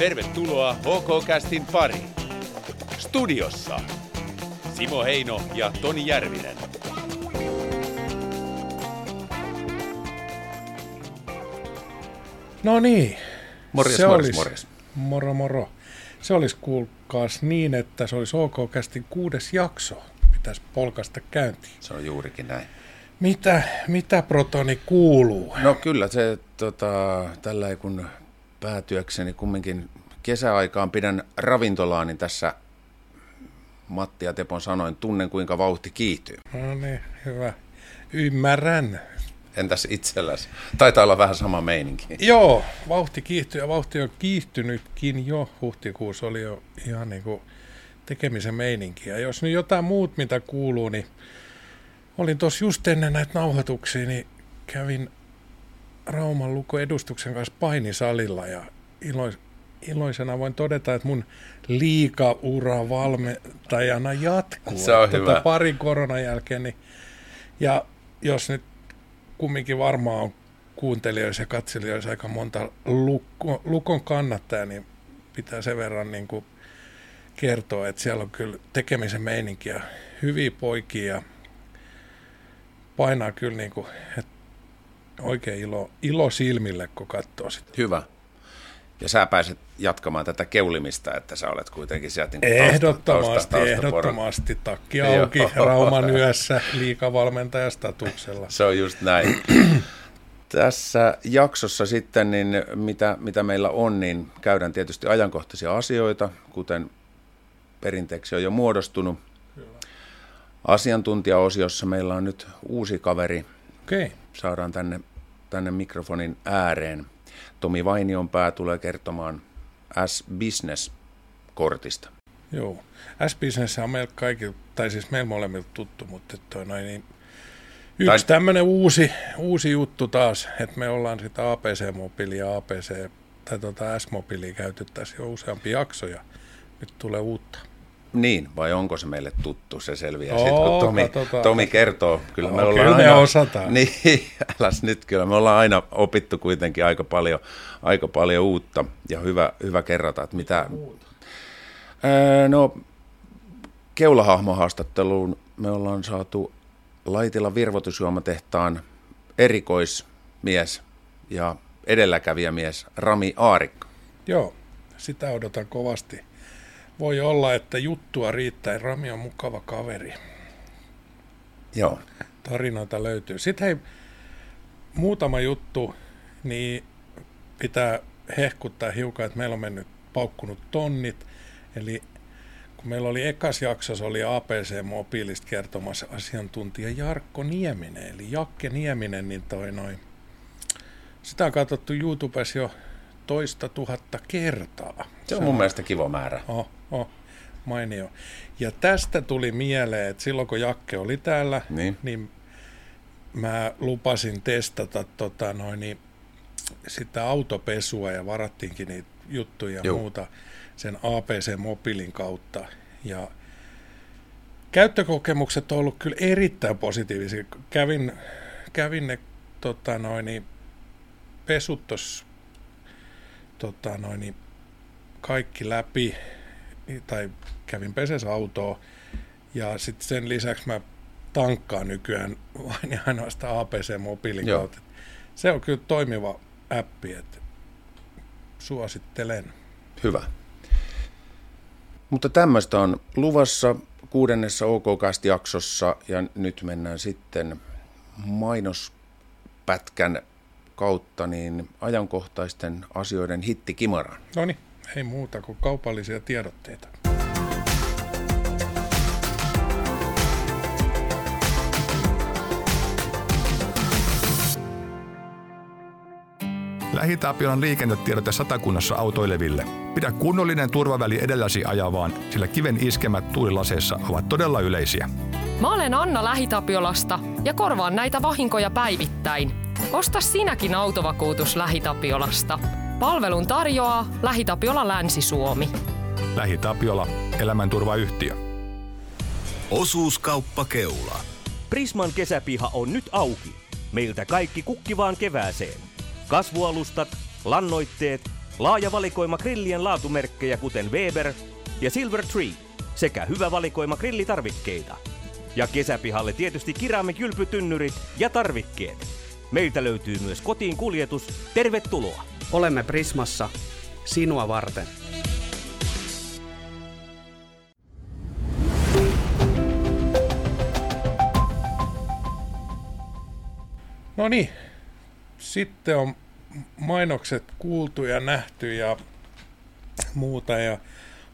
Tervetuloa HK-kästin pariin. Studiossa Simo Heino ja Toni Järvinen. No niin. Morjes, se morjes, olisi, morjes. Moro, moro. Se olisi kuulkaas niin, että se olisi OK-kästin kuudes jakso. Pitäisi polkasta käyntiin. Se on juurikin näin. Mitä, mitä protoni kuuluu? No kyllä se tota, tällä ei kun päätyökseni kumminkin kesäaikaan pidän ravintolaa, niin tässä Matti ja Tepon sanoin, tunnen kuinka vauhti kiihtyy. No niin, hyvä. Ymmärrän. Entäs itselläsi? Taitaa olla vähän sama meininki. Joo, vauhti kiihtyy ja vauhti on kiihtynytkin jo. Huhtikuussa oli jo ihan niin kuin tekemisen meininkiä. Jos nyt jotain muut, mitä kuuluu, niin olin tuossa just ennen näitä nauhoituksia, niin kävin Rauman Luko edustuksen kanssa painisalilla ja ilois, iloisena voin todeta, että mun liikaura valmentajana jatkuu. Se on Tota hyvä. Parin koronan jälkeen. Niin, ja jos nyt kumminkin varmaan on kuuntelijoissa ja katselijoissa aika monta lukko, lukon kannattajaa, niin pitää sen verran niin kuin kertoa, että siellä on kyllä tekemisen meininkiä, hyviä poikia painaa kyllä niin kuin, että oikein ilo, ilo silmille, kun katsoo sitä. Hyvä. Ja sä pääset jatkamaan tätä keulimista, että sä olet kuitenkin sieltä niin Ehdottomasti, tausta, tausta, ehdottomasti. Takki Joo. auki Rauman yössä liikavalmentajastatuksella. Se on just näin. Tässä jaksossa sitten, niin mitä, mitä meillä on, niin käydään tietysti ajankohtaisia asioita, kuten perinteeksi on jo muodostunut. Asiantuntijaosiossa meillä on nyt uusi kaveri, Okei, saadaan tänne, tänne mikrofonin ääreen. Tomi Vainionpää tulee kertomaan S-Business-kortista. joo. S-Business on meillä kaikilla, tai siis meillä molemmilta tuttu, mutta toi noin, niin yksi Tai- tämmöinen uusi, uusi juttu taas, että me ollaan sitä APC-mobiilia ja APC, tai tota S-mobiilia käyty tässä jo useampi jakso, ja nyt tulee uutta. Niin, vai onko se meille tuttu? Se selviää sitten, kun Tomi, katsotaan. Tomi kertoo. Kyllä me Oo, ollaan kyllä me aina, osataan. Niin, äläs nyt kyllä. Me ollaan aina opittu kuitenkin aika paljon, aika paljon uutta ja hyvä, hyvä kerrata, että mitä... Öö, no, keulahahmohaastatteluun me ollaan saatu Laitila virvoitusjuomatehtaan erikoismies ja edelläkävijämies Rami Aarikko. Joo, sitä odotan kovasti. Voi olla, että juttua riittää. Rami on mukava kaveri. Joo, tarinoita löytyy. Sitten hei, muutama juttu, niin pitää hehkuttaa hiukan, että meillä on mennyt paukkunut tonnit. Eli kun meillä oli ekas jaksossa, oli APC Mobiilista kertomassa asiantuntija Jarkko Nieminen, eli Jakke Nieminen, niin toi noin. Sitä on katsottu YouTubessa jo toista tuhatta kertaa. se on mun mielestä kiva määrä. Oh, oh, mainio. Ja tästä tuli mieleen, että silloin kun Jakke oli täällä, Niin. niin mä lupasin testata tota noin, niin sitä autopesua ja varattiinkin niitä juttuja ja muuta sen APC-mobiilin kautta. Ja käyttökokemukset on ollut kyllä erittäin positiivisia. Kävin, kävin ne tota noin, niin pesut tossa, tota noin, niin kaikki läpi, tai kävin pesessä autoa, ja sitten sen lisäksi mä tankkaan nykyään vain ja ainoastaan APC-mobiilin Joo. kautta. Se on kyllä toimiva appi, että suosittelen. Hyvä. Mutta tämmöistä on luvassa kuudennessa OK-cast-jaksossa ja nyt mennään sitten mainospätkän kautta niin ajankohtaisten asioiden hittikimaraan. No niin, ei muuta kuin kaupallisia tiedotteita. Lähitapiolan liikennetiedote satakunnassa autoileville. Pidä kunnollinen turvaväli edelläsi ajavaan, sillä kiven iskemät tuulilaseissa ovat todella yleisiä. Mä olen Anna Lähitapiolasta ja korvaan näitä vahinkoja päivittäin. Osta sinäkin autovakuutus Lähitapiolasta. Palvelun tarjoaa Lähitapiola Länsi-Suomi. Lähitapiola, elämänturvayhtiö. Osuuskauppa Keula. Prisman kesäpiha on nyt auki. Meiltä kaikki kukkivaan kevääseen. Kasvualustat, lannoitteet, Laaja valikoima grillien laatumerkkejä kuten Weber ja Silver Tree sekä hyvä valikoima grillitarvikkeita. Ja kesäpihalle tietysti keramikylpytynnyrit ja tarvikkeet. Meiltä löytyy myös kotiin kuljetus. Tervetuloa! Olemme Prismassa sinua varten. No niin, sitten on mainokset kuultu ja nähty ja muuta ja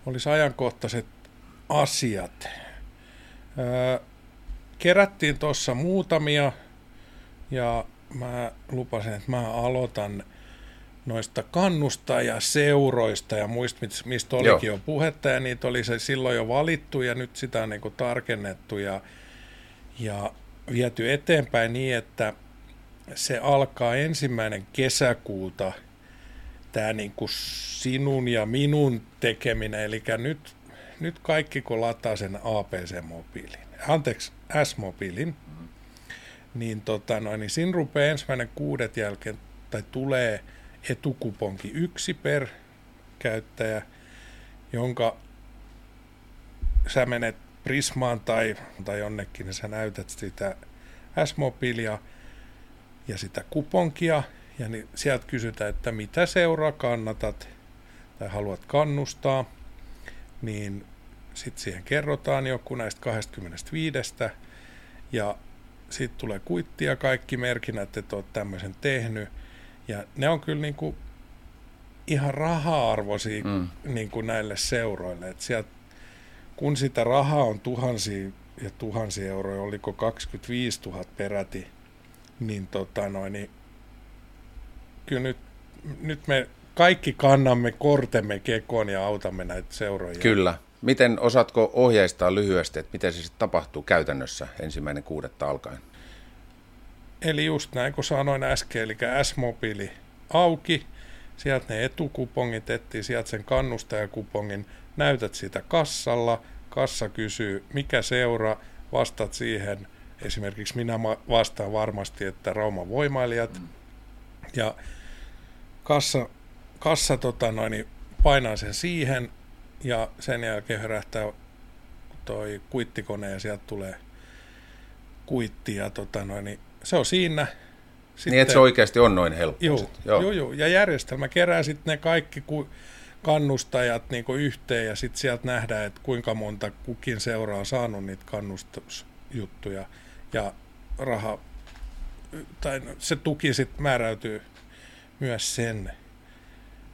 olisi ajankohtaiset asiat. Öö, kerättiin tuossa muutamia ja mä lupasin, että mä aloitan noista kannustajaseuroista ja muista, mistä olikin Joo. jo puhetta ja niitä oli se silloin jo valittu ja nyt sitä on niin kuin tarkennettu ja, ja viety eteenpäin niin, että se alkaa ensimmäinen kesäkuuta tämä niin kuin sinun ja minun tekeminen, eli nyt, nyt kaikki kun lataa sen APC-mobiilin, anteeksi, S-mobiilin, niin, tota, noin, niin siinä rupeaa ensimmäinen kuudet jälkeen, tai tulee etukuponki. Yksi per käyttäjä, jonka sä menet Prismaan tai, tai jonnekin, niin sä näytät sitä S-mobiilia ja sitä kuponkia, ja niin sieltä kysytään, että mitä seuraa kannatat tai haluat kannustaa, niin sitten siihen kerrotaan joku näistä 25, ja sitten tulee kuittia kaikki merkinnät, että olet tämmöisen tehnyt, ja ne on kyllä niin kuin ihan raha-arvoisia mm. niin kuin näille seuroille. että sieltä, kun sitä rahaa on tuhansia ja tuhansia euroja, oliko 25 000 peräti, niin, tota noin, niin kyllä nyt, nyt me kaikki kannamme kortemme kekoon ja autamme näitä seuroja. Kyllä. Miten osaatko ohjeistaa lyhyesti, että miten se sitten tapahtuu käytännössä ensimmäinen kuudetta alkaen? Eli just näin kuin sanoin äsken, eli S-mobiili auki, sieltä ne etukupongit etsii, sieltä sen kannustajakupongin, näytät sitä kassalla, kassa kysyy, mikä seura, vastat siihen, esimerkiksi minä vastaan varmasti, että Rauman voimailijat, ja kassa, kassa tota noin, painaa sen siihen, ja sen jälkeen herättää toi kuittikone, ja sieltä tulee kuitti, ja tota noin, niin se on siinä. Sitten, niin, että se oikeasti on noin helppo. Joo, joo. joo, joo. ja järjestelmä kerää sitten ne kaikki ku, kannustajat niin yhteen, ja sitten sieltä nähdään, että kuinka monta kukin seuraa on saanut niitä kannustusjuttuja, ja raha, tai se tuki sitten määräytyy myös sen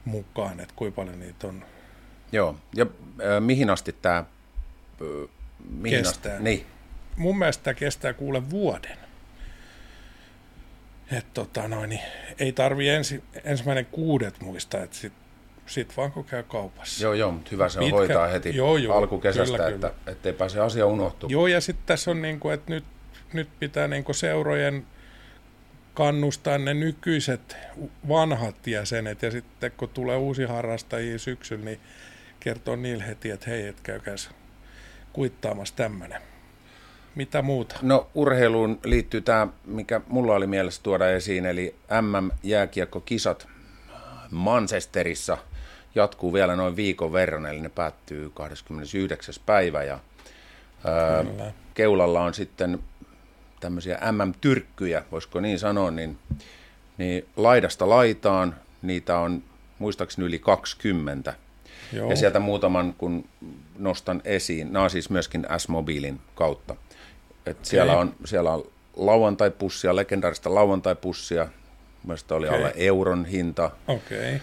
mukaan, että kuinka paljon niitä on. Joo, ja äh, mihin asti tämä... Äh, kestää. Asti, niin. Mun mielestä tämä kestää kuule vuoden. Et tota noin, niin ei tarvi ensi, ensimmäinen kuudet muistaa, että sit, sit vaan kun käy kaupassa. Joo, joo, mutta hyvä se on Pitkä, hoitaa heti joo, joo, alkukesästä, kyllä, että kyllä. ettei pääse asia unohtumaan. Joo, ja sitten tässä on niin kuin, että nyt, nyt pitää niin kuin seurojen kannustaa ne nykyiset vanhat jäsenet, ja sitten kun tulee uusi harrastajia syksyllä, niin kertoo niille heti, että hei, et käykääs kuittaamassa tämmöinen. Mitä muuta? No urheiluun liittyy tämä, mikä mulla oli mielessä tuoda esiin, eli MM-jääkiekkokisat Manchesterissa jatkuu vielä noin viikon verran, eli ne päättyy 29. päivä. Ja, ää, keulalla on sitten tämmöisiä MM-tyrkkyjä, voisiko niin sanoa, niin, niin laidasta laitaan, niitä on muistaakseni yli 20. Joo. Ja sieltä muutaman, kun nostan esiin, nämä on siis myöskin S-mobiilin kautta. Et okay. siellä, on, siellä on lauantai-pussia, legendaarista lauantai-pussia. Mielestäni oli okay. alle euron hinta. Okay.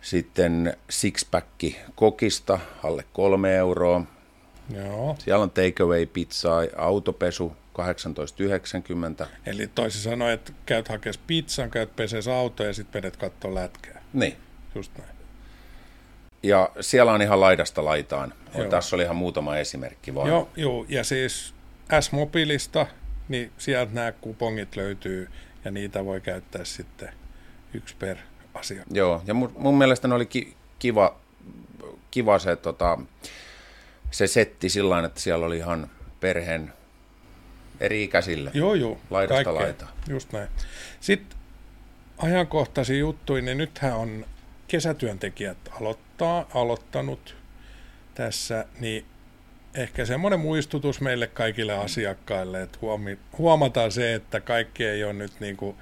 Sitten sixpack kokista alle kolme euroa. Joo. Siellä on takeaway-pizzaa, autopesu 18,90. Eli toisin sanoen, että käyt hakemaan pizzan, käyt peses auto ja sitten menet katsoa lätkää. Niin. Just näin. Ja siellä on ihan laidasta laitaan. Joo. Tässä oli ihan muutama esimerkki vaan. Joo, joo. ja siis S-mobiilista, niin sieltä nämä kupongit löytyy ja niitä voi käyttää sitten yksi per asia. Joo, ja mun, mun mielestä ne oli ki, kiva, kiva se, tota, se setti sillä että siellä oli ihan perheen eri ikäisille. Joo, joo. Laidasta laita. Just näin. Sitten ajankohtaisia juttuja, niin nythän on kesätyöntekijät aloittaa, aloittanut tässä, niin ehkä semmoinen muistutus meille kaikille asiakkaille, että huomi, huomataan se, että kaikki ei ole nyt niin kuin,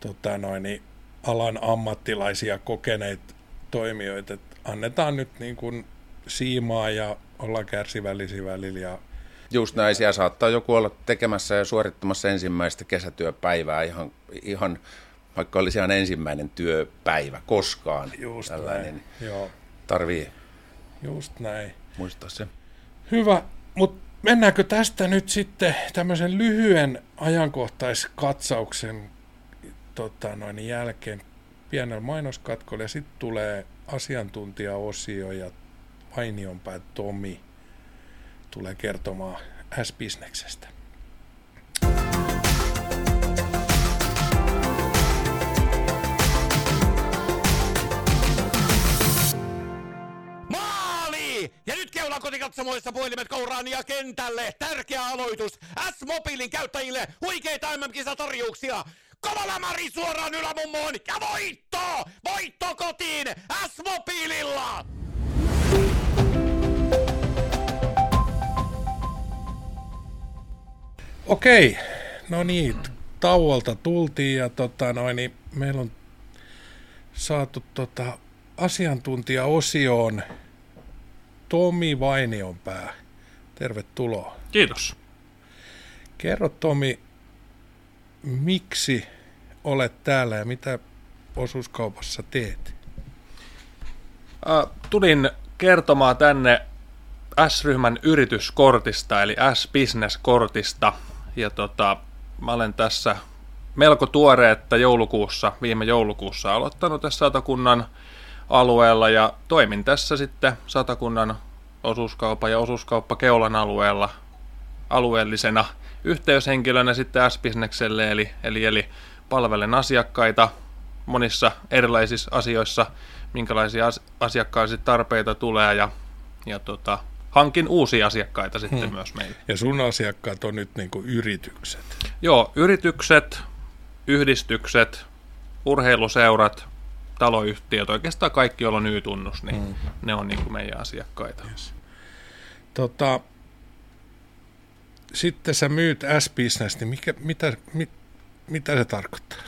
tota noin, niin alan ammattilaisia kokeneita toimijoita. Että annetaan nyt niin kuin siimaa ja olla kärsivällisiä välillä ja Just näin, siellä saattaa joku olla tekemässä ja suorittamassa ensimmäistä kesätyöpäivää ihan, ihan vaikka olisi ihan ensimmäinen työpäivä koskaan. Just tällainen. näin. Joo, Tarvii just näin. muistaa se. Hyvä, mutta mennäänkö tästä nyt sitten tämmöisen lyhyen ajankohtaiskatsauksen tota, noin jälkeen pienellä mainoskatkolla ja sitten tulee asiantuntijaosio ja Vainionpää Tomi tulee kertomaan S-bisneksestä. Kotikatsomoissa puhelimet kouraan ja kentälle. Tärkeä aloitus. S-mobiilin käyttäjille huikeita MM-kisatarjouksia. Kova lämäri suoraan ylämummoon ja voitto! Voitto kotiin S-mobiililla! Okei, no niin, tauolta tultiin ja tota, noin, niin meillä on saatu tota, asiantuntijaosioon Tomi Vainionpää. Tervetuloa. Kiitos. Kerro Tomi, miksi olet täällä ja mitä osuuskaupassa teet? Äh, tulin kertomaan tänne S-ryhmän yrityskortista, eli S-business-kortista. Ja tota, mä olen tässä melko tuoreetta joulukuussa, viime joulukuussa aloittanut tässä Satakunnan alueella ja toimin tässä sitten Satakunnan osuuskauppa ja osuuskauppa Keulan alueella alueellisena yhteyshenkilönä sitten S-bisnekselle, eli, eli, eli palvelen asiakkaita monissa erilaisissa asioissa, minkälaisia as- asiakkaisia tarpeita tulee ja, ja tota, hankin uusia asiakkaita sitten hmm. myös meille. Ja sun asiakkaat on nyt niin yritykset. Joo, yritykset, yhdistykset, urheiluseurat, taloyhtiöt, oikeastaan kaikki, joilla on Y-tunnus, niin hmm. ne on niin kuin meidän asiakkaita. Yes. Tota, sitten sä myyt S-business, niin mikä, mitä, mit, mitä se tarkoittaa?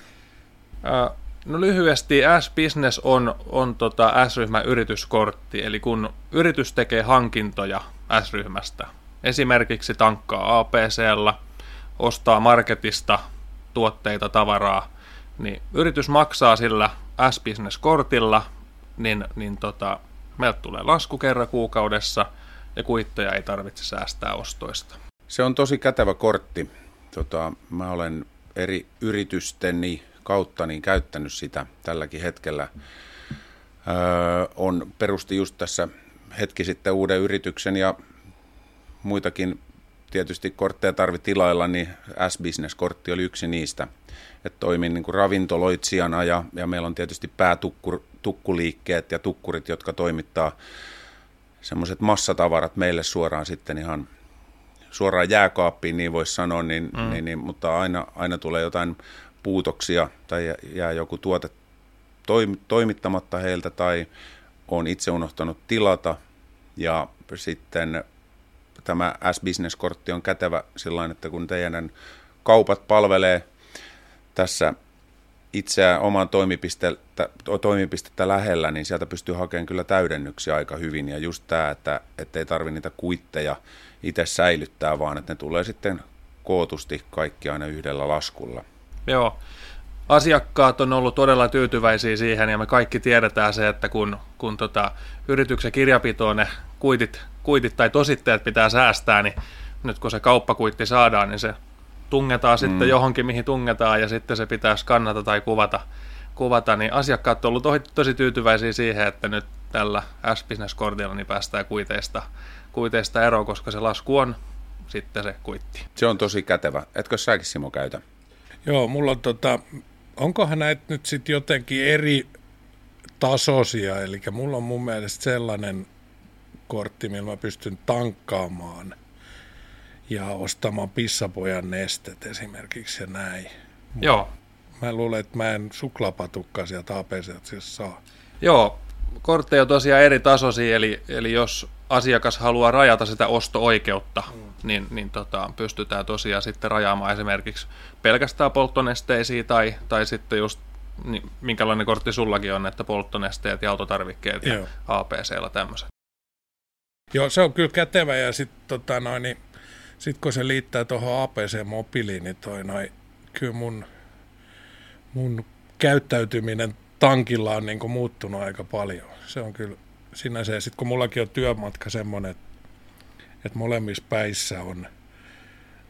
Äh, no lyhyesti S-business on, on tota S-ryhmän yrityskortti, eli kun yritys tekee hankintoja S-ryhmästä, esimerkiksi tankkaa APCllä, ostaa marketista tuotteita, tavaraa, niin yritys maksaa sillä S-business-kortilla, niin, niin tota, meiltä tulee lasku kerran kuukaudessa ja kuitteja ei tarvitse säästää ostoista. Se on tosi kätevä kortti. Tota, mä olen eri yritysteni kautta niin käyttänyt sitä tälläkin hetkellä. Öö, on perusti just tässä hetki sitten uuden yrityksen ja muitakin tietysti kortteja tarvi tilailla, niin S-Business-kortti oli yksi niistä. Että toimin niin kuin ravintoloitsijana ja, ja meillä on tietysti päätukkuliikkeet ja tukkurit, jotka toimittaa semmoiset massatavarat meille suoraan sitten ihan suoraan jääkaappiin, niin voisi sanoa, niin, mm. niin, niin, mutta aina, aina tulee jotain puutoksia tai jää joku tuote toimittamatta heiltä tai on itse unohtanut tilata ja sitten tämä S-Business-kortti on kätevä sillä että kun teidän kaupat palvelee tässä itseään oman toimipistettä, toimipistettä lähellä, niin sieltä pystyy hakemaan kyllä täydennyksiä aika hyvin. Ja just tämä, että ei tarvitse niitä kuitteja itse säilyttää, vaan että ne tulee sitten kootusti kaikki aina yhdellä laskulla. Joo. Asiakkaat on ollut todella tyytyväisiä siihen ja me kaikki tiedetään se, että kun, kun tota, yrityksen kirjapitoon ne kuitit, kuitit tai tositteet pitää säästää, niin nyt kun se kauppakuitti saadaan, niin se tungetaan mm. sitten johonkin, mihin tungetaan ja sitten se pitää skannata tai kuvata, kuvata niin asiakkaat on ollut tosi, tosi tyytyväisiä siihen, että nyt tällä S-Business-kortilla niin päästään kuiteista, kuiteista eroon, koska se lasku on sitten se kuitti. Se on tosi kätevä. Etkö säkin Simo käytä? Joo, mulla on tota, onkohan näitä nyt sitten jotenkin eri tasoisia, eli mulla on mun mielestä sellainen kortti, millä mä pystyn tankkaamaan ja ostamaan pissapojan nestet esimerkiksi ja näin. Joo. Mä luulen, että mä en suklaapatukkaa sieltä APC saa. Joo, kortteja on tosiaan eri tasoisia, eli, eli jos asiakas haluaa rajata sitä osto-oikeutta, mm. Niin, niin tota, pystytään tosiaan sitten rajaamaan esimerkiksi pelkästään polttonesteisiä tai, tai sitten just niin, minkälainen kortti sullakin on, että polttonesteet ja autotarvikkeet Joo. ja APC-llä tämmöiset. Joo, se on kyllä kätevä ja sitten tota noin, niin, sit kun se liittää tuohon APC-mobiiliin, niin toi noin, kyllä mun, mun käyttäytyminen tankilla on niin kuin muuttunut aika paljon. Se on kyllä sinänsä. Ja sitten kun mullakin on työmatka semmoinen, että, että molemmissa päissä on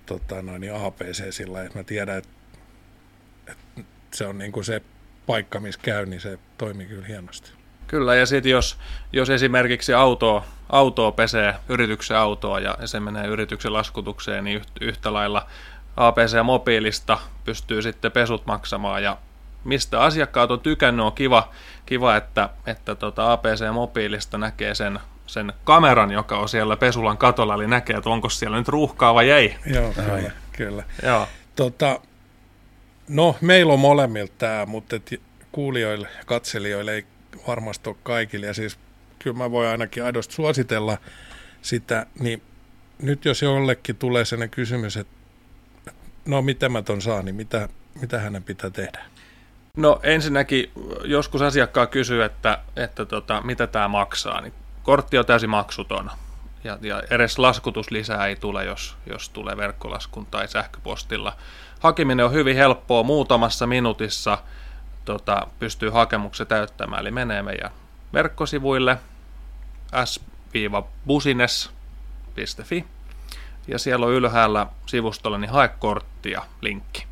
tota noin, niin APC sillä että mä tiedän, että, että se on niin kuin se paikka, missä käy, niin se toimii kyllä hienosti. Kyllä, ja sitten jos, jos esimerkiksi auto, autoa pesee yrityksen autoa ja se menee yrityksen laskutukseen, niin yhtä lailla APC-mobiilista pystyy sitten pesut maksamaan ja mistä asiakkaat on tykännyt, on kiva, kiva että, että tota APC-mobiilista näkee sen, sen kameran, joka on siellä pesulan katolla, eli näkee, että onko siellä nyt ruuhkaa vai ei. Joo, kyllä. kyllä. Joo. Tota, no, meillä on molemmilta tämä, mutta et kuulijoille ja katselijoille ei varmasti ole kaikille, ja siis kyllä mä voin ainakin aidosti suositella sitä, niin nyt jos jollekin tulee sellainen kysymys, että no mitä mä ton saan, niin mitä, mitä hänen pitää tehdä? No ensinnäkin joskus asiakkaa kysyy, että, että tota, mitä tämä maksaa, niin kortti on täysin maksuton. Ja, ja edes laskutuslisää ei tule, jos, jos tulee verkkolaskun tai sähköpostilla. Hakeminen on hyvin helppoa, muutamassa minuutissa tota, pystyy hakemuksen täyttämään. Eli menee meidän verkkosivuille s-busines.fi ja siellä on ylhäällä sivustolla niin hae korttia linkki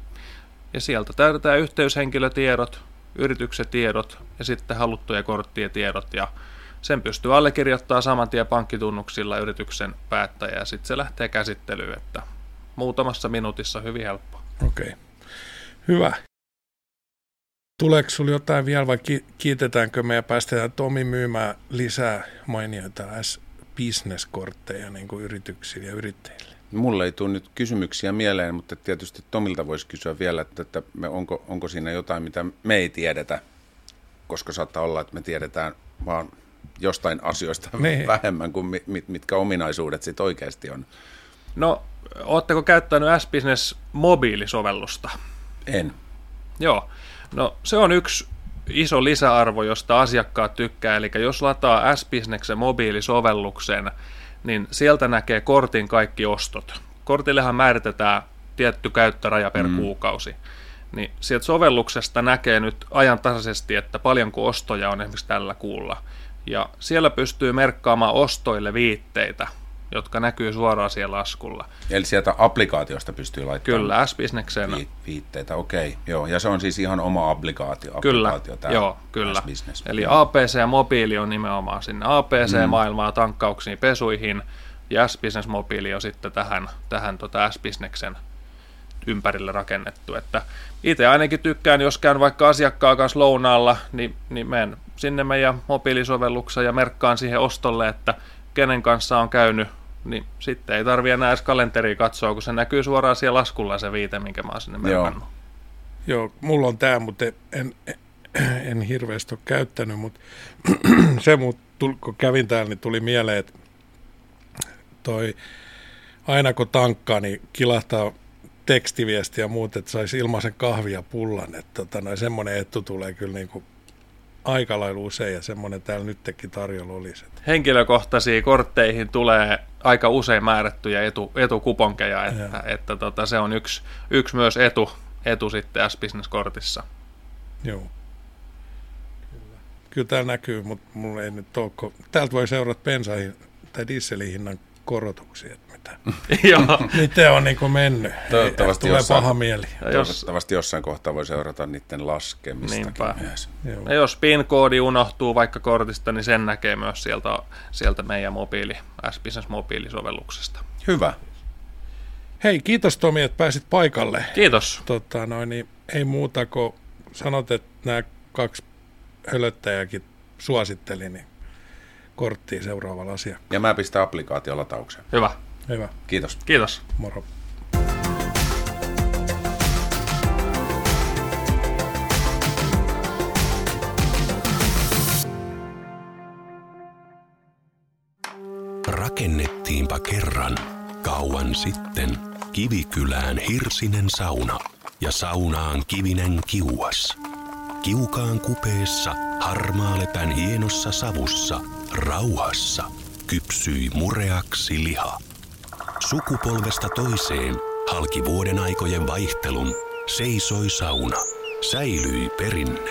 ja sieltä täytetään yhteyshenkilötiedot, yrityksen tiedot ja sitten haluttuja korttien tiedot ja sen pystyy allekirjoittamaan saman tien pankkitunnuksilla yrityksen päättäjä ja sitten se lähtee käsittelyyn, että muutamassa minuutissa hyvin helppo. Okei, okay. hyvä. Tuleeko sinulla jotain vielä vai kiitetäänkö me ja päästetään Tomi myymään lisää mainioita S-business-kortteja niin kuin yrityksille ja yrittäjille? Mulle ei tule nyt kysymyksiä mieleen, mutta tietysti Tomilta voisi kysyä vielä, että, että me, onko, onko siinä jotain, mitä me ei tiedetä, koska saattaa olla, että me tiedetään vaan jostain asioista niin. vähemmän kuin mit, mitkä ominaisuudet sitten oikeasti on. No, ootteko käyttänyt S-Business mobiilisovellusta? En. Joo. No, se on yksi iso lisäarvo, josta asiakkaat tykkää. Eli jos lataa S-Businessen mobiilisovelluksen, niin sieltä näkee kortin kaikki ostot. Kortillehan määritetään tietty käyttöraja per mm. kuukausi. Niin sieltä sovelluksesta näkee nyt ajantasaisesti, että paljonko ostoja on esimerkiksi tällä kuulla. Ja siellä pystyy merkkaamaan ostoille viitteitä, jotka näkyy suoraan siellä laskulla. Eli sieltä applikaatiosta pystyy laittamaan Kyllä, S-Businessen. Vi- viitteitä, okei. Okay, joo. Ja se on siis ihan oma applikaatio. Kyllä, applikaatio, tämä joo, kyllä. S-Business. Eli APC ja mobiili on nimenomaan sinne APC-maailmaan, mm. tankkauksiin, pesuihin, ja S-Business mobiili on sitten tähän, tähän tota S-Businessen ympärille rakennettu. Että itse ainakin tykkään, jos käyn vaikka asiakkaan kanssa lounaalla, niin, niin menen sinne meidän mobiilisovelluksen ja merkkaan siihen ostolle, että kenen kanssa on käynyt niin sitten ei tarvitse enää edes kalenteria katsoa, kun se näkyy suoraan siellä laskulla se viite, minkä mä oon sinne merkannut. Joo, mulla on tämä, mutta en, en, en hirveästi ole käyttänyt, mutta se, mut, kun kävin täällä, niin tuli mieleen, että toi, aina kun tankkaa, niin kilahtaa tekstiviesti ja muut, että saisi ilmaisen kahvia pullan, että tota, noin semmoinen etu tulee kyllä niin kuin aika lailla usein ja semmoinen täällä nytkin tarjolla olisi. Henkilökohtaisiin kortteihin tulee aika usein määrättyjä etu, etukuponkeja, että, että, että tota, se on yksi, yksi myös etu, etu sitten S-Business-kortissa. Joo. Kyllä. Kyllä täällä näkyy, mutta mulla ei nyt ole. Täältä voi seurata bensahin tai dieselin hinnan korotuksia mitä, Joo. miten on niin kuin mennyt. Toivottavasti, Tulee jossain, paha mieli. Toivottavasti jossain kohtaa voi seurata niiden laskemistakin Niinpä. myös. Ja jos PIN-koodi unohtuu vaikka kortista, niin sen näkee myös sieltä, sieltä meidän mobiili, S-Business mobiilisovelluksesta. Hyvä. Hei, kiitos Tomi, että pääsit paikalle. Kiitos. Tota, noin, niin ei muuta kuin sanot, että nämä kaksi hölöttäjäkin suositteli, niin korttiin seuraavalla asiakkaalla. Ja mä pistän applikaatio lataukseen. Hyvä. Hyvä. Kiitos. Kiitos. Moro. Rakennettiinpa kerran, kauan sitten, Kivikylään hirsinen sauna ja saunaan kivinen kiuas. Kiukaan kupeessa, harmaalepän hienossa savussa, rauhassa, kypsyi mureaksi liha. Sukupolvesta toiseen halki vuoden aikojen vaihtelun seisoi sauna. Säilyi perinne.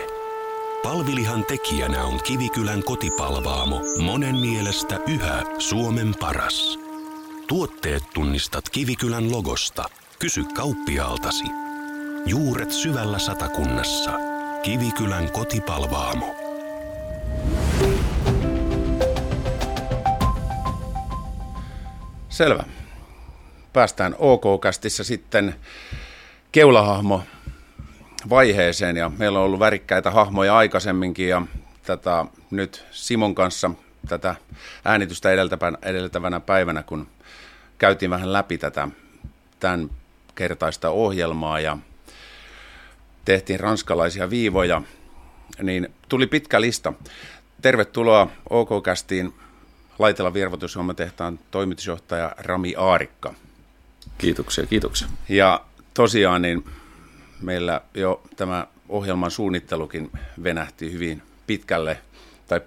Palvilihan tekijänä on Kivikylän kotipalvaamo, monen mielestä yhä Suomen paras. Tuotteet tunnistat Kivikylän logosta. Kysy kauppiaaltasi. Juuret syvällä satakunnassa. Kivikylän kotipalvaamo. Selvä. Päästään OK-kästissä sitten keulahahmo vaiheeseen ja meillä on ollut värikkäitä hahmoja aikaisemminkin ja tätä nyt Simon kanssa tätä äänitystä edeltävänä päivänä, kun käytiin vähän läpi tätä tämän kertaista ohjelmaa ja tehtiin ranskalaisia viivoja, niin tuli pitkä lista. Tervetuloa OK-kästiin Laitella tehtaan toimitusjohtaja Rami Aarikka. Kiitoksia, kiitoksia. Ja tosiaan niin meillä jo tämä ohjelman suunnittelukin venähti hyvin pitkälle, tai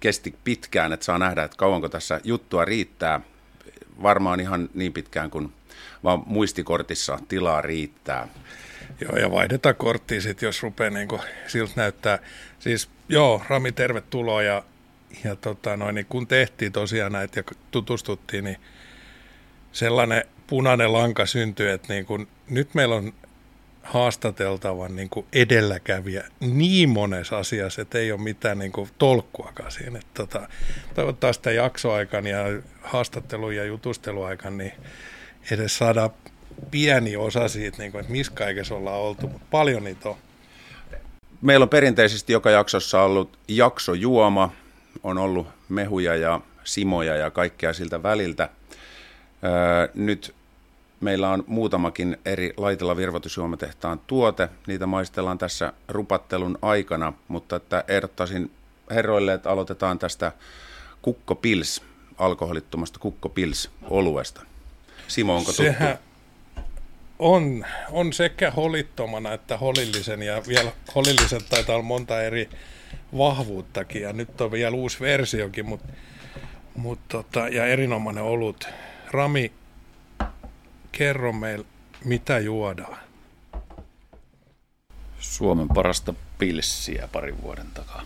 kesti pitkään, että saa nähdä, että kauanko tässä juttua riittää. Varmaan ihan niin pitkään kuin vaan muistikortissa tilaa riittää. Joo, ja vaihdetaan korttia sitten, jos rupeaa niin siltä näyttää. Siis joo, Rami, tervetuloa ja, ja tota, noin, niin kun tehtiin tosiaan näitä ja tutustuttiin, niin sellainen punainen lanka syntyi, että niin kun, nyt meillä on haastateltavan niin kuin edelläkävijä niin monessa asiassa, että ei ole mitään niin kuin tolkkuakaan siinä. Että tota, toivottavasti sitä jaksoaikan ja haastattelu- ja jutusteluaikan, niin edes saada pieni osa siitä, niin kuin, että missä kaikessa ollaan oltu, mutta paljon niitä on. Meillä on perinteisesti joka jaksossa ollut jaksojuoma, on ollut mehuja ja simoja ja kaikkea siltä väliltä. Nyt Meillä on muutamakin eri laitella virvoitusjuomatehtaan tuote. Niitä maistellaan tässä rupattelun aikana, mutta että ehdottaisin herroille, että aloitetaan tästä kukkopils, alkoholittomasta kukkopils oluesta. Simo, onko Sehän on, on sekä holittomana että holillisen ja vielä holillisen taitaa olla monta eri vahvuuttakin ja nyt on vielä uusi versiokin, mutta, mutta tota, ja erinomainen olut. Rami kerro meille, mitä juodaan. Suomen parasta pilssiä parin vuoden takaa.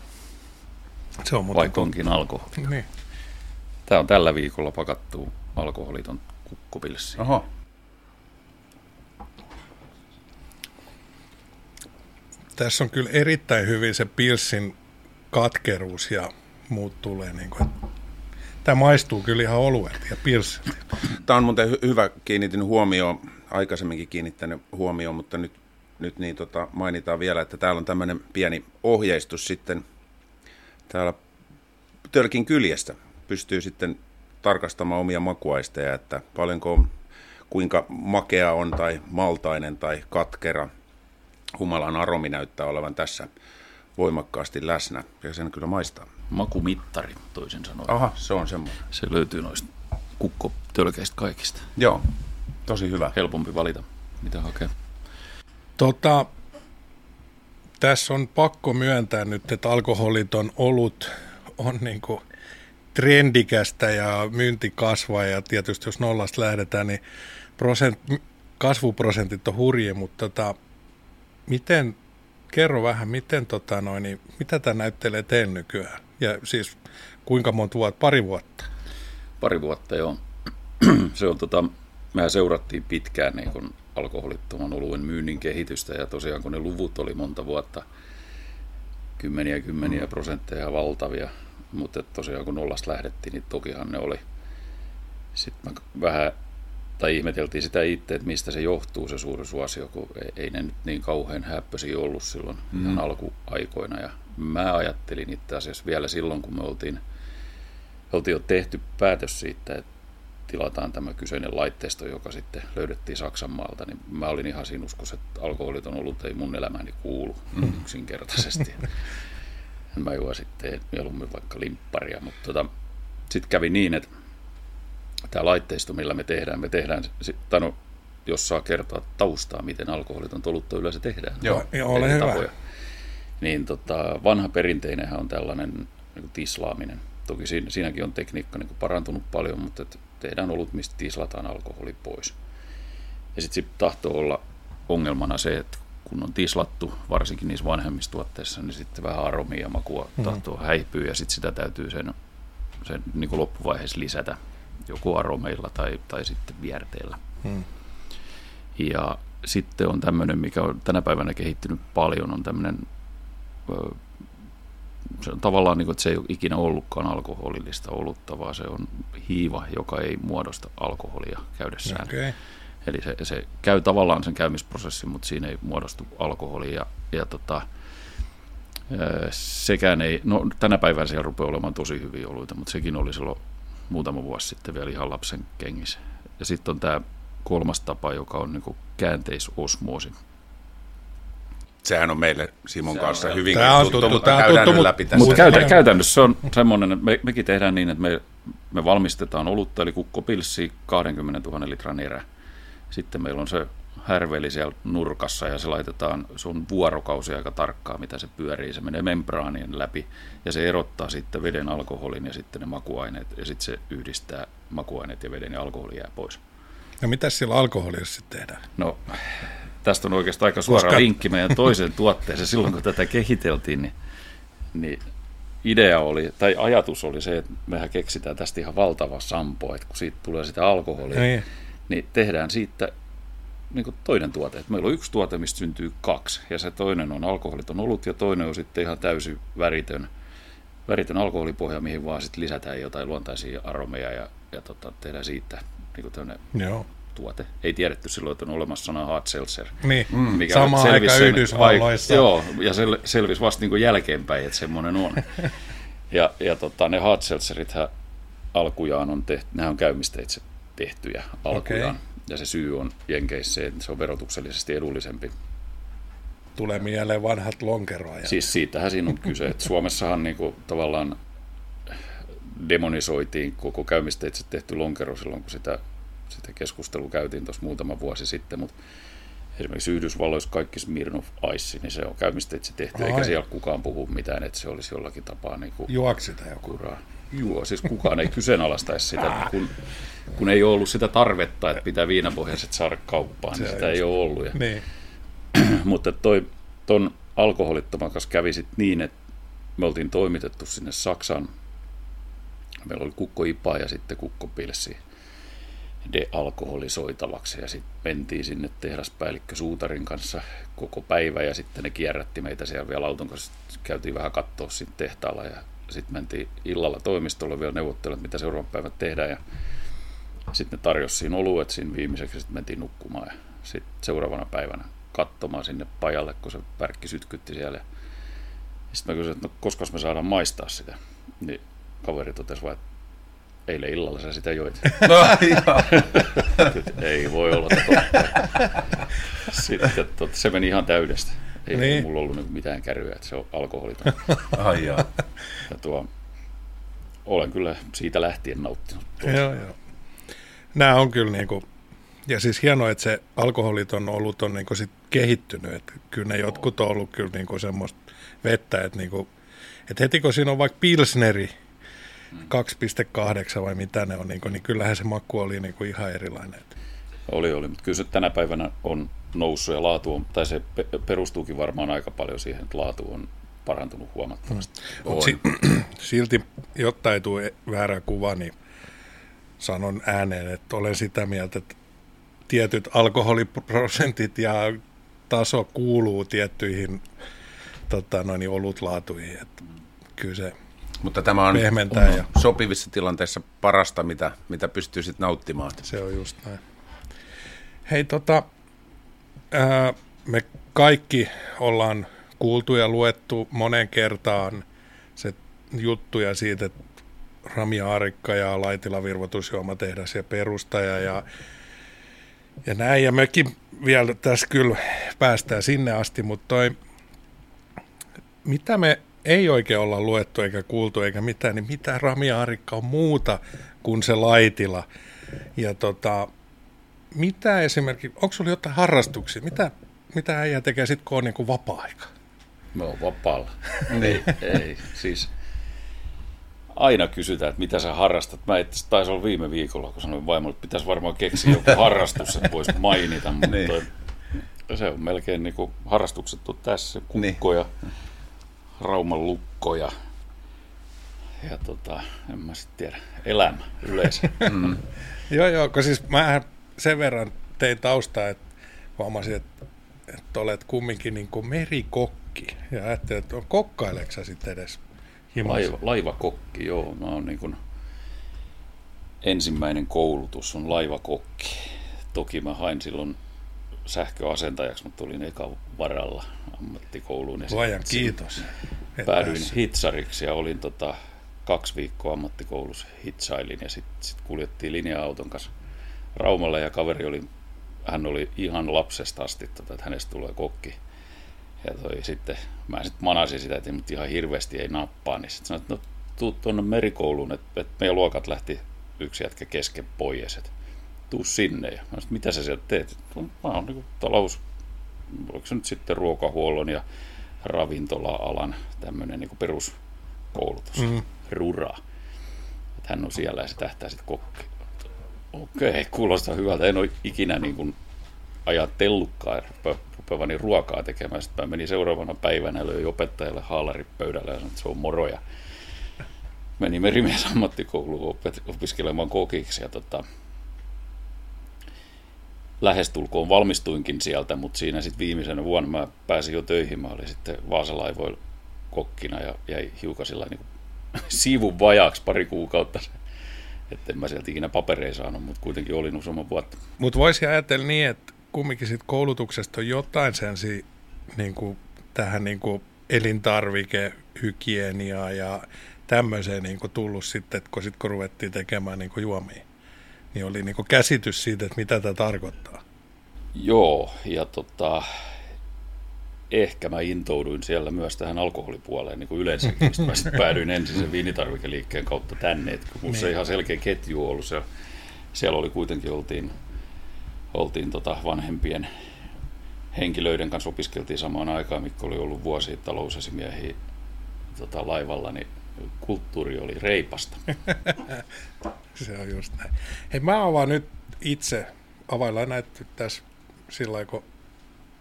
Se on Vaikka onkin alkoholi. Niin. Tämä on tällä viikolla pakattu alkoholiton kukkupilssi. Oho. Tässä on kyllä erittäin hyvin se pilssin katkeruus ja muut tulee niin kuin, Tämä maistuu kyllä ihan oluelta ja pilsiltä. Tämä on muuten hy- hyvä, kiinnitin huomioon, aikaisemminkin kiinnittänyt huomioon, mutta nyt, nyt niin tota, mainitaan vielä, että täällä on tämmöinen pieni ohjeistus sitten täällä tölkin kyljestä. Pystyy sitten tarkastamaan omia makuaisteja, että paljonko on, kuinka makea on tai maltainen tai katkera. Humalan aromi näyttää olevan tässä voimakkaasti läsnä ja sen kyllä maistaa makumittari toisin sanoen. Aha, se on semmoinen. Se löytyy noista kukkotölkeistä kaikista. Joo, tosi hyvä. Helpompi valita, mitä hakee. Tota, tässä on pakko myöntää nyt, että alkoholiton olut on niin kuin trendikästä ja myynti kasvaa ja tietysti jos nollasta lähdetään, niin prosent, kasvuprosentit on hurje, mutta tota, miten, kerro vähän, miten tota noin, niin, mitä tämä näyttelee teille nykyään? Ja siis kuinka monta vuotta? Pari vuotta? Pari vuotta, joo. se on tota, mehän seurattiin pitkään niin kun alkoholittoman oluen myynnin kehitystä ja tosiaan kun ne luvut oli monta vuotta, kymmeniä kymmeniä mm. prosentteja valtavia, mutta tosiaan kun nollasta lähdettiin, niin tokihan ne oli. Sitten mä vähän, tai ihmeteltiin sitä itse, että mistä se johtuu se suuri suosio, kun ei ne nyt niin kauhean häppöisiä ollut silloin mm. ihan alkuaikoina ja mä ajattelin itse asiassa vielä silloin, kun me oltiin, oltiin jo tehty päätös siitä, että tilataan tämä kyseinen laitteisto, joka sitten löydettiin Saksan maalta, niin mä olin ihan siinä uskossa, että alkoholiton ollut ei mun elämäni kuulu mm. yksinkertaisesti. mä juon sitten mieluummin vaikka limpparia, mutta tota, sitten kävi niin, että tämä laitteisto, millä me tehdään, me tehdään, tai no, jos saa kertoa taustaa, miten alkoholiton olutta yleensä tehdään. Joo, joo, ole hyvä. tapoja. Niin tota, vanha perinteinenhän on tällainen niin kuin tislaaminen. Toki siinä, siinäkin on tekniikka niin kuin parantunut paljon, mutta et tehdään olut, mistä tislataan alkoholi pois. Ja sitten sit tahtoo olla ongelmana se, että kun on tislattu, varsinkin niissä vanhemmissa tuotteissa, niin sitten vähän aromia ja makua Mhm. tahtoo häipyä ja sitten sitä täytyy sen, sen niin kuin loppuvaiheessa lisätä joko aromeilla tai, tai sitten vierteillä. Hmm. Ja sitten on tämmöinen, mikä on tänä päivänä kehittynyt paljon, on tämmöinen, se on tavallaan niin kuin, että se ei ole ikinä ollutkaan alkoholillista olutta, vaan se on hiiva, joka ei muodosta alkoholia käydessään. Okei. Eli se, se käy tavallaan sen käymisprosessin, mutta siinä ei muodostu alkoholia. Ja, ja tota, sekään ei, no tänä päivänä siellä rupeaa olemaan tosi hyviä oluita, mutta sekin oli silloin muutama vuosi sitten vielä ihan lapsen kengissä. Ja sitten on tämä kolmas tapa, joka on niin käänteisosmoosi. Sehän on meille Simon Se kanssa on- hyvin Tää on tuttu, tuttu, mutta tää on käydään tuttu, mut- läpi tässä. Mutta Mut- käytä, käytännössä se on semmoinen, että me, mekin tehdään niin, että me, me valmistetaan olutta, eli kukkopilssi 20 000 litran erä. Sitten meillä on se härveli siellä nurkassa ja se laitetaan, se on vuorokausi aika tarkkaa, mitä se pyörii. Se menee membraanien läpi ja se erottaa sitten veden alkoholin ja sitten ne makuaineet ja sitten se yhdistää makuaineet ja veden ja alkoholi jää pois. No mitä sillä alkoholilla sitten tehdään? No, tästä on oikeastaan aika suora Koska- linkki meidän toiseen tuotteeseen. Silloin kun tätä kehiteltiin, niin, niin idea oli, tai ajatus oli se, että mehän keksitään tästä ihan valtava sampo, että kun siitä tulee sitä alkoholia, Niin. niin tehdään siitä niin kuin toinen tuote. Että meillä on yksi tuote, mistä syntyy kaksi, ja se toinen on alkoholiton olut, ja toinen on sitten ihan täysin väritön, väritön alkoholipohja, mihin vaan sitten lisätään jotain luontaisia aromeja, ja, ja tota, tehdään siitä niin kuin Joo. tuote. Ei tiedetty silloin, että on olemassa sana hard seltzer. Niin, mm. Mikä samaan selvisi aikaan sen- Yhdysvalloissa. Ai, joo, ja sel, selvisi vasta niin kuin jälkeenpäin, että semmoinen on. ja ja tota, ne hard seltzerithän alkujaan on tehty, nehän on käymisteitse tehtyjä alkujaan. Okei. Ja se syy on Jenkeissä se, että se on verotuksellisesti edullisempi. Tulee mieleen vanhat lonkeroajat. Siis siitähän siinä on kyse, että Suomessahan niin kuin, tavallaan demonisoitiin koko käymisteitse tehty lonkero silloin, kun sitä, sitä keskustelua käytiin tuossa muutama vuosi sitten, mutta esimerkiksi Yhdysvalloissa kaikki Smirnoff Ice, niin se on käymisteitse tehty, Ai. eikä siellä kukaan puhu mitään, että se olisi jollakin tapaa niin kuin Juoksi joku. kuraa. Juo, siis kukaan ei kyseenalaistaisi sitä, kun, kun ei ole ollut sitä tarvetta, että pitää viinapohjaiset saada kauppaan, niin sitä just. ei ole ollut. Ja Niin. mutta toi, ton alkoholittoman kanssa kävi sit niin, että me oltiin toimitettu sinne Saksaan. Meillä oli kukko Ipa ja sitten kukko Pilsi dealkoholisoitavaksi. Ja sitten mentiin sinne tehdaspäällikkö Suutarin kanssa koko päivä ja sitten ne kierrätti meitä siellä vielä auton kanssa. Käytiin vähän katsoa siinä tehtaalla ja sitten mentiin illalla toimistolle vielä neuvottelemaan, mitä seuraavan päivän tehdään. Ja sitten ne tarjosi siinä oluet siinä viimeiseksi sitten mentiin nukkumaan. Ja sitten seuraavana päivänä katsomaan sinne pajalle, kun se värkki sytkytti siellä. Sitten mä kysyin, että no, koska me saadaan maistaa sitä. Niin kaveri totesi vaan, että eilen illalla sä sitä joit. No, ei voi olla totta. Sitten tot, se meni ihan täydestä. Ei Niin. niin. mulla ollut niinku mitään kärryä, että se on alkoholiton. Ai jaa. Ja tuo, olen kyllä siitä lähtien nauttinut. Joo, joo. Nämä on kyllä niinku, ja siis hienoa, että se alkoholiton olut on niinku sit kehittynyt, että kyllä ne jotkut on ollut kyllä niinku semmoista vettä, että niinku, et heti kun siinä on vaikka pilsneri 2,8 vai mitä ne on, niinku, niin kyllähän se maku oli niinku ihan erilainen. Oli, oli, mutta kyllä se tänä päivänä on noussut ja laatu on, tai se pe- perustuukin varmaan aika paljon siihen, että laatu on parantunut huomattavasti. Mut si- silti, jotta ei tule väärä kuva, niin sanon ääneen, että olen sitä mieltä, että tietyt alkoholiprosentit ja taso kuuluu tiettyihin tota, noin, olutlaatuihin. Että kyllä se Mutta tämä on pehmentää ja sopivissa tilanteissa parasta, mitä, mitä pystyy sitten nauttimaan. se on just näin. Hei, tota, ää, me kaikki ollaan kuultu ja luettu monen kertaan se juttuja siitä, että Rami Aarikka ja Laitila virvoitusjuomatehdas ja perustaja ja, ja näin. Ja mekin vielä tässä kyllä päästään sinne asti, mutta toi, mitä me ei oikein olla luettu eikä kuultu eikä mitään, niin mitä Rami Arikka on muuta kuin se laitila. Ja tota, mitä esimerkiksi, onko sulla jotain harrastuksia? Mitä, mitä äijä tekee sitten, kun on niin kuin vapaa-aika? Me on vapaalla. niin, ei, siis aina kysytään, että mitä sä harrastat. Mä itse taisi olla viime viikolla, kun sanoin vaimolle, että pitäisi varmaan keksiä joku harrastus, että voisi mainita. Mutta niin. se on melkein niin kuin harrastukset on tässä. Kukkoja, niin. rauman lukkoja ja tota, en mä sitten tiedä, elämä yleensä. mm. joo, joo, kun siis mä sen verran tein taustaa, että huomasin, että, että olet kumminkin niin kuin merikokki. Ja ajattelin, että kokkaileeko sä sitten edes Laiva, laivakokki, joo. Mä oon niin kuin, ensimmäinen koulutus on laivakokki. Toki mä hain silloin sähköasentajaksi, mutta tulin eka varalla ammattikouluun. Ja Luojan kiitos. Päädyin hitsariksi ja olin tota, kaksi viikkoa ammattikoulussa hitsailin ja sitten sit kuljettiin linja-auton kanssa Raumalle ja kaveri oli, hän oli ihan lapsesta asti, tota, että hänestä tulee kokki. Ja toi sitten, mä sitten manasin sitä, että mutta ihan hirveästi ei nappaa, niin sitten sanoin, että no tuu tuonne merikouluun, että, että meidän luokat lähti yksi jätkä kesken pois, että tuu sinne. Ja mä sanoin, mitä sä sieltä teet? Mä oon niin talous, oliko se nyt sitten ruokahuollon ja ravintola-alan tämmöinen niin peruskoulutus, mm. rura. Että hän on siellä ja se tähtää sitten kokki. Okei, okay, kuulostaa hyvältä. En ole ikinä niin kuin ajatellutkaan rupevani ruokaa tekemään. Sitten mä menin seuraavana päivänä löi opettajalle haalarit pöydälle ja sanoin, että se on moroja. Menin merimies ammattikouluun opiskelemaan kokiksi ja tota, lähestulkoon valmistuinkin sieltä, mutta siinä sitten viimeisenä vuonna mä pääsin jo töihin. Mä olin sitten Vaasalaivoilla kokkina ja jäi hiukan sillä niin siivun vajaaksi pari kuukautta. Että en mä sieltä ikinä papereja saanut, mutta kuitenkin olin useamman vuotta. Mutta voisi ajatella niin, että kumminkin sit koulutuksesta on jotain sensi niin kuin, tähän niin kuin elintarvikehygieniaa ja tämmöiseen niin kuin tullut sitten, että kun, sit, kun ruvettiin tekemään niin kuin juomia, niin oli niin kuin käsitys siitä, että mitä tämä tarkoittaa. Joo, ja tota, ehkä mä intouduin siellä myös tähän alkoholipuoleen niin kuin yleensäkin. Sitten mä sitten päädyin ensin sen viinitarvikeliikkeen kautta tänne, että kun niin. ihan selkeä ketju ollut. Se, siellä oli kuitenkin, oltiin oltiin tota vanhempien henkilöiden kanssa opiskeltiin samaan aikaan, mikä oli ollut vuosi talousesimiehiä tota, laivalla, niin kulttuuri oli reipasta. Se on just näin. Hei, mä avaan nyt itse, availlaan näitä tässä sillä kun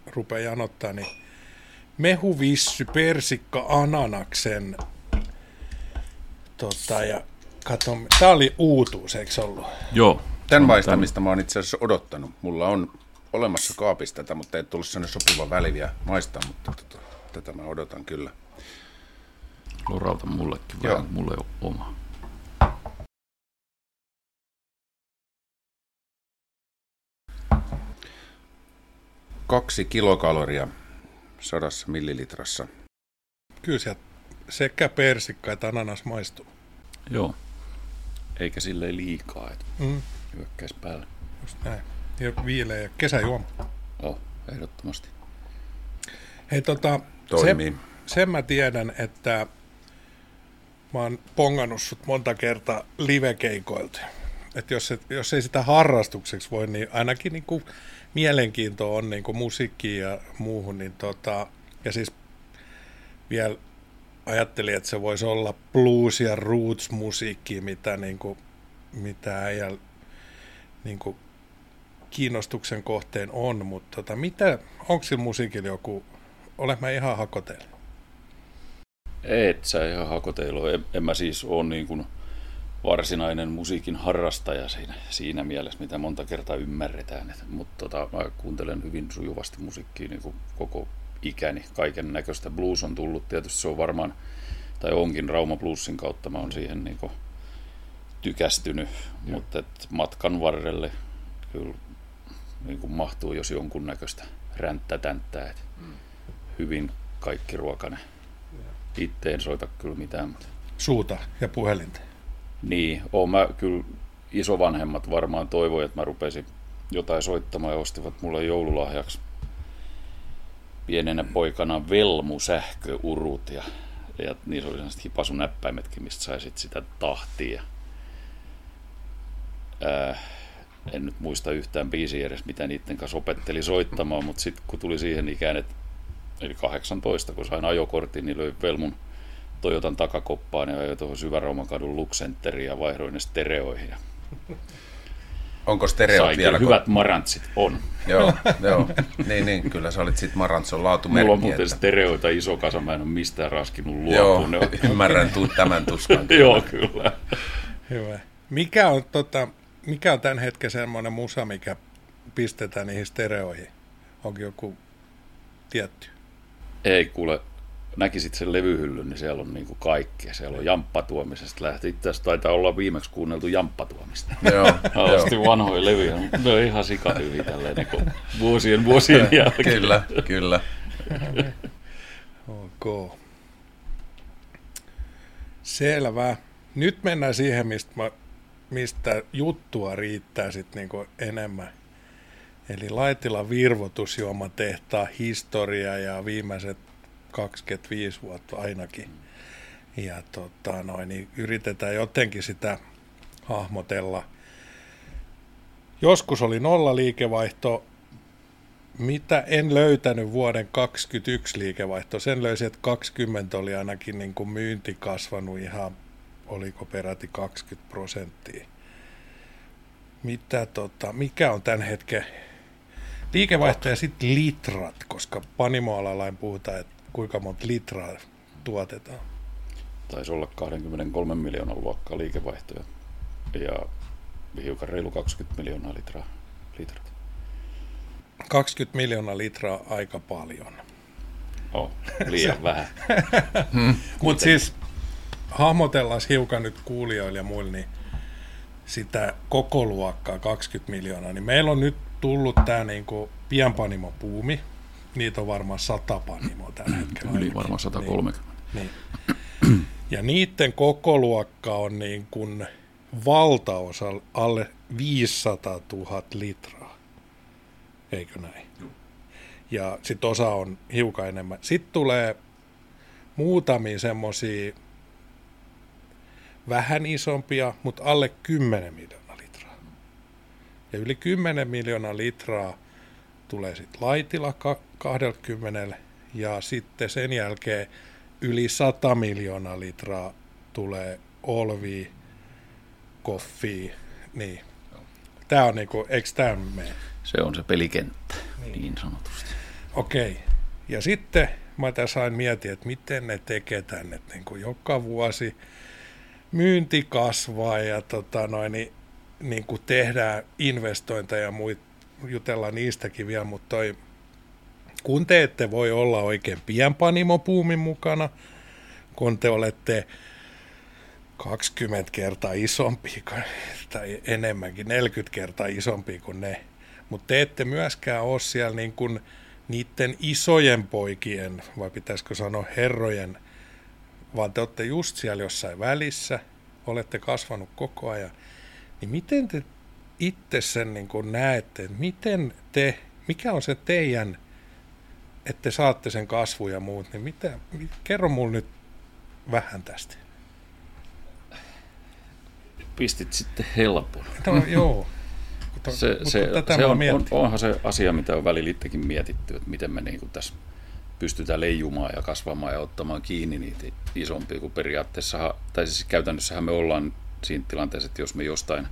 rupeaa janottaa, niin mehuvissy, persikka, ananaksen tota, ja kato, tää oli uutuus, eikö ollut? Joo, Tämän maistamista mä oon itse asiassa odottanut. Mulla on olemassa kaapissa tätä, mutta ei tullut sellainen sopiva väli vielä maistaa, mutta tota, tätä mä odotan kyllä. Loralta mullekin vähän, mulle on oma. Kaksi kilokaloria sadassa millilitrassa. Kyllä sieltä sekä persikka että ananas maistuu. Joo, eikä silleen liikaa. Että... Mm hyökkäisi päälle. Just näin. Ja viileä kesäjuoma. Oh, ehdottomasti. Hei tota, Toimii. Sen, sen mä tiedän, että mä oon pongannut sut monta kertaa livekeikoilta. Että jos, et, jos ei sitä harrastukseksi voi, niin ainakin niin kuin mielenkiinto on niin kuin musiikkiin ja muuhun. Niin tota, ja siis vielä ajattelin, että se voisi olla blues- ja roots-musiikki, mitä, niin kuin, mitä ei niin kuin kiinnostuksen kohteen on, mutta tota, mitä, onko sillä musiikilla joku, olet mä ihan hakoteilla? Et sä ihan hakoteilla en, en mä siis ole niin kuin varsinainen musiikin harrastaja siinä, siinä mielessä, mitä monta kertaa ymmärretään. Et, mutta tota, mä kuuntelen hyvin sujuvasti musiikkia niin koko ikäni. Kaiken näköistä blues on tullut. Tietysti se on varmaan, tai onkin Rauma Bluesin kautta. Mä oon siihen niin kuin tykästynyt, Joo. mutta et matkan varrelle kyllä niin kuin mahtuu jos jonkunnäköistä ränttätänttää. Et mm. Hyvin kaikki ruokane. Itse en soita kyllä mitään. Mutta... Suuta ja puhelinta. Niin, oon mä kyllä isovanhemmat varmaan toivoi, että mä rupesin jotain soittamaan ja ostivat mulle joululahjaksi pienenä poikana velmu sähköurut ja ja niissä oli sellaiset hipasunäppäimetkin, mistä sai sit sitä tahtia. Ää, en nyt muista yhtään biisiä edes, mitä niiden kanssa opetteli soittamaan, mutta sitten kun tuli siihen ikään, että eli 18, kun sain ajokortin, niin löin Velmun Toyotan takakoppaan ja ajoin tuohon Syvärauman kadun Luxenteriin ja vaihdoin ne stereoihin. Onko stereot Sainkin vielä? hyvät marantsit, on. Joo, joo. Niin, niin, kyllä sä olit sit Marantson laatumerkki. Mulla on muuten että- stereoita iso kasa, mä en ole mistään raskinut luopua. Joo, Ne on- ymmärrän tu- tämän tuskan. Joo, kyllä. Hyvä. Mikä on, tota, mikä on tämän hetken semmoinen musa, mikä pistetään niihin stereoihin? Onko joku tietty? Ei kuule, näkisit sen levyhyllyn, niin siellä on niinku kaikkea. Siellä on jamppatuomisesta lähti. Itse asiassa taitaa olla viimeksi kuunneltu jamppatuomista. Joo, Asti vanhoja levyjä, mutta ne on ihan sikahyviä tälleen niin vuosien vuosien jälkeen. Kyllä, kyllä. Ok. Selvä. Nyt mennään siihen, mistä, mä, mistä juttua riittää sit niinku enemmän. Eli Laitilan virvotusjuomatehtaan historia ja viimeiset 25 vuotta ainakin. Ja tota, noin, niin yritetään jotenkin sitä hahmotella. Joskus oli nolla liikevaihto, mitä en löytänyt vuoden 21 liikevaihto. Sen löysin, että 20 oli ainakin niin kuin myynti kasvanut ihan, oliko peräti 20 prosenttia. Mitä tota, mikä on tämän hetken liikevaihto ja sitten litrat, koska panimoalalla puhutaan, että kuinka monta litraa tuotetaan. Taisi olla 23 miljoonan luokkaa liikevaihtoja ja hiukan reilu 20 miljoonaa litraa. litrat. 20 miljoonaa litraa aika paljon. Oh, liian vähän. Mutta siis hahmotellaan hiukan nyt kuulijoille ja muille, niin sitä koko luokkaa 20 miljoonaa, niin meillä on nyt tullut tämä niinku pienpanimopuumi. Niitä on varmaan 100 panimoa tällä hetkellä. Yli varmaan 130. Niin. niin. Ja niiden koko luokka on niin kuin valtaosa alle 500 000 litraa. Eikö näin? Ja sitten osa on hiukan enemmän. Sitten tulee muutamia semmoisia vähän isompia, mutta alle 10 miljoonaa litraa. Ja yli 10 miljoonaa litraa tulee sitten Laitila ka- 20 ja sitten sen jälkeen yli 100 miljoonaa litraa tulee Olvi, Koffi, niin. Tämä on niinku, eikö tämä mene? Se on se pelikenttä, niin, niin sanotusti. Okei. Ja sitten mä tässä sain miettiä, että miten ne tekee tänne, että niin kuin joka vuosi myynti kasvaa ja tota noin, niin, niin kuin tehdään investointeja ja muita, jutellaan niistäkin vielä, mutta toi, kun te ette voi olla oikein pienpanimopuumin mukana, kun te olette 20 kertaa isompi tai enemmänkin, 40 kertaa isompi kuin ne, mutta te ette myöskään ole siellä niin kuin niiden isojen poikien, vai pitäisikö sanoa herrojen, vaan te olette just siellä jossain välissä, olette kasvanut koko ajan, niin miten te itse sen niin kuin näette, miten te, mikä on se teidän, että te saatte sen kasvu ja muut, niin mitä, kerro mulle nyt vähän tästä. Pistit sitten helpon. No, joo. Mutta, Se, mutta se, tätä se on, on, onhan se asia, mitä on välillä itsekin mietitty, että miten me niin kuin tässä pystytään leijumaan ja kasvamaan ja ottamaan kiinni niitä isompia, kun periaatteessa, tai siis käytännössähän me ollaan siinä tilanteessa, että jos me jostain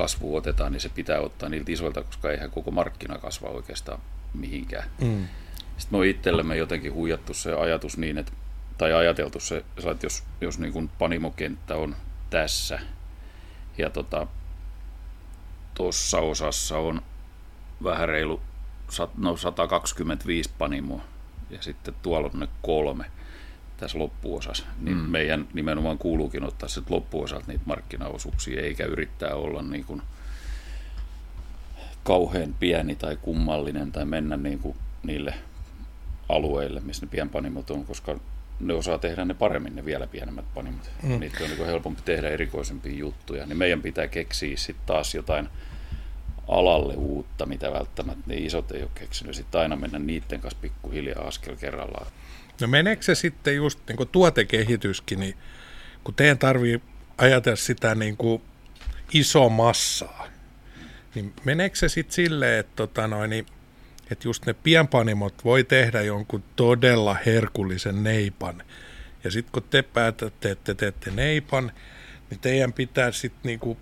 kasvua otetaan, niin se pitää ottaa niiltä isoilta, koska eihän koko markkina kasva oikeastaan mihinkään. Mm. Sitten me on itsellemme jotenkin huijattu se ajatus niin, että, tai ajateltu se, että jos, jos niin kuin panimokenttä on tässä, ja tota, tuossa osassa on vähän reilu no 125 panimoa ja sitten tuolla on ne kolme tässä loppuosassa, niin Mm. meidän nimenomaan kuuluukin ottaa sitten loppuosalta niitä markkinaosuuksia, eikä yrittää olla niin kuin kauhean pieni tai kummallinen tai mennä niin kuin niille alueille, missä ne pienpanimot on, koska ne osaa tehdä ne paremmin, ne vielä pienemmät panimot. Mm. Mm. Niitä on niin helpompi tehdä erikoisempia juttuja. Niin meidän pitää keksiä sitten taas jotain alalle uutta, mitä välttämättä ne isot ei ole keksinyt. Sitten aina mennä niiden kanssa pikkuhiljaa askel kerrallaan. No meneekö se sitten just niin kuin tuotekehityskin, niin kun teidän tarvii ajatella sitä niin kuin iso massaa, niin meneekö se sitten silleen, että, tota noin, niin, että just ne pienpanimot voi tehdä jonkun todella herkullisen neipan, ja sitten kun te päätätte, että te teette neipan, niin teidän pitää sitten niinku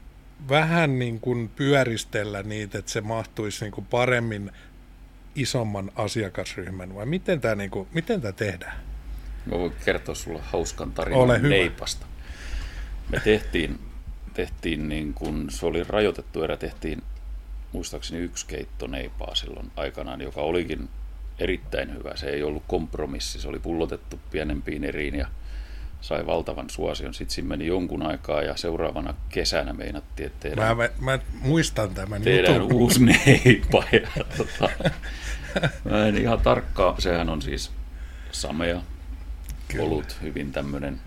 vähän niin kuin pyöristellä niitä, että se mahtuisi niin kuin paremmin isomman asiakasryhmän, vai miten tämä niin kuin, miten tämä tehdään? Mä voin kertoa sulle hauskan tarinan Ole hyvä. neipasta. Me tehtiin, tehtiin niin kuin, se oli rajoitettu erä, tehtiin muistaakseni yksi keitto neipaa silloin aikanaan, joka olikin erittäin hyvä. Se ei ollut kompromissi, se oli pullotettu pienempiin eriin ja sai valtavan suosion. Sitten siinä meni jonkun aikaa ja seuraavana kesänä meinattiin, että tehdään, Mä, mä, mä muistan tämän tehdään jutun. uusi neippa. Ja, tota, mä en ihan tarkkaan, sehän on siis samea Kyllä. olut, hyvin tämmöinen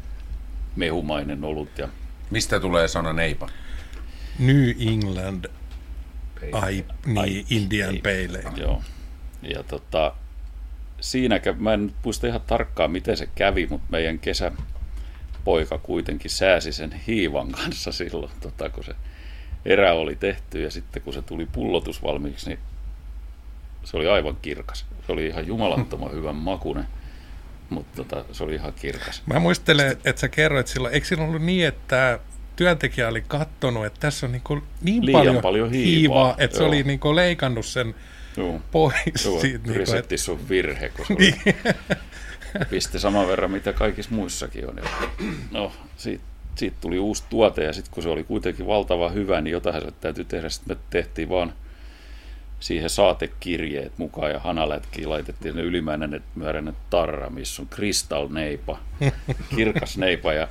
mehumainen olut. Ja Mistä tulee sana neipa? New England ai, niin, Indian Pale Ale. Joo. Ja tota, siinä, kä- mä en muista ihan tarkkaan miten se kävi, mutta meidän kesäpoika kuitenkin sääsi sen hiivan kanssa silloin, tota, kun se erä oli tehty ja sitten kun se tuli pullotus valmiiksi, niin se oli aivan kirkas. Se oli ihan jumalattoman hyvän makunen, mutta tota, se oli ihan kirkas. Mä muistelen, että sä kerroit silloin, eikö siinä ollut niin, että työntekijä oli kattonut, että tässä on niin, kuin niin Liian paljon, paljon hiivaa, että se joo. oli niin kuin leikannut sen Joo. pois. Joo, siitä, niin kuin, reseptissä on virhe, kun se Niin. Pisti saman verran, mitä kaikissa muissakin on. No, siitä, siitä tuli uusi tuote ja sitten kun se oli kuitenkin valtava hyvä, niin jotain se täytyy tehdä. Sitten me tehtiin vaan siihen saatekirjeet mukaan ja hanalätkiin laitettiin ne ylimääräinen määräinen tarra, missä on crystal neipa, kirkas neipa ja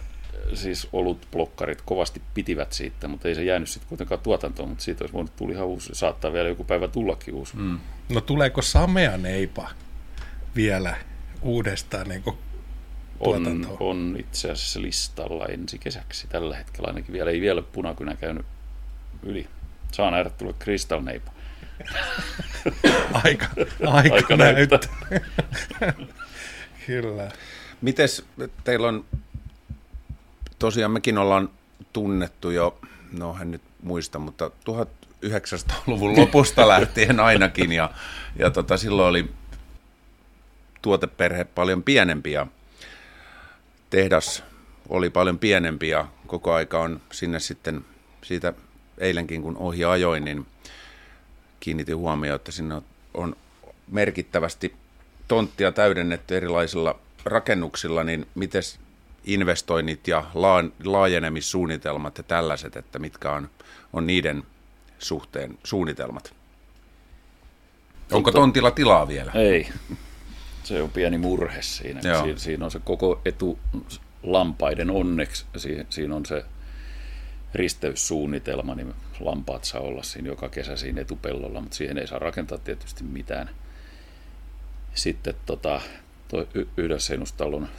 siis olut blokkarit kovasti pitivät siitä, mutta ei se jäänyt sitten kuitenkaan tuotantoon, mutta siitä olisi voinut tulla ihan uusi, saattaa vielä joku päivä tullakin uusi. Mm. No tuleeko samea neipa vielä uudestaan niin kuin on, tuotantoon? on itse asiassa listalla ensi kesäksi tällä hetkellä. Ainakin vielä ei vielä punakynä käynyt yli. Saa nähdä tulla Crystal Neipa. Aika, aika, Aika näyttää. näyttää. Kyllä. Mites teillä on, tosiaan mekin ollaan tunnettu jo, no en nyt muista, mutta 1900-luvun lopusta lähtien ainakin, ja, ja tota, silloin oli tuoteperhe paljon pienempi, ja tehdas oli paljon pienempi, ja koko aika on sinne sitten siitä eilenkin, kun ohi ajoin, niin kiinnitin huomioon, että sinne on- merkittävästi tonttia täydennetty erilaisilla rakennuksilla, niin miten investoinnit ja laa- laajenemissuunnitelmat ja tällaiset, että mitkä on, on niiden suhteen suunnitelmat? Onko tontilla tilaa vielä? Ei. Se on pieni murhe siinä. Joo. Siinä, siinä on se koko etu lampaiden onneksi. Siinä, siinä on se risteyssuunnitelma, niin lampaat saa olla siinä joka kesä siinä etupellolla, mutta siihen ei saa rakentaa tietysti mitään. Sitten tota, toi y- yhdessä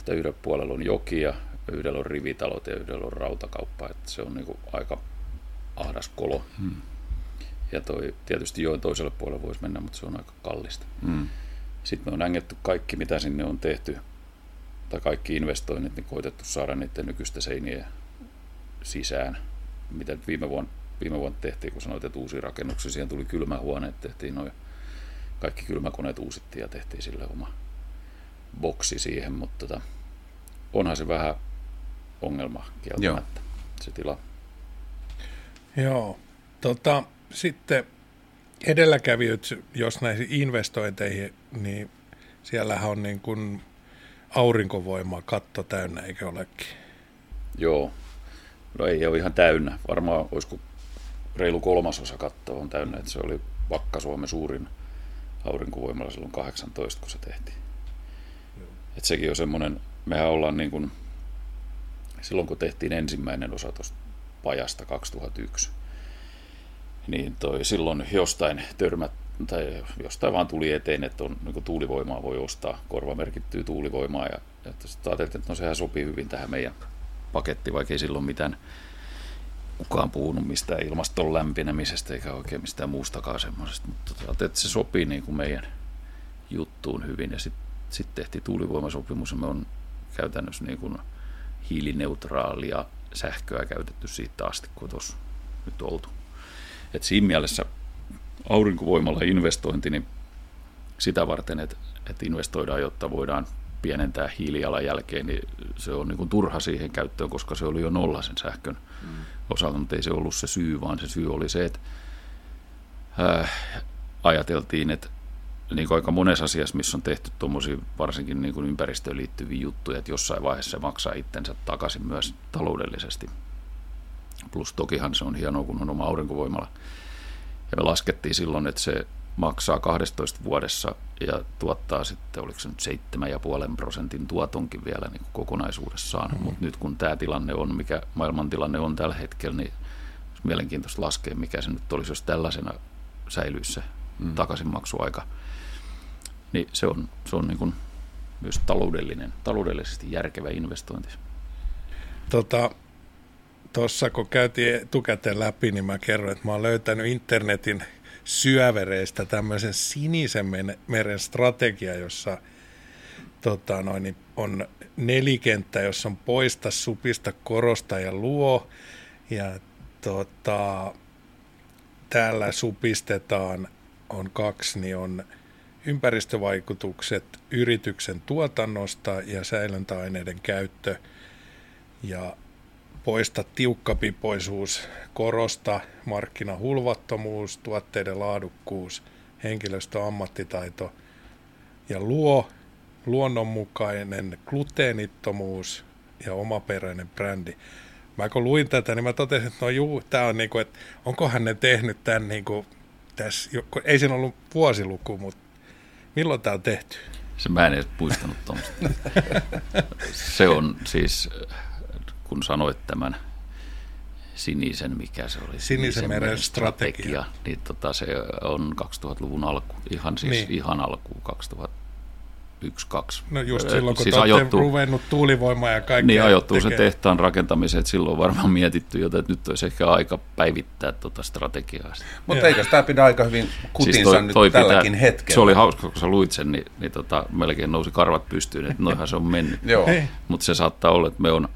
tai yhdellä puolella on joki ja yhdellä on rivitalot ja yhdellä on rautakauppa, että se on niinku aika ahdas kolo. Hmm. Ja toi, tietysti joen toiselle puolelle voisi mennä, mutta se on aika kallista. Hmm. Sitten me on ängetty kaikki, mitä sinne on tehty, tai kaikki investoinnit, niin koitettu saada niiden nykyistä seiniä sisään. Mitä nyt viime vuonna, viime vuonna tehtiin, kun sanoit, että uusia rakennuksia, siihen tuli kylmähuoneet, tehtiin noin, kaikki kylmäkoneet uusittiin ja tehtiin sille oma boksi siihen, mutta tota, onhan se vähän ongelma kieltämättä, se tila. Joo. Tota, sitten edelläkävijät, jos näihin investointeihin, niin siellähän on niin kuin aurinkovoimaa katto täynnä, eikö olekin? Joo. No ei ole ihan täynnä. Varmaan olisiko reilu kolmasosa kattoa on täynnä. Että se oli Vakka-Suomen suurin aurinkovoimalla silloin 18, kun se tehtiin. Et sekin on semmoinen, mehän ollaan niin kuin, silloin kun tehtiin ensimmäinen osa tuosta pajasta 2001, niin toi silloin jostain törmät, tai jostain vaan tuli eteen, että on, niin tuulivoimaa voi ostaa, korvamerkittyy tuulivoimaa, ja, ja sitten ajateltiin, että no sehän sopii hyvin tähän meidän paketti, vaikka ei silloin mitään kukaan puhunut mistään ilmaston lämpenemisestä eikä oikein mistään muustakaan semmoisesta, mutta tota, että se sopii niin kuin meidän juttuun hyvin ja sitten sit tehtiin tuulivoimasopimus ja me on käytännössä niin kuin hiilineutraalia sähköä käytetty siitä asti, kun tuossa nyt oltu. Et siinä mielessä aurinkovoimalla investointi, niin sitä varten, että, että investoidaan, jotta voidaan pienentää hiilijalanjälkeen, niin se on niin kuin turha siihen käyttöön, koska se oli jo nolla sen sähkön mm. osalta, mutta ei se ollut se syy, vaan se syy oli se, että äh, ajateltiin, että niin kuin aika monessa asiassa, missä on tehty tuommoisia varsinkin niin kuin ympäristöön liittyviä juttuja, että jossain vaiheessa se maksaa itsensä takaisin myös taloudellisesti. Plus tokihan se on hienoa, kun on oma aurinkovoimala. Ja me laskettiin silloin, että se maksaa 12 vuodessa ja tuottaa sitten, oliko se nyt 7,5 prosentin tuotonkin vielä niin kuin kokonaisuudessaan. Mm-hmm. Mutta nyt kun tämä tilanne on, mikä maailmantilanne on tällä hetkellä, niin olisi mielenkiintoista laskea, mikä se nyt olisi, jos tällaisena säilyisi se mm. takaisinmaksuaika. Niin se on, se on niin kuin myös taloudellinen, taloudellisesti järkevä investointi. Tota, Tuossa kun käytiin etukäteen läpi, niin mä kerroin, että mä oon löytänyt internetin syövereistä tämmöisen sinisen meren strategia, jossa tota, noin, niin on nelikenttä, jossa on poista, supista, korosta ja luo. Ja tota, täällä supistetaan, on kaksi, niin on ympäristövaikutukset yrityksen tuotannosta ja säilöntäaineiden käyttö. Ja poista tiukkapipoisuus, korosta markkinahulvattomuus, tuotteiden laadukkuus, henkilöstö ammattitaito ja luo luonnonmukainen gluteenittomuus ja omaperäinen brändi. Mä kun luin tätä, niin mä totesin, että no juu, tää on niinku, että onkohan ne tehnyt tämän niinku, tässä, ei siinä ollut vuosiluku, mutta milloin tämä on tehty? Se mä en edes puistanut tuommoista. Se on siis kun sanoit tämän sinisen, mikä se oli? Sinisen meren strategia. strategia. Niin tota, se on 2000-luvun alku, ihan siis niin. ihan alku 2000 yksi, kaksi. No just silloin, kun siis olette ruvennut tuulivoimaa ja kaikkea. Niin ajoittuu se tehtaan rakentamiseen, että silloin on varmaan mietitty jo, että nyt olisi ehkä aika päivittää tuota strategiaa. Mutta eikö tämä pidä aika hyvin kutinsa siis toi, toi nyt pitää, tälläkin hetkellä? Se oli hauska, kun sä luit sen, niin, niin tota, melkein nousi karvat pystyyn, että noihan se on mennyt. Mutta se saattaa olla, että me on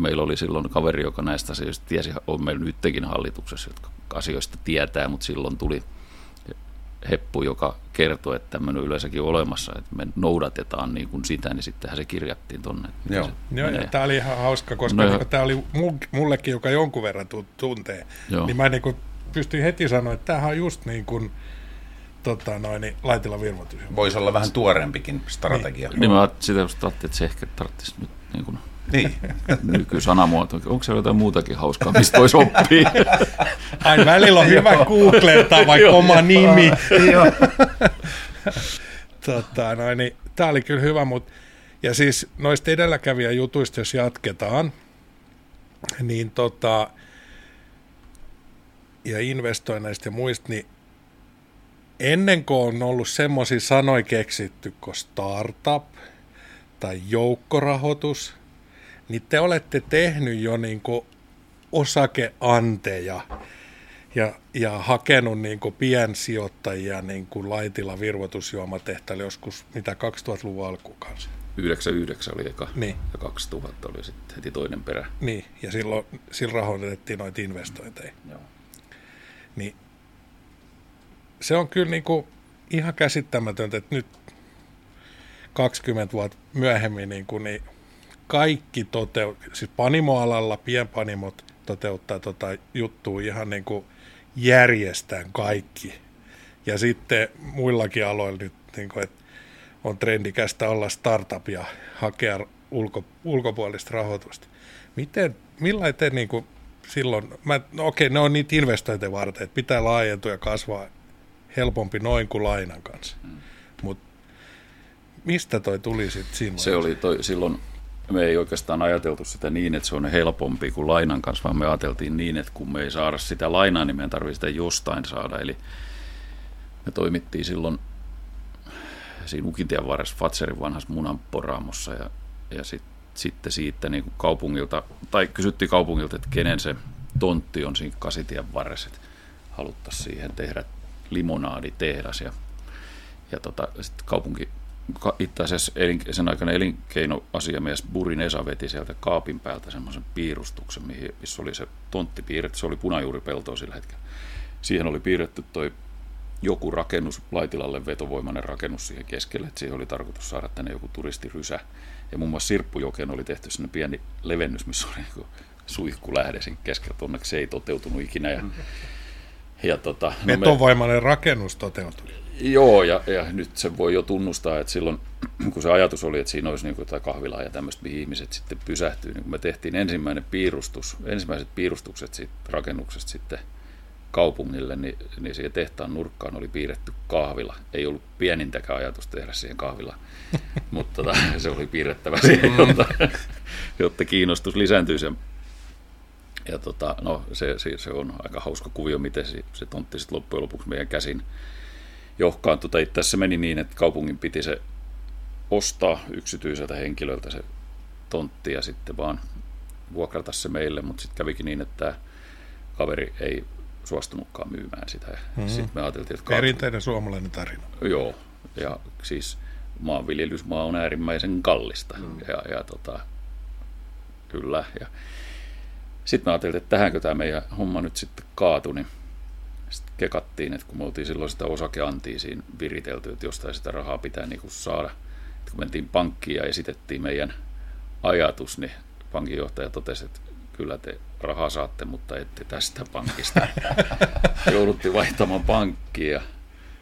meillä oli silloin kaveri, joka näistä asioista tiesi, on meillä nytkin hallituksessa, jotka asioista tietää, mutta silloin tuli heppu, joka kertoi, että tämmöinen yleensäkin olemassa, että me noudatetaan niin kuin sitä, niin sittenhän se kirjattiin tuonne. Joo, Joo tämä oli ihan hauska, koska no, niin tämä oli mullekin, joka jonkun verran tuntee, Joo. niin mä niin kuin pystyin heti sanoa, että tämähän on just niin kuin, tota, noin, niin laitilla virvoitus. Voisi olla vähän tuorempikin strategia. Niin, niin mä sitä ajattelin, että se ehkä tarvitsisi nyt niin kuin niin. Nykysanamuoto. Onko se jotain muutakin hauskaa, mistä voisi oppia? Ai välillä on hyvä googlettaa vaikka oma nimi. tota, noin, niin, Tämä oli kyllä hyvä, mutta ja siis noista edelläkävijä jutuista, jos jatketaan, niin tota, ja investoinneista ja muista, niin ennen kuin on ollut semmoisia sanoja keksitty kuin startup tai joukkorahoitus, niin te olette tehnyt jo niin kuin osakeanteja ja, ja hakenut niin kuin piensijoittajia niin kuin Laitila virvoitusjuomatehtaille joskus mitä 2000-luvun alkuun kanssa. 99 oli eka niin. ja 2000 oli sitten heti toinen perä. Niin, ja silloin, silloin rahoitettiin noita investointeja. Joo. Niin se on kyllä niin kuin ihan käsittämätöntä, että nyt 20 vuotta myöhemmin niin kuin, niin kaikki toteuttaa, siis panimoalalla pienpanimot toteuttaa tota juttua ihan niin kuin järjestään kaikki. Ja sitten muillakin aloilla nyt, niin kuin, että on trendikästä olla startup ja hakea ulko, ulkopuolista rahoitusta. Miten, millä te niin kuin silloin, mä, no okei, ne on niitä investointeja varten, että pitää laajentua ja kasvaa helpompi noin kuin lainan kanssa. Mm. Mutta mistä toi tuli sitten silloin? Se oli toi, silloin me ei oikeastaan ajateltu sitä niin, että se on helpompi kuin lainan kanssa, vaan me ajateltiin niin, että kun me ei saada sitä lainaa, niin meidän tarvitsee sitä jostain saada. Eli me toimittiin silloin siinä Ukintien varressa Fatserin vanhassa munanporaamossa ja, ja sit, sitten siitä niin kuin kaupungilta, tai kysyttiin kaupungilta, että kenen se tontti on siinä kasitien varressa, että haluttaisiin siihen tehdä limonaaditehdas. Ja, ja tota, sitten kaupunki, itse asiassa elin, sen aikana elinkeinoasiamies Burin Esa veti sieltä kaapin päältä semmoisen piirustuksen, missä oli se tontti piirretty, se oli punajuuripeltoa sillä hetkellä. Siihen oli piirretty toi joku rakennus, Laitilalle vetovoimainen rakennus siihen keskelle, että siihen oli tarkoitus saada tänne joku turistirysä. Ja muun muassa Sirppujokeen oli tehty sinne pieni levennys, missä oli niin suihku lähde sen keskellä. Onneksi se ei toteutunut ikinä. Ja, ja tota, no Vetovoimainen me, rakennus toteutui. Joo, ja, ja nyt se voi jo tunnustaa, että silloin, kun se ajatus oli, että siinä olisi niin jotain kahvilaa ja tämmöistä, mihin ihmiset sitten pysähtyy, niin kun me tehtiin ensimmäinen piirustus, ensimmäiset piirustukset siitä rakennuksesta sitten – kaupungille, niin, niin siihen tehtaan nurkkaan oli piirretty kahvila. Ei ollut pienintäkään ajatus tehdä siihen kahvila, mutta tota, se oli piirrettävä siihen, mm. jotta, jotta kiinnostus lisääntyisi. Ja, ja tota, no, se, se, se, on aika hauska kuvio, miten se, se tontti sitten loppujen lopuksi meidän käsin johkaan. Tota, itse se meni niin, että kaupungin piti se ostaa yksityiseltä henkilöltä se tontti ja sitten vaan vuokrata se meille, mutta sitten kävikin niin, että tämä kaveri ei suostunutkaan myymään sitä. Mm-hmm. Sitten me ajateltiin, että... Perinteinen suomalainen tarina. Joo, ja siis maanviljelysmaa on äärimmäisen kallista. Mm. Ja, ja tota, kyllä. Ja sitten me ajateltiin, että tähänkö tämä meidän homma nyt sitten kaatui, niin sitten kekattiin, että kun me oltiin silloin sitä osakeantia siinä viritelty, että jostain sitä rahaa pitää niin kuin saada. Että kun mentiin pankkiin ja esitettiin meidän ajatus, niin pankinjohtaja totesi, että kyllä te rahaa saatte, mutta ette tästä pankista. Jouduttiin vaihtamaan pankkia.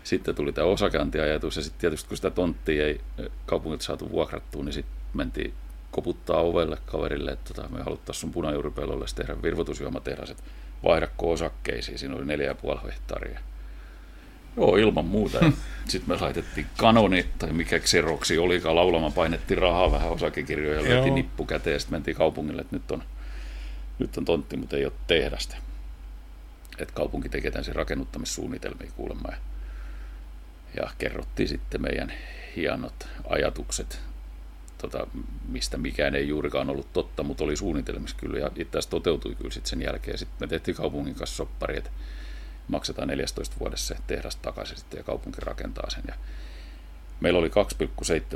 Sitten tuli tämä osakeantiajatus ja sitten tietysti kun sitä tonttia ei kaupungit saatu vuokrattua, niin sitten mentiin koputtaa ovelle kaverille, että tota, me haluttaisiin sun punajuuripellolle tehdä virvotusjuomatehdas, että vaihdakko osakkeisiin. Siinä oli neljä ja puoli hehtaaria. Joo, ilman muuta. Sitten me laitettiin kanoni, tai mikä Xeroxi olikaan laulamaan, painettiin rahaa vähän osakekirjoja, laitettiin nippu käteen ja sitten mentiin kaupungille, että nyt on nyt on tontti, mutta ei ole tehdasta. Että kaupunki tekee tämän rakennuttamissuunnitelmia kuulemma. Ja, ja kerrottiin sitten meidän hienot ajatukset, tota, mistä mikään ei juurikaan ollut totta, mutta oli suunnitelmissa kyllä. Ja itse asiassa toteutui kyllä sitten sen jälkeen. Sitten me tehtiin kaupungin kanssa soppari, että maksetaan 14 vuodessa se tehdas takaisin sitten ja kaupunki rakentaa sen. Ja Meillä oli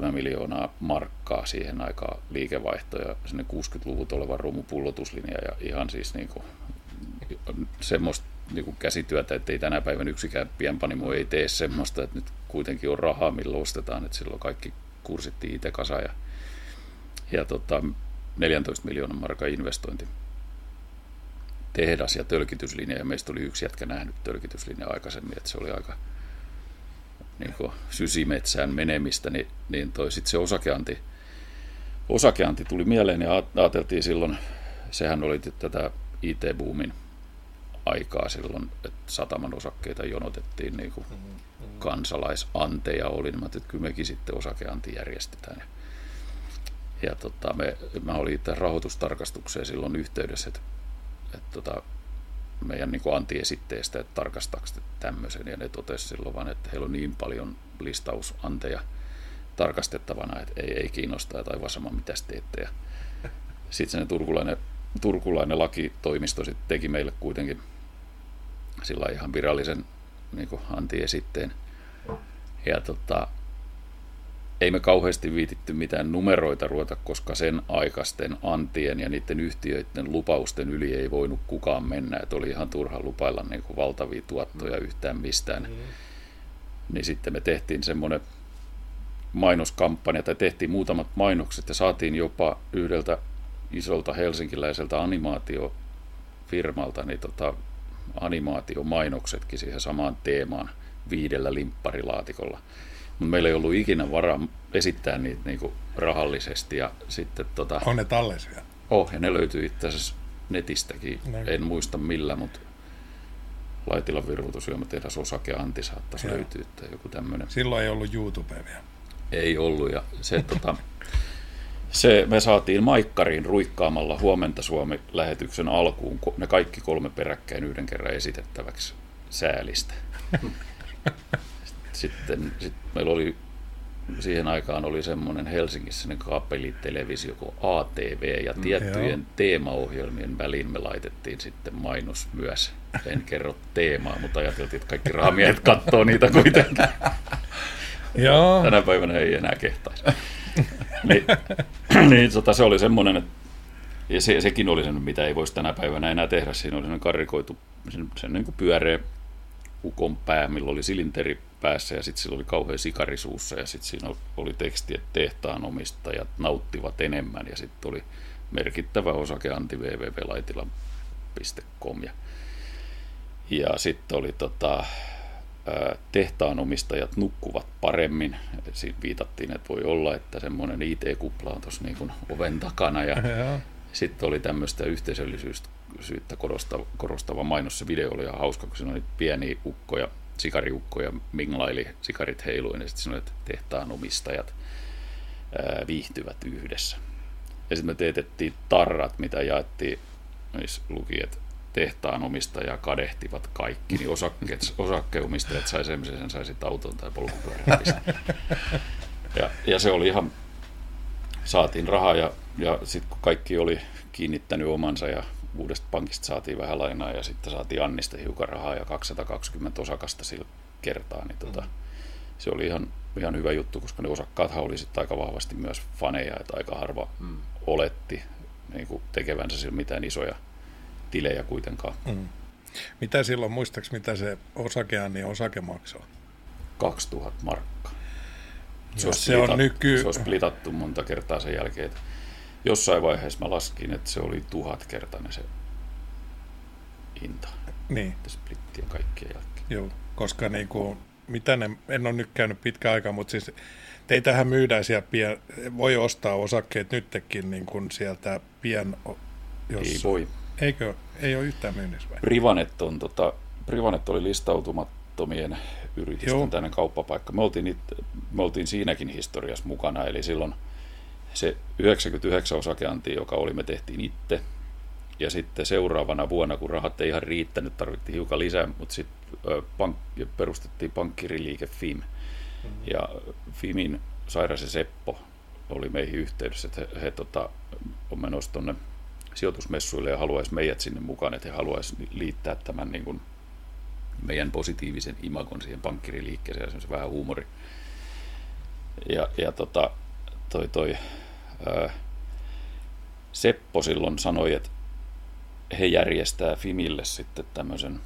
2,7 miljoonaa markkaa siihen aikaan liikevaihtoja, sinne 60-luvut oleva rumupullotuslinja ja ihan siis niin kuin, semmoista niin kuin käsityötä, että ei tänä päivänä yksikään pienpanimo ei tee semmoista, että nyt kuitenkin on rahaa, millä ostetaan, että silloin kaikki kursittiin itse kasa ja, ja tota, 14 miljoonan markan investointi tehdas ja tölkityslinja, ja meistä oli yksi jätkä nähnyt tölkityslinja aikaisemmin, että se oli aika, niin kuin sysimetsään menemistä, niin, niin toi sit se osakeanti, osakeanti tuli mieleen ja ajateltiin silloin, sehän oli tätä IT-boomin aikaa silloin, että sataman osakkeita jonotettiin niin kuin mm-hmm. kansalaisanteja oli, niin mä että kyllä mekin sitten osakeanti järjestetään. Ja, tota, me, mä olin itse rahoitustarkastukseen silloin yhteydessä, että, että tota, meidän niin antiesitteestä, että tarkastaako tämmöisen, ja ne totesi silloin vaan, että heillä on niin paljon listausanteja tarkastettavana, että ei, ei kiinnosta, tai vaan sama mitä teette. Sitten se turkulainen, turkulainen lakitoimisto sitten teki meille kuitenkin sillä ihan virallisen niin antiesitteen. Ja tota, ei me kauheasti viititty mitään numeroita ruveta, koska sen aikaisten antien ja niiden yhtiöiden lupausten yli ei voinut kukaan mennä. Että oli ihan turha lupailla niin kuin valtavia tuottoja mm. yhtään mistään. Mm. Niin sitten me tehtiin semmoinen mainoskampanja, tai tehtiin muutamat mainokset ja saatiin jopa yhdeltä isolta helsinkiläiseltä animaatiofirmalta niin tota, animaatiomainoksetkin siihen samaan teemaan viidellä limpparilaatikolla mutta meillä ei ollut ikinä varaa esittää niitä niinku rahallisesti. Ja sitten, tota, on ne tallisia? Oh, ja ne löytyy itse asiassa netistäkin. No. En muista millä, mutta Laitilan virvoitusjuomatehdas osake Antti saattaisi Joo. löytyä tai joku tämmöinen. Silloin ei ollut YouTube vielä. Ei ollut ja se, tota, se, me saatiin Maikkariin ruikkaamalla Huomenta Suomi-lähetyksen alkuun ne kaikki kolme peräkkäin yhden kerran esitettäväksi säälistä. sitten sit meillä oli siihen aikaan oli semmoinen Helsingissä semmoinen kaapelitelevisio kuin ATV ja tiettyjen Joo. teemaohjelmien väliin me laitettiin sitten mainos myös. En kerro teemaa, mutta ajateltiin, että kaikki raamiehet katsoo niitä kuitenkin. Joo. Tänä päivänä ei enää kehtaisi. niin, niin tota, se oli semmoinen, että ja se, sekin oli sen, mitä ei voisi tänä päivänä enää tehdä. Siinä oli sellainen karikoitu, sen, sen niin kuin pyöreä ukon pää, millä oli silinteri päässä ja sitten sillä oli kauhean sikari suussa ja sitten siinä oli teksti, että tehtaan omistajat nauttivat enemmän ja sitten oli merkittävä osake anti-www.laitila.com ja, ja sitten oli tota, ää, tehtaan omistajat nukkuvat paremmin. Siinä viitattiin, että voi olla, että semmoinen IT-kupla on tuossa niin oven takana ja sitten oli tämmöistä yhteisöllisyyttä korostava, korostava mainos. Se video oli ihan hauska, kun siinä oli pieniä ukkoja, sikariukkoja, minglaili, sikarit heiluin ja sitten sanoi, että tehtaan omistajat ää, viihtyvät yhdessä. Ja sitten me teetettiin tarrat, mitä jaettiin, niissä luki, että tehtaan omistaja kadehtivat kaikki, niin osakkeet, osakkeenomistajat sai semmoisen, sen sai sitten auton tai polkupyörän ja, ja se oli ihan, saatiin rahaa ja, ja sitten kun kaikki oli kiinnittänyt omansa ja uudesta pankista saatiin vähän lainaa ja sitten saatiin Annista hiukan rahaa ja 220 osakasta sillä kertaa, niin tota, se oli ihan, ihan hyvä juttu, koska ne osakkaathan oli sitten aika vahvasti myös faneja, että aika harva mm. oletti niin kuin tekevänsä sillä mitään isoja tilejä kuitenkaan. Mm. Mitä silloin, muistaaks mitä se osakeanni osake maksaa? 2000 markkaa. Se, olisi se on nyky... Se on splitattu monta kertaa sen jälkeen. Että jossain vaiheessa mä laskin, että se oli tuhatkertainen se hinta. Niin. Että splittien kaikkien jälkeen. Joo, koska niinku, mitä ne, en ole nyt käynyt pitkä aika, mutta siis teitähän myydään siellä pien, voi ostaa osakkeet nytkin niin kuin sieltä pien... Jos, Ei voi. Eikö? Ei ole yhtään myynnissä vai? Privanet, on, tota, Privanet oli listautumattomien yritysten Joo. tämmöinen kauppapaikka. Me oltiin, me oltiin siinäkin historiassa mukana, eli silloin se 99 osakeanti, joka oli, me tehtiin itse. Ja sitten seuraavana vuonna, kun rahat ei ihan riittänyt, tarvittiin hiukan lisää, mutta sitten pank- perustettiin pankkiriliike FIM. Mm-hmm. Ja FIMin Sairas Seppo oli meihin yhteydessä, että he, he tota, on menossa tuonne sijoitusmessuille ja haluaisi meidät sinne mukaan, että he haluaisi liittää tämän niin kuin meidän positiivisen imagon siihen pankkiriliikkeeseen ja semmoisen vähän huumori. Ja, ja tota, toi, toi ää, Seppo silloin sanoi, että he järjestää Fimille sitten tämmöisen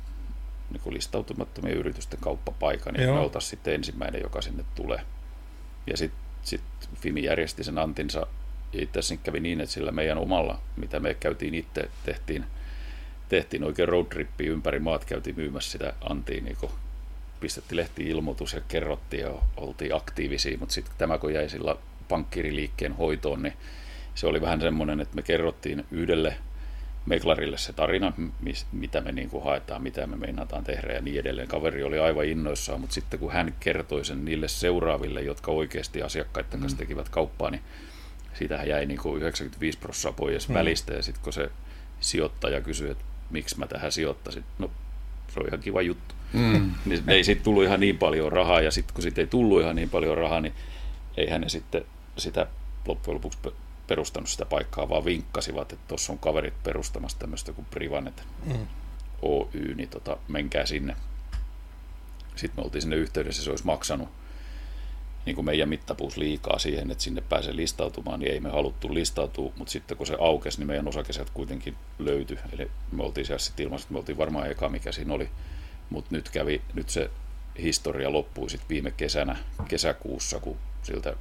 niin listautumattomien yritysten kauppapaikan, niin Joo. me sitten ensimmäinen, joka sinne tulee. Ja sitten sit Fimi järjesti sen antinsa, ja itse asiassa kävi niin, että sillä meidän omalla, mitä me käytiin itse, tehtiin, tehtiin oikein roadtrippi ympäri maat, käytiin myymässä sitä antiin, niin pistettiin lehtiin ilmoitus ja kerrottiin ja oltiin aktiivisia, mutta sitten tämä kun jäi sillä pankkiriliikkeen hoitoon, niin se oli vähän semmoinen, että me kerrottiin yhdelle meklarille se tarina, mis, mitä me niin kuin haetaan, mitä me meinataan tehdä ja niin edelleen. Kaveri oli aivan innoissaan, mutta sitten kun hän kertoi sen niille seuraaville, jotka oikeasti asiakkaiden kanssa tekivät kauppaa, niin siitähän jäi niin kuin 95 prosenttia pois Mm. välistä ja sitten kun se sijoittaja kysyi, että miksi mä tähän sijoittasin, no se on ihan kiva juttu. Mm. Niin ei siitä tullut ihan niin paljon rahaa ja sitten kun siitä ei tullut ihan niin paljon rahaa, niin eihän ne sitten sitä loppujen lopuksi pe- perustanut sitä paikkaa, vaan vinkkasivat, että tuossa on kaverit perustamassa tämmöistä kuin Privanet Mm. Oy, niin tota, menkää sinne. Sitten me oltiin sinne yhteydessä, se olisi maksanut niin kuin meidän mittapuus liikaa siihen, että sinne pääsee listautumaan, niin ei me haluttu listautua, mutta sitten kun se aukesi, niin meidän osake sieltä kuitenkin löytyi. Eli me oltiin siellä sitten ilmassa, että me oltiin varmaan eka, mikä siinä oli. Mutta nyt kävi, nyt se historia loppui sitten viime kesänä, kesäkuussa, kun siltä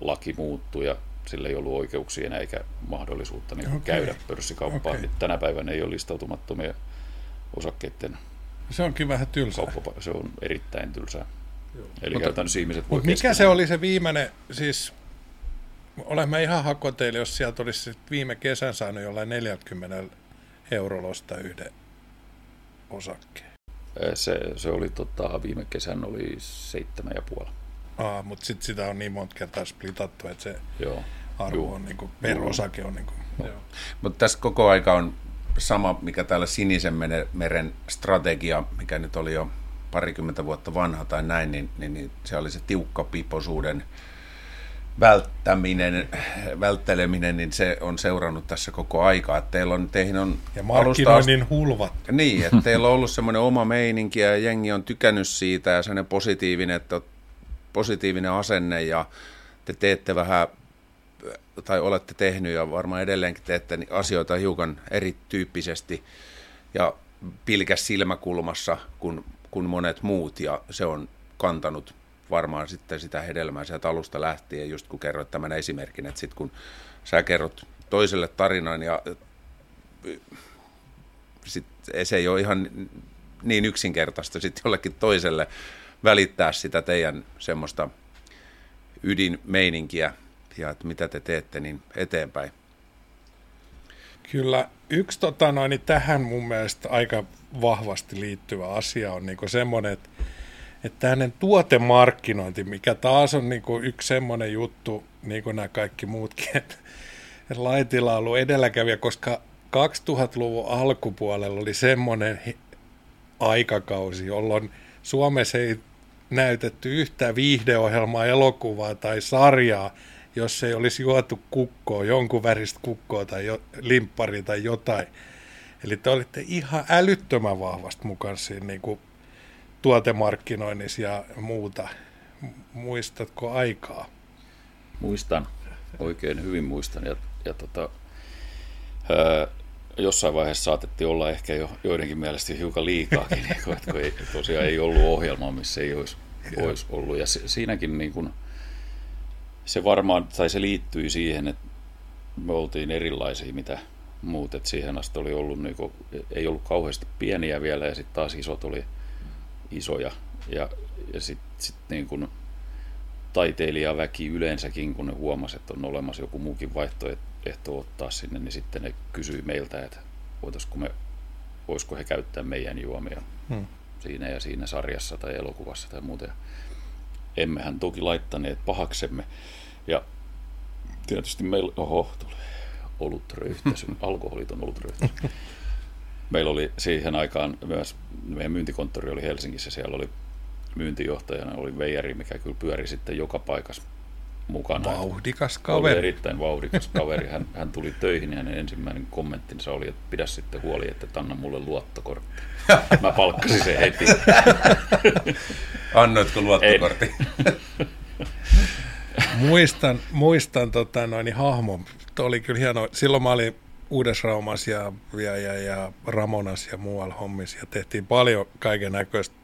laki muuttui ja sillä ei ollut oikeuksia enää eikä mahdollisuutta niin okay. käydä pörssikauppaan. Okei. Okay. Tänä päivänä ei ole listautumattomia osakkeiden Se onkin vähän tylsää. kauppapa- Se on erittäin tylsää. Eli Mutta- käytännössä ihmiset voi Mutta mikä keskenään- se oli se viimeinen, siis olemme ihan hakoteille, jos sieltä olisi viime kesän saanut jollain 40 eurolla ostaa yhden osakkeen. Se, se oli tota, viime kesän oli seitsemän ja puoli. Aa, mutta sitten sitä on niin monta kertaa splitattu, että se Joo. arvo Juu. on niinku, per Juu. osake on niinku, joo. Mutta tässä koko aika on sama, mikä täällä Sinisen meren- strategia, mikä nyt oli jo parikymmentä vuotta vanha tai näin, niin, niin, niin se oli se tiukkapiposuuden välttäminen, vältteleminen, niin se on seurannut tässä koko aikaa. Että teillä on, teihin on ja markkinoinnin asti, hulvat. Niin, että teillä on ollut semmoinen oma meininki ja jengi on tykännyt siitä ja semmoinen positiivinen, että positiivinen asenne ja te teette vähän tai olette tehnyt ja varmaan edelleenkin teette asioita hiukan erityyppisesti ja pilkäs silmäkulmassa kuin, kuin monet muut. Ja se on kantanut varmaan sitten sitä hedelmää sieltä alusta lähtien, just kun kerroit tämän esimerkin, että sitten kun sä kerrot toiselle tarinan ja sit se ei ole ihan niin yksinkertaista sitten jollekin toiselle välittää sitä teidän semmoista ydinmeininkiä ja että mitä te teette niin eteenpäin. Kyllä yksi tota noin, niin tähän mun mielestä aika vahvasti liittyvä asia on niin semmoinen, että, että hänen tuotemarkkinointi, mikä taas on niin yksi semmoinen juttu, niin kuin nämä kaikki muutkin, että, että Laitila on ollut edelläkävijä, koska 2000-luvun alkupuolella oli semmoinen aikakausi, jolloin Suomessa ei näytetty yhtä viihdeohjelmaa, elokuvaa tai sarjaa, jos ei olisi juotu kukkoa, jonkun väristä kukkoa tai jo, limppari tai jotain. Eli te olitte ihan älyttömän vahvasti mukana siinä niin kuin tuotemarkkinoinnissa ja muuta. Muistatko aikaa? Muistan, oikein hyvin muistan. Ja, ja tota, ää, jossain vaiheessa saatettiin olla ehkä jo joidenkin mielestä hiukan liikaakin, kun, kun ei, tosiaan ei ollut ohjelmaa, missä ei olisi, olisi ollut. Ja se, siinäkin niin kuin, se varmaan, tai se liittyi siihen, että me oltiin erilaisia mitä muut, että siihen asti oli ollut, niin kuin, ei ollut kauheasti pieniä vielä, ja sitten taas isot oli isoja, ja, ja sitten sit niin kuin taiteilijaväki yleensäkin, kun ne huomasi, että on olemassa joku muukin vaihtoehto ottaa sinne, niin sitten ne kysyi meiltä, että voitaisiko me, voisiko he käyttää meidän juomia hmm. siinä ja siinä sarjassa tai elokuvassa tai muuta. Emmehän toki laittaneet pahaksemme, ja tietysti meillä, oho, tuli olutröyhtäisy, alkoholiton olutröyhtäisy. Meillä oli siihen aikaan myös, meidän myyntikonttori oli Helsingissä, siellä oli myyntijohtajana oli Veijari, mikä kyllä pyöri sitten joka paikassa mukana. Vauhdikas kaveri. Oli erittäin vauhdikas kaveri. Hän, hän tuli töihin ja hänen ensimmäinen kommenttinsa oli, että pidä sitten huoli, että anna mulle luottokortti. Mä palkkasin sen heti. Annoitko luottokortti? muistan, muistan tota, noin, hahmo. Tuo oli kyllä hieno. Silloin mä olin Uudesraumas ja, ja, ja, ja Ramonas ja muualla hommissa ja tehtiin paljon kaiken näköistä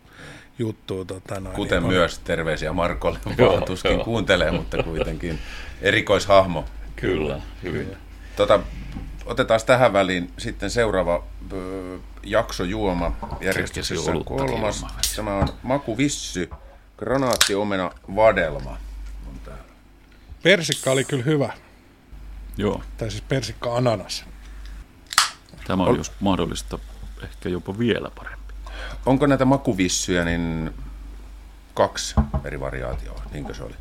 juttua. Tota, noin, Kuten niin, myös on... terveisiä Markolle, vaan tuskin kuuntelee, mutta kuitenkin erikoishahmo. Kyllä, hyvin. Tota, otetaan tähän väliin sitten seuraava jakso juoma järjestyksessä kolmas. Tämä on makuvissy, granaattiomena vadelma. Persikka oli kyllä hyvä. Joo. Tai siis persikka ananas. Tämä on, jos mahdollista, ehkä jopa vielä parempi. Onko näitä makuvissyjä niin kaksi eri variaatioa, niinkö se oli?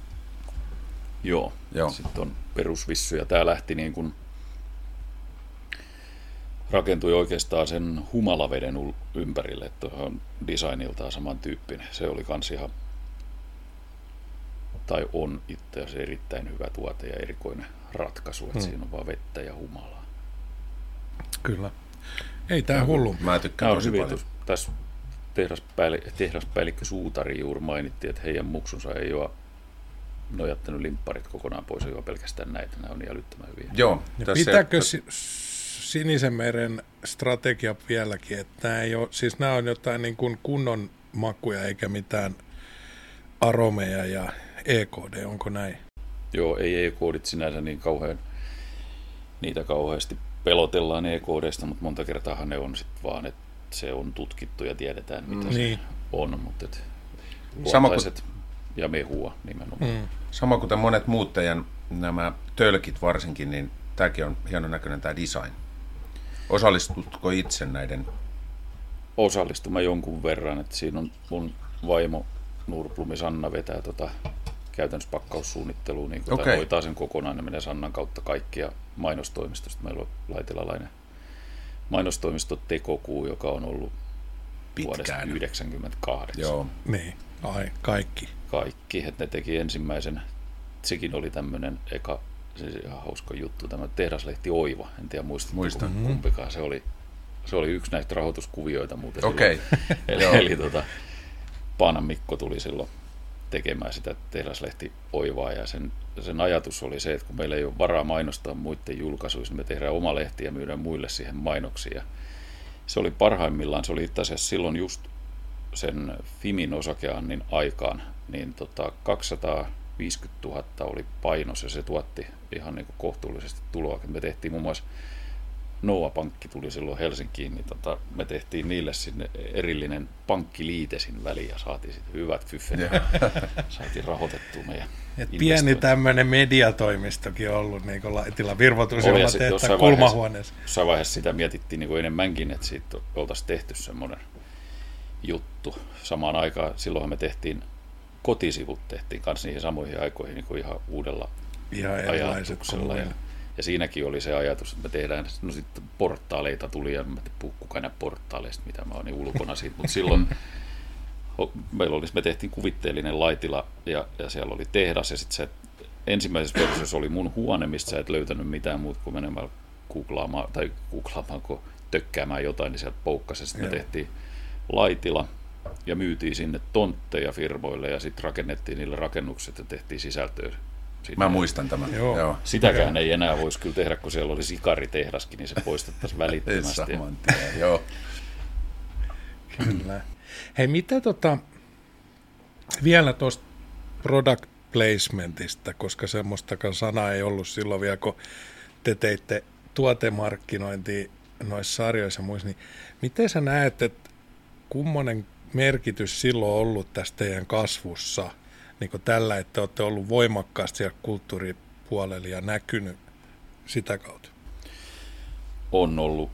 Joo. Joo. Sitten on perusvissyjä. Tämä lähti niin kuin rakentui oikeastaan sen humalaveden ympärille, että on designiltaan samantyyppinen. Se oli kans ihan tai on itse asiassa erittäin hyvä tuote ja erikoinen ratkaisu, että hmm. siinä on vaan vettä ja humalaa. Kyllä. Ei tämä hullu. Mä tykkään tosi paljon. Tässä tehdaspäällikkö, tehdaspäällikkö Suutari juuri mainitti, että heidän muksunsa ei ole nojattanut limpparit kokonaan pois, ei pelkästään näitä. Nämä on niin älyttömän hyviä. Joo. Pitääkö se... Sinisen meren strategia vieläkin, että nämä, ei ole, siis nämä on jotain niin kuin kunnon makuja eikä mitään aromeja ja EKD, onko näin? Joo, ei E-koodit sinänsä niin kauhean, niitä kauheasti pelotellaan E-koodeista, mutta monta kertaa ne on sitten vaan, että se on tutkittu ja tiedetään, mitä mm. se niin. on, mutta et Sama kuin... ja mehua nimenomaan. Mm. Sama kuten monet muut teidän nämä tölkit varsinkin, niin tämäkin on hienon näköinen tämä design. Osallistutko itse näiden? Osallistuma jonkun verran, että siinä on mun vaimo Nurplumi Sanna vetää tota käytännössä pakkaussuunnitteluun, niin okay. hoitaa sen kokonaan, ne menee Sannan kautta kaikkia mainostoimistosta. Meillä on laitilalainen mainostoimisto Tekokuu, joka on ollut Pitkään. vuodesta 1998. Joo. Niin, ai, kaikki. Kaikki, että ne teki ensimmäisen, sekin oli tämmöinen eka, se ihan hauska juttu, tämä tehdaslehti Oiva, en tiedä muistatteko Muistan. kumpikaan, se oli, se oli yksi näistä rahoituskuvioita muuten. Okei. silloin. eli, eli tota, Paanan Mikko tuli silloin tekemään sitä tehdaslehti Oivaa ja sen, sen ajatus oli se, että kun meillä ei ole varaa mainostaa muiden julkaisuissa, niin me tehdään oma lehti ja myydään muille siihen mainoksia. Se oli parhaimmillaan, se oli itse asiassa silloin just sen Fimin osakeannin aikaan, niin tota 250 000 oli painos ja se tuotti ihan niin kuin kohtuullisesti tuloa. Me tehtiin muun muassa Noa Pankki tuli silloin Helsinkiin, niin tota, me tehtiin niille sinne erillinen pankkiliitesin väliin ja saatiin sitten hyvät fyffet. saatiin rahoitettua meidän Et pieni tämmöinen mediatoimistokin on ollut niin tehdään jossain vaiheessa- kulmahuoneessa. Jossain vaiheessa sitä mietittiin niin kuin enemmänkin, että siitä oltaisiin tehty semmoinen juttu. Samaan aikaan silloinhan me tehtiin kotisivut tehtiin kanssa niihin samoihin aikoihin niin kuin ihan uudella Ihan ajatuksella. Ja. Ja siinäkin oli se ajatus, että me tehdään, no sitten portaaleita tuli ja mä puhu kukaan portaaleista, mitä mä oon niin ulkona siitä, mutta silloin ho- meillä oli, me tehtiin kuvitteellinen laitila ja, ja siellä oli tehdas ja sitten se ensimmäisessä versiossa oli mun huone, mistä sä et löytänyt mitään muuta kuin menemään googlaamaan, tai googlaamaan, kun tökkäämään jotain, niin sieltä poukkasi. ja Sitten me tehtiin laitila ja myytiin sinne tontteja firmoille ja sitten rakennettiin niille rakennukset ja tehtiin sisältöä. Sinne. Mä muistan tämän. Joo. Joo. Sitäkään ei enää voisi kyllä tehdä, kun siellä oli sikaritehdaskin, niin se poistettaisiin välittömästi. Tien, joo. Kyllä. Hei, mitä tota, vielä tuosta product placementista, koska semmoistakaan sanaa ei ollut silloin vielä, kun te teitte tuotemarkkinointia noissa sarjoissa ja muissa, niin miten sä näet, että kummonen merkitys silloin ollut tässä teidän kasvussa, niin kuin tällä, että olette ollut voimakkaasti siellä kulttuuripuolella ja näkynyt sitä kautta? on ollut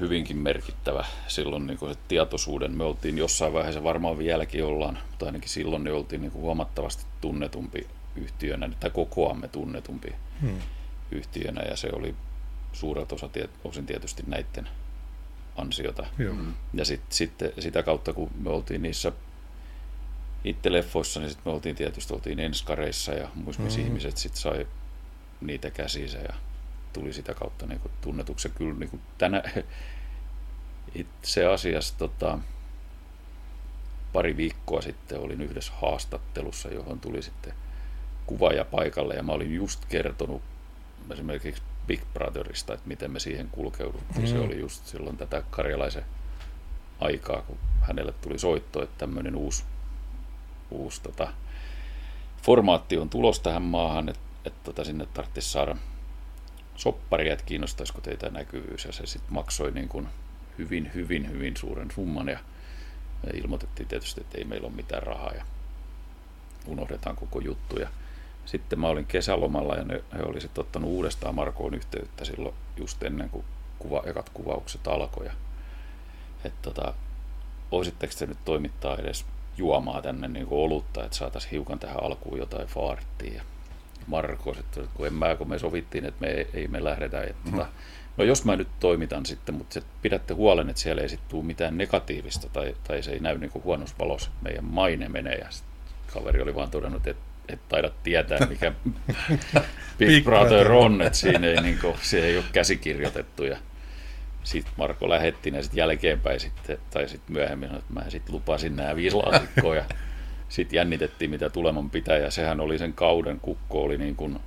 hyvinkin merkittävä silloin niin kuin se tietoisuuden. Me oltiin jossain vaiheessa, varmaan vieläkin ollaan, mutta ainakin silloin ne oltiin niin kuin huomattavasti tunnetumpi yhtiönä, tai kokoamme tunnetumpi Hmm. yhtiönä, ja se oli suurelta osa, osin tietysti näiden ansiota. Joo. Ja sitten sit, sitä kautta, kun me oltiin niissä itse leffoissa, niin sitten me oltiin tietysti oltiin enskareissa ja muissa Mhm. ihmiset sitten sai niitä käsiinsä ja tuli sitä kautta niin tunnetuksi. Ja Kyllä niin kuin tänä, itse asiassa tota, pari viikkoa sitten olin yhdessä haastattelussa, johon tuli sitten kuvaaja paikalle ja mä olin just kertonut esimerkiksi Big Brotherista, että miten me siihen kulkeuduttiin. Mm. Se oli just silloin tätä karjalaisen aikaa, kun hänelle tuli soitto, että tämmöinen uusi, uusi tota, formaatti on tulos tähän maahan, että, että tota, sinne tarvitsisi saada sopparia, että kiinnostaisiko teitä näkyvyys, ja se sitten maksoi niin kuin hyvin, hyvin, hyvin suuren summan, ja ilmoitettiin tietysti, että ei meillä ole mitään rahaa, ja unohdetaan koko juttu, ja sitten mä olin kesälomalla, ja ne, he oli sitten ottanut uudestaan Markoon yhteyttä silloin just ennen kuin kuva, ekat kuvaukset alkoi, ja että tota, voisitteko te nyt toimittaa edes juomaa tänne niin kuin olutta, että saataisiin hiukan tähän alkuun jotain faarttia. Ja Marko sitten, kun en mä, kun me sovittiin, että me ei, ei me lähdetä. Että, Mhm. mm. No jos mä nyt toimitan sitten, mutta pidätte huolen, että siellä ei sitten tule mitään negatiivista tai, tai se ei näy niin huonossa valossa. Meidän maine menee ja kaveri oli vaan todennut, että et taida tietää, mikä Big, Brother Brother. on, että siinä ei, niin kuin, se ei ole käsikirjoitettu. Ja sitten Marko lähetti ne sitten jälkeenpäin sitten, tai sitten myöhemmin, että mä sitten lupasin nämä viisi laatikkoa ja sitten jännitettiin, mitä tuleman pitää, ja sehän oli sen kauden, kukko oli niin kuin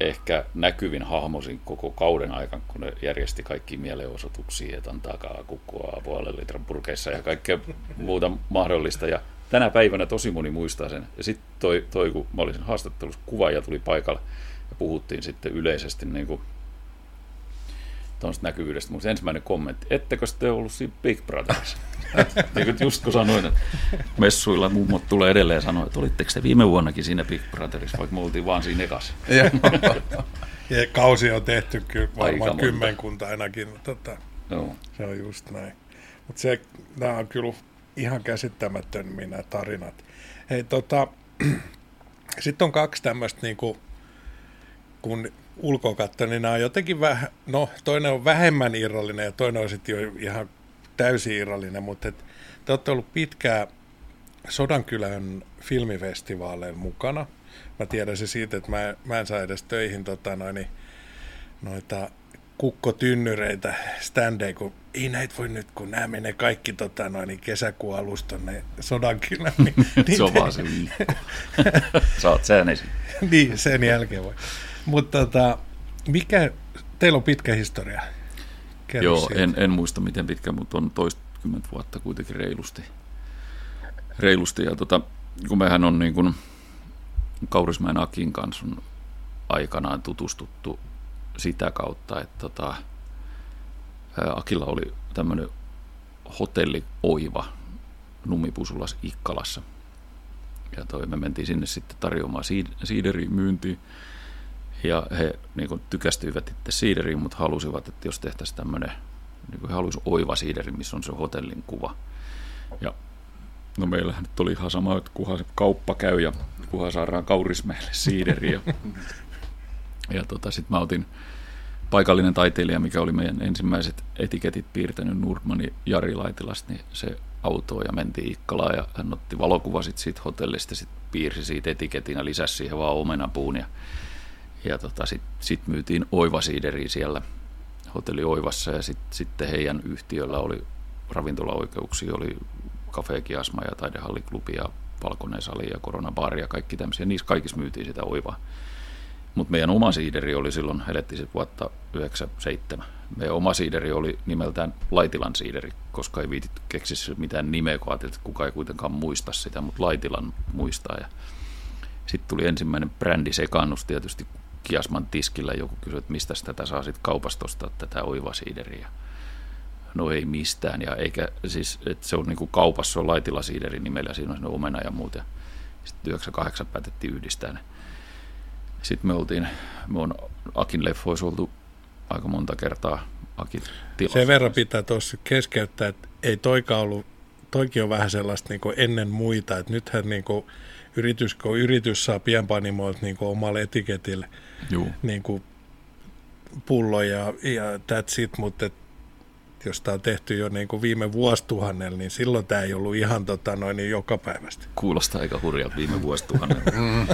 ehkä näkyvin hahmosin koko kauden aikana, kun ne järjesti kaikki mielenosoituksia, että antaa kukkoa puolen litran purkeissa ja kaikkea muuta mahdollista. Ja tänä päivänä tosi moni muistaa sen. Ja sitten toi, toi, kun mä olin sen haastattelussa, kuvaaja tuli paikalle ja puhuttiin sitten yleisesti niin kuin tuosta näkyvyydestä. Mutta ensimmäinen kommentti, ettekö te ollut siinä Big Brotherissa? niin kuin just kun sanoin, että messuilla mummot tulee edelleen sanoa, että olitteko te viime vuonnakin siinä Big Brotherissa, vaikka me oltiin vaan siinä ekassa. Ja kausi on tehty kyllä varmaan kymmenkunta ainakin. Tota, Joo. Se on just näin. Mutta se, nämä on kyllä ihan käsittämättömiä nämä tarinat. Hei, tota, sitten on kaksi tämmöistä, niinku, kun ulkoa katsoo, niin nämä on jotenkin vähän, no toinen on vähemmän irrallinen ja toinen on sitten jo ihan täysin irrallinen, mutta et, te olette ollut pitkään Sodankylän filmifestivaaleilla mukana. Mä tiedän se siitä, että mä, mä en saa edes töihin tota, noin, noita kukkotynnyreitä, standeja, kun ei näitä voi nyt, kun nämä menee kaikki tota, noin, kesäkuun alusta tonne Sodankylään. Niin, se on vaan se viikko. Saat sen esiin. niin, sen jälkeen voi. Mutta tota, mikä, teillä on pitkä historia. Kerro Joo, en, en, muista miten pitkä, mutta on toistakymmentä vuotta kuitenkin reilusti. reilusti. Ja tota, kun mehän on niin kuin Kaurismäen Akin kanssa on aikanaan tutustuttu sitä kautta, että tota, Akilla oli tämmöinen hotelli Oiva Numipusulas Ikkalassa. Ja toi, me mentiin sinne sitten tarjoamaan siideriin myyntiin. Ja he niin kuin, tykästyivät itse siideriin, mutta halusivat, että jos tehtäisiin tämmöinen, niin kuin he halusivat oiva siideri, missä on se hotellin kuva. Ja no meillähän nyt oli ihan sama, että kunhan se kauppa käy ja kunhan saadaan kaurismeille siideriä. Ja, ja tota, sitten mä otin paikallinen taiteilija, mikä oli meidän ensimmäiset etiketit piirtänyt Nordmani Jari Laitilasta, niin se autoon ja mentiin Ikkalaan ja hän otti valokuvasit siitä hotellista, sitten piirsi siitä etiketin ja lisäsi siihen vaan omenapuun ja ja tota, sitten sit myytiin Oivasiideriä siellä hotelli Oivassa ja sitten sit heidän yhtiöllä oli ravintolaoikeuksia, oli Cafe Kiasma ja Taidehalliklubi ja Valkoinen sali ja Koronabaari ja kaikki tämmöisiä. Niissä kaikissa myytiin sitä Oivaa. Mutta meidän oma siideri oli silloin, elettiin sitten vuotta 97. Meidän oma siideri oli nimeltään Laitilan siideri, koska ei viitit keksiä mitään nimeä, kun että kuka ei kuitenkaan muista sitä, mutta Laitilan muistaa. Ja sitten tuli ensimmäinen brändisekannus tietysti, Kiasman tiskillä joku kysyi, että mistä tätä saa sitten kaupasta ostaa tätä oivasiideriä. No ei mistään, ja eikä siis, että se on niin kuin kaupassa, on laitilasiideri nimellä, siinä on omena ja muuta. Sitten 98 päätettiin yhdistää ne. Sitten me oltiin, me on Akin leffoissa oltu aika monta kertaa Akin tilassa. Sen verran pitää tuossa keskeyttää, että ei toika ollut, toikin on vähän sellaista niin ennen muita, että nythän niin kuin yritys, kun yritys saa pienpanimoilta niin omalle etiketille – niin kuin pullo ja, ja that's it, mutta et, jos tämä on tehty jo niin kuin viime vuosituhannella, niin silloin tämä ei ollut ihan tota, noin niin joka päivästä. Kuulostaa aika hurjalta viime vuosituhannella. mm.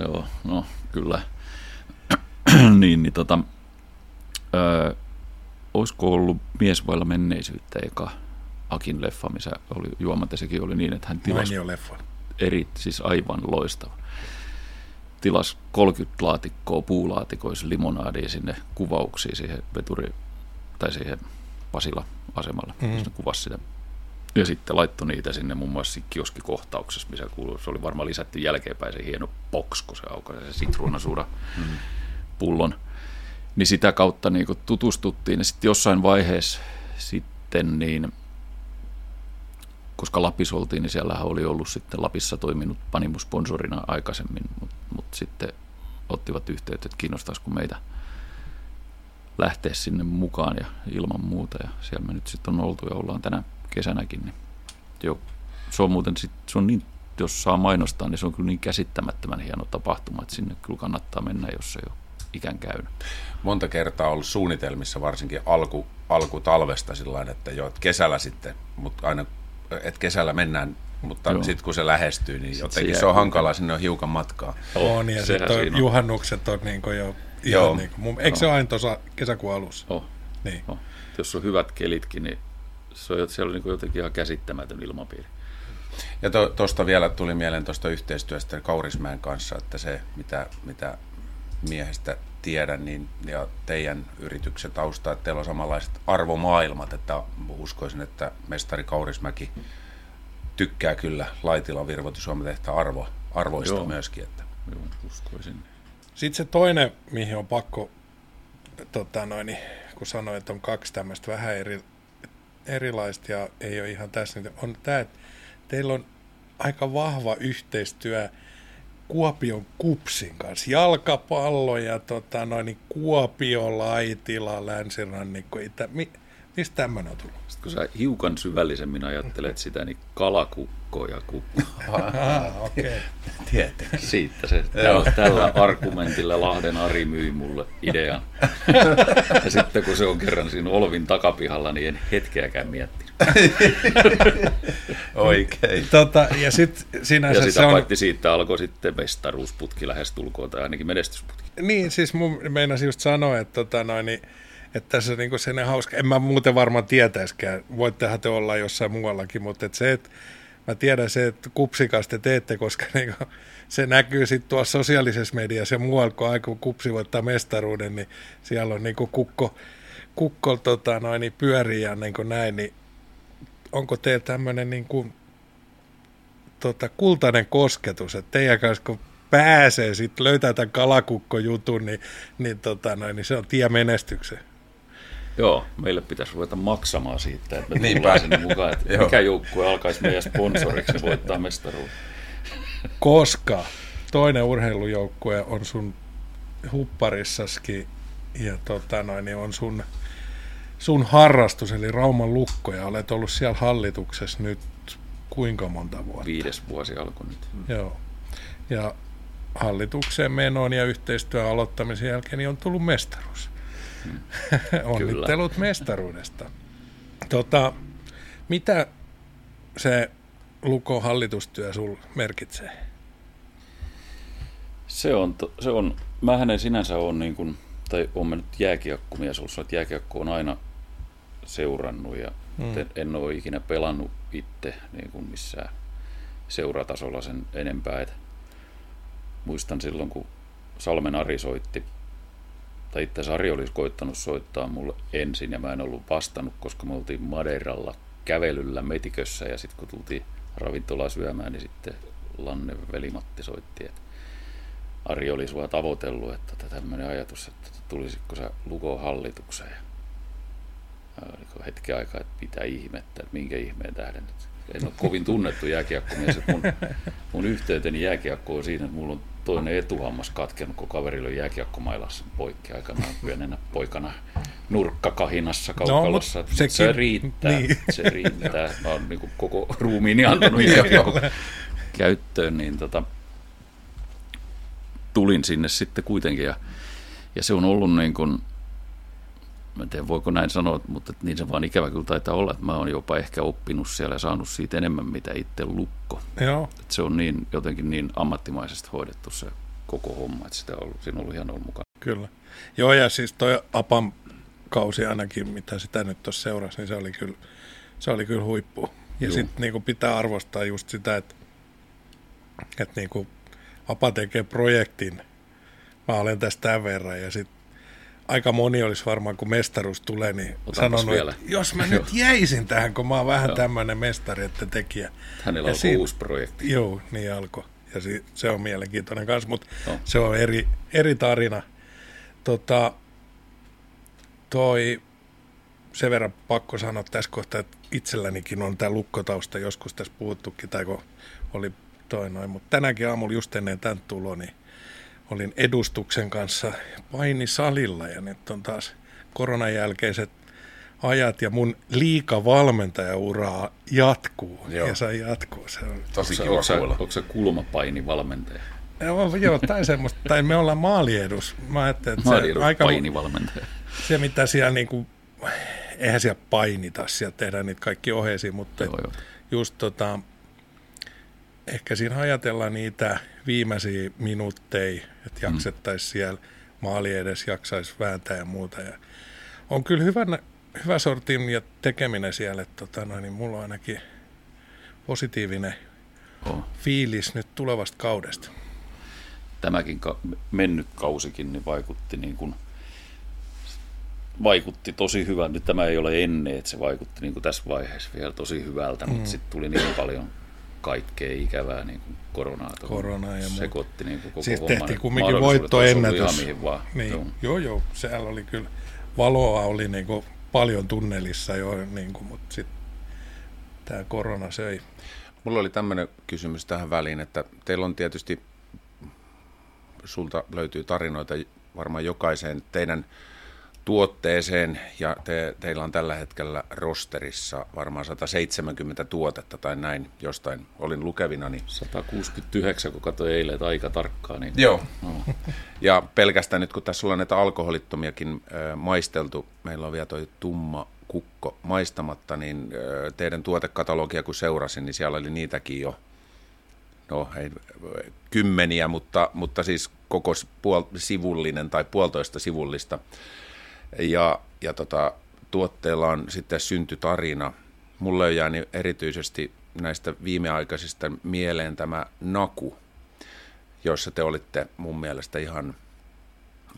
Joo, no kyllä. niin, niin tota, ö, olisiko ollut Mies vailla menneisyyttä eka Akin leffa, missä oli juomat ja sekin oli niin, että hän tilasi leffa. eri, siis aivan loistava tilas 30 laatikkoa puulaatikoissa limonaadia sinne kuvauksiin siihen veturi, tai siihen Pasila-asemalle, mm-hmm. kuvasi sitä. Ja sitten laittoi niitä sinne muun muassa kioskikohtauksessa, missä kuuluu, se oli varmaan lisätty jälkeenpäin se hieno box, kun se aukaisi se sitruunasuura mm-hmm. pullon. Niin sitä kautta niin tutustuttiin ja sitten jossain vaiheessa sitten niin – koska Lapissa oltiin, niin siellä oli ollut sitten Lapissa toiminut Panimus-sponsorina aikaisemmin, mutta mut sitten ottivat yhteyttä, että kiinnostaisiko meitä lähteä sinne mukaan ja ilman muuta. Ja siellä me nyt sitten on oltu ja ollaan tänä kesänäkin. Niin jo, se on muuten sit, se on niin, jos saa mainostaa, niin se on kyllä niin käsittämättömän hieno tapahtuma, että sinne kyllä kannattaa mennä, jos ei ole ikään käynyt. Monta kertaa ollut suunnitelmissa, varsinkin alku, alkutalvesta sillä että jo, että kesällä sitten, mutta aina että kesällä mennään, mutta sitten kun se lähestyy, niin jotenkin se on hankala, sinne on hiukan matkaa. On, ja sitten juhannukset on niin jo Joo. Niin kuin, eikö se ole aina tuossa kesäkuun alussa? Oh. Niin. Oh. Jos on hyvät kelitkin, niin se on, siellä on niin jotenkin ihan käsittämätön ilmapiiri. Ja tuosta to, vielä tuli mieleen tuosta yhteistyöstä Kaurismäen kanssa, että se, mitä, mitä miehestä tiedän, niin ja teidän yrityksen tausta, että teillä on samanlaiset arvomaailmat, että uskoisin, että mestari Kaurismäki tykkää kyllä Laitilan Virvoti Suomen tehtä arvo, arvoista Joo. myöskin. Että. Joo, uskoisin. Sitten se toinen, mihin on pakko, tota noin, kun sanoin, että on kaksi tämmöistä vähän eri, erilaista ja ei ole ihan tässä, niin on tämä, että teillä on aika vahva yhteistyö – Kuopion kupsin kanssa. Jalkapallo ja tota, noin, Kuopio, Laitila, Länsirannikko. Itä, mi, mistä tämmöinen on tullut? Sitten kun sä hiukan syvällisemmin ajattelet sitä, niin kalakukko Ja Kukko. Ah. Tietenkin. Siitä se, tällä, tällä argumentilla Lahden Ari myi mulle idean. ja sitten kun se on kerran siinä Olvin takapihalla, niin en hetkeäkään miettinyt. Oikein. Tota, ja sit sinänsä Ja se sitä on... paitsi siitä alkoi sitten mestaruusputki lähestulkoon, tai ainakin menestysputki. Niin, siis mun meinasin just sanoa, että, tota noin, niin, että tässä on niinku sellainen hauska, en mä muuten varmaan tietäiskään, voittehan te olla jossain muuallakin, mutta että se, että mä tiedän se, että kupsikas te teette, koska niinku, se näkyy sitten tuossa sosiaalisessa mediassa ja muualla, kun aika kun kupsi voittaa mestaruuden, niin siellä on niinku kukko, kukko tota noin, niin pyörii ja niin kuin näin, niin onko teillä tämmöinen niin kuin, tota, kultainen kosketus, että teidän kanssa kun pääsee sitten löytää tämän kalakukkojutun, niin, niin, tota, noin, niin se on tie menestykseen. Joo, meille pitäisi ruveta maksamaan siitä, että me tullaan sinne mukaan, että mikä joukkue alkaisi meidän sponsoriksi ja voittaa mestaruuden. Koska toinen urheilujoukkue on sun hupparissaskin ja tota, noin, niin on sun, sun harrastus, eli Rauman lukko, ja olet ollut siellä hallituksessa nyt kuinka monta vuotta? Viides vuosi alkoi nyt. Joo. Ja hallitukseen menoon ja yhteistyön aloittamisen jälkeen niin on tullut mestaruus. Onnittelut mestaruudesta. Tota, mitä se Luko hallitustyö sul merkitsee? Se on, se on mähän en sinänsä ole niin kuin, tai on mä nyt jääkiekkomies ollut, että jääkiekko on aina seurannut ja Mm. mm. en, en ole ikinä pelannut itse niin kuin missään seuratasolla sen enempää. Et muistan silloin, kun Salmen Ari soitti, tai itse asiassa Ari olisi koittanut soittaa mulle ensin ja mä en ollut vastannut, koska me oltiin Madeiralla kävelyllä metikössä ja sitten kun tultiin ravintolaan syömään, niin sitten Lanne veli-Matti soitti, että Ari oli sua tavoitellut, että tämmöinen ajatus, että tulisitko sä Lukon hallitukseen. Ja hetken aikaa, että mitä ihmettä, että minkä ihmeen tähden. En ole kovin tunnettu jääkiekkomies, mun, mun yhteyteni jääkiekko on siinä, että mulla on toinen etuhammas katkenut, kun kaverilla on jääkiekkomailassa poikki aikanaan pienenä poikana nurkkakahinassa kaukalossa. mut No, se sekin- riittää, niin. se riittää. Mä oon niin koko ruumiini antanut käyttöön, niin tota, tulin sinne sitten kuitenkin ja, ja se on ollut niin kuin, mä en tiedä voiko näin sanoa, mutta niin se vaan ikävä kyllä taitaa olla, että mä oon jopa ehkä oppinut siellä ja saanut siitä enemmän mitä itse lukko. Joo. Et se on niin, jotenkin niin ammattimaisesti hoidettu se koko homma, että sitä on ollut, siinä on ollut hienoa olla mukana. Kyllä. Joo, ja siis toi Apan kausi ainakin, mitä sitä nyt tuossa seurasi, niin se oli kyllä, se oli kyllä huippu. Ja sitten niinku pitää arvostaa just sitä, että, että niinku Apa tekee projektin. Mä olen tästä tämän verran ja sitten aika moni olisi varmaan, kun mestaruus tulee, niin Otapas sanonut, vielä. että jos mä nyt jäisin tähän, kun mä oon vähän tämmöinen mestari, että tekijä. Hänellä on uusi projekti. Joo, niin alkoi. Ja si- se on mielenkiintoinen kanssa, mutta Joo. se on eri, eri tarina. Tota, toi, sen verran pakko sanoa tässä kohtaa, että itsellänikin on tämä lukkotausta joskus tässä puhuttukin, tai kun oli toi noin, mutta tänäkin aamulla just ennen tämän tulo, niin olin edustuksen kanssa painisalilla ja nyt on taas koronan jälkeiset ajat ja mun liikavalmentajauraa jatkuu Joo. ja se jatkuu. Se on Tosi Onko, kiva onko, kuulla. onko sä kulmapainivalmentaja? Joo, joo tai semmoista, tai me ollaan maaliedus. Mä ajattelin, että Mä se aika, painivalmentaja. se mitä siellä niinku, eihän siellä painita, siellä tehdään niitä kaikki oheisia, mutta Joo, joo. just tota, ehkä siinä ajatellaan niitä viimeisiä minuutteja, että jaksettaisiin siellä maali edes, jaksaisi vääntää ja muuta. Ja on kyllä hyvä, hyvä sortin ja tekeminen siellä, että tota, no, niin mulla on ainakin positiivinen Oo. fiilis nyt tulevasta kaudesta. tämäkin ka- mennyt kausikin niin vaikutti niin kuin, vaikutti tosi hyvältä. Nyt tämä ei ole ennen, että se vaikutti niin kuin tässä vaiheessa vielä tosi hyvältä, mm. mutta sitten tuli niin paljon kaikkea ikävää niin kuin koronaa. Koronaa ja. Sekoitti niin kuin koko Siis homman. tehtiin kumminkin voittoennätys. Ihan mihin vaan. Niin, Joo. joo. joo, siellä oli kyllä, valoa oli niinku paljon tunnelissa jo, niinku, mutta sitten tämä korona söi. Mulla oli tämmöinen kysymys tähän väliin, että teillä on tietysti, sulta löytyy tarinoita varmaan jokaiseen teidän tuotteeseen ja te, teillä on tällä hetkellä rosterissa varmaan 170 tuotetta tai näin jostain olin lukevina. Niin... 169, kun katsoin eilen, että aika tarkkaa. Niin... Joo. No. Ja pelkästään nyt kun tässä ollaan näitä alkoholittomiakin äh, maisteltu, meillä on vielä toi tumma kukko maistamatta, niin äh, teidän tuotekatalogia kun seurasin, niin siellä oli niitäkin jo no ei kymmeniä, mutta, mutta siis koko puol, sivullinen tai puolitoista sivullista ja, ja tota, tuotteella on sitten syntytarina. Mulle on jäänyt erityisesti näistä viimeaikaisista mieleen tämä Naku, jossa te olitte mun mielestä ihan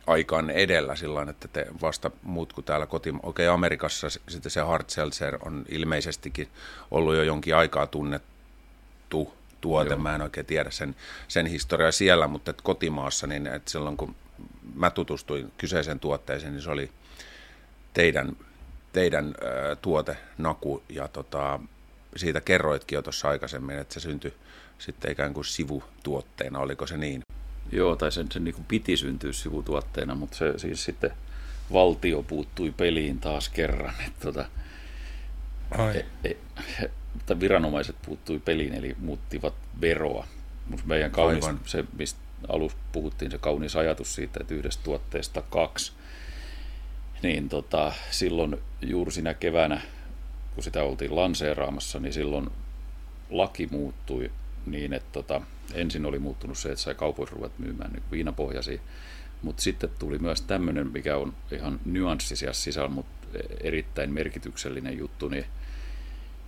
aikaan edellä sillä että te vasta muut kuin täällä kotima... Okei, okay, Amerikassa sitten se hard seltzer on ilmeisestikin ollut jo jonkin aikaa tunnettu tuote. Joo. Mä en oikein tiedä sen, sen historiaa siellä, mutta et kotimaassa, niin et silloin kun mä tutustuin kyseiseen tuotteeseen, niin se oli teidän, teidän ä, tuote, Naku, ja tota, siitä kerroitkin jo tuossa aikaisemmin, että se syntyi sitten ikään kuin sivutuotteena, oliko se niin? Joo, tai sen, sen niin kuin piti syntyä sivutuotteena, mutta se siis sitten valtio puuttui peliin taas kerran. Että tota, Ai. E, e, tai viranomaiset puuttui peliin, eli muuttivat veroa. Mutta meidän kaunis, Aivan. se mistä alussa puhuttiin, se kaunis ajatus siitä, että yhdestä tuotteesta kaksi niin tota, silloin juuri siinä keväänä, kun sitä oltiin lanseeraamassa, niin silloin laki muuttui niin, että tota, ensin oli muuttunut se, että sai kaupoissa ruveta myymään niin viinapohjaisia, mutta sitten tuli myös tämmöinen, mikä on ihan nyanssisia sisällä, mutta erittäin merkityksellinen juttu, niin,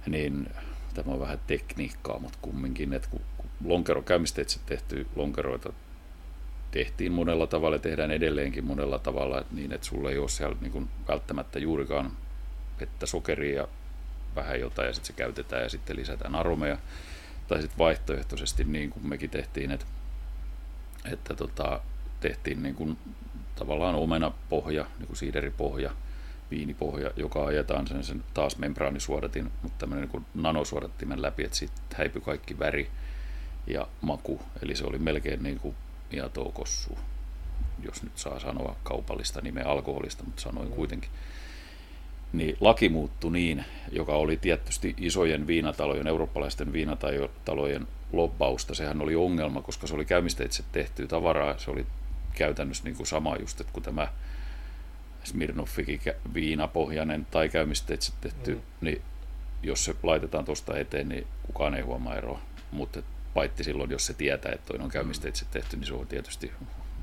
niin tämä on vähän tekniikkaa, mutta kumminkin, että kun lonkero käymisteitse tehty lonkeroita tehtiin monella tavalla ja tehdään edelleenkin monella tavalla että niin, että sulla ei ole siellä niin kuin välttämättä juurikaan vettä, sokeria vähän jotain ja sitten se käytetään ja sitten lisätään aromeja. Tai sitten vaihtoehtoisesti niin kuin mekin tehtiin, että, että tota, tehtiin niin kuin tavallaan omenapohja, niin kuin siideripohja, viinipohja, joka ajetaan sen, sen taas membraanisuodatin, mutta tämmöinen niin nanosuodattimen läpi, että sitten häipyi kaikki väri ja maku. Eli se oli melkein niin kuin ja Toukossu, jos nyt saa sanoa kaupallista nimeä alkoholista, mutta sanoin mm. kuitenkin. Niin laki muuttui niin, joka oli tietysti isojen viinatalojen, eurooppalaisten viinatalojen lobbausta. Sehän oli ongelma, koska se oli käymisteitse tehtyä tavaraa. Se oli käytännössä niin kuin sama just, että kun tämä Smirnoffikin viinapohjainen tai käymisteitse tehty, mm. niin jos se laitetaan tuosta eteen, niin kukaan ei huomaa eroa. Mutta paitsi silloin, jos se tietää, että toinen on käymisteitse tehty, niin se on tietysti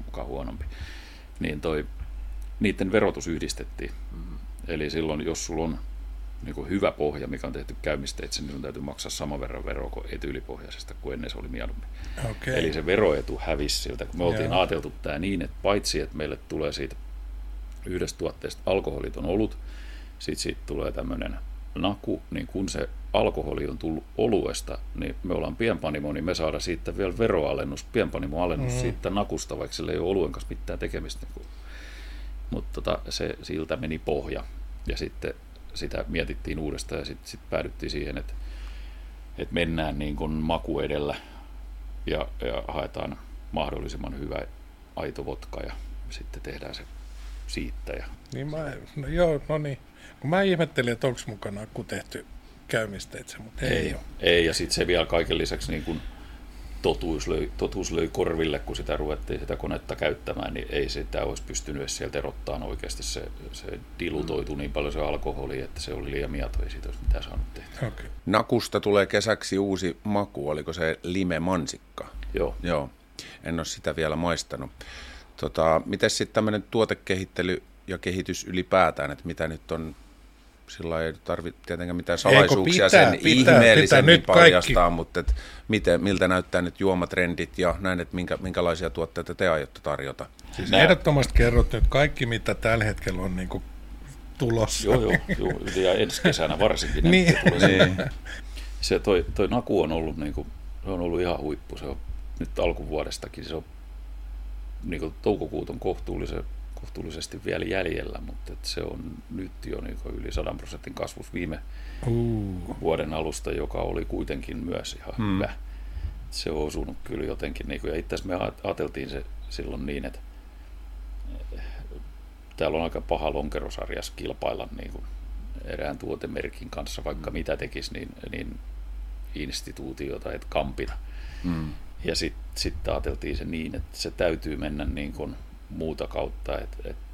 mukaan huonompi. Niin toi, niiden verotus yhdistettiin. Mm. Eli silloin, jos sulla on niin hyvä pohja, mikä on tehty käymisteitse, niin sun täytyy maksaa saman verran veroa kuin etyylipohjaisesta, kuin ennen se oli mieluummin. Okay. Eli se veroetu hävisi siltä, kun me oltiin Joo. ajateltu tämä niin, että paitsi, että meille tulee siitä yhdestä tuotteesta alkoholiton olut, sitten siitä tulee tämmöinen naku, niin kun se alkoholi on tullut oluesta, niin me ollaan pienpanimo, niin me saadaan siitä vielä veroalennus, pienpanimoalennus mm. siitä nakusta, vaikka sillä ei ole oluen kanssa mitään tekemistä. Mutta tota, se siltä meni pohja. Ja sitten sitä mietittiin uudestaan ja sitten sit päädyttiin siihen, että, että mennään niin kuin maku edellä ja, ja haetaan mahdollisimman hyvä aito vodka ja sitten tehdään se siitä. Ja niin mä, no joo, no niin. Kun mä ihmettelin, että onko mukana akku tehty käymisteitse, mutta ei, ei ole. Ei, ja sitten se vielä kaiken lisäksi niin kun totuus, löi, totuus löi korville, kun sitä ruvettiin sitä konetta käyttämään, niin ei sitä olisi pystynyt edes sieltä erottaa oikeasti. Se, se dilutoitu mm. niin paljon se alkoholi, että se oli liian mieto, ei siitä olisi mitään saanut tehdä. Okay. Nakusta tulee kesäksi uusi maku, oliko se lime mansikka? Joo. Joo, en ole sitä vielä maistanut. Tota, miten sitten tämmöinen tuotekehittely ja kehitys ylipäätään, että mitä nyt on sillä ei tarvitse tietenkään mitään salaisuuksia pitää, sen pitää, ihmeellisemmin pitää paljastaa, kaikki. mutta et miten, miltä näyttää nyt juomatrendit ja näin, että minkä, minkälaisia tuotteita te aiotte tarjota? Siis ehdottomasti kerrot nyt kaikki, mitä tällä hetkellä on niin kuin tulossa. Joo, joo, joo, ja ensi kesänä varsinkin. niin. niin. Se toi, toi Naku on ollut, niin kuin, se on ollut ihan huippu. Se on nyt alkuvuodestakin, se on niin kuin toukokuut on kohtuullisen kohtuullisesti vielä jäljellä, mutta se on nyt jo niin yli 100 prosentin kasvus viime uh. vuoden alusta, joka oli kuitenkin myös ihan hmm. hyvä. Se on osunut kyllä jotenkin, niin kuin, ja itse asiassa me ajateltiin se silloin niin, että täällä on aika paha lonkerosarjas kilpailla niin kuin erään tuotemerkin kanssa, vaikka mm. mitä tekisi, niin, niin instituutiota, että kampita. Mm. Ja sitten sit ajateltiin se niin, että se täytyy mennä niin kuin muuta kautta, että, että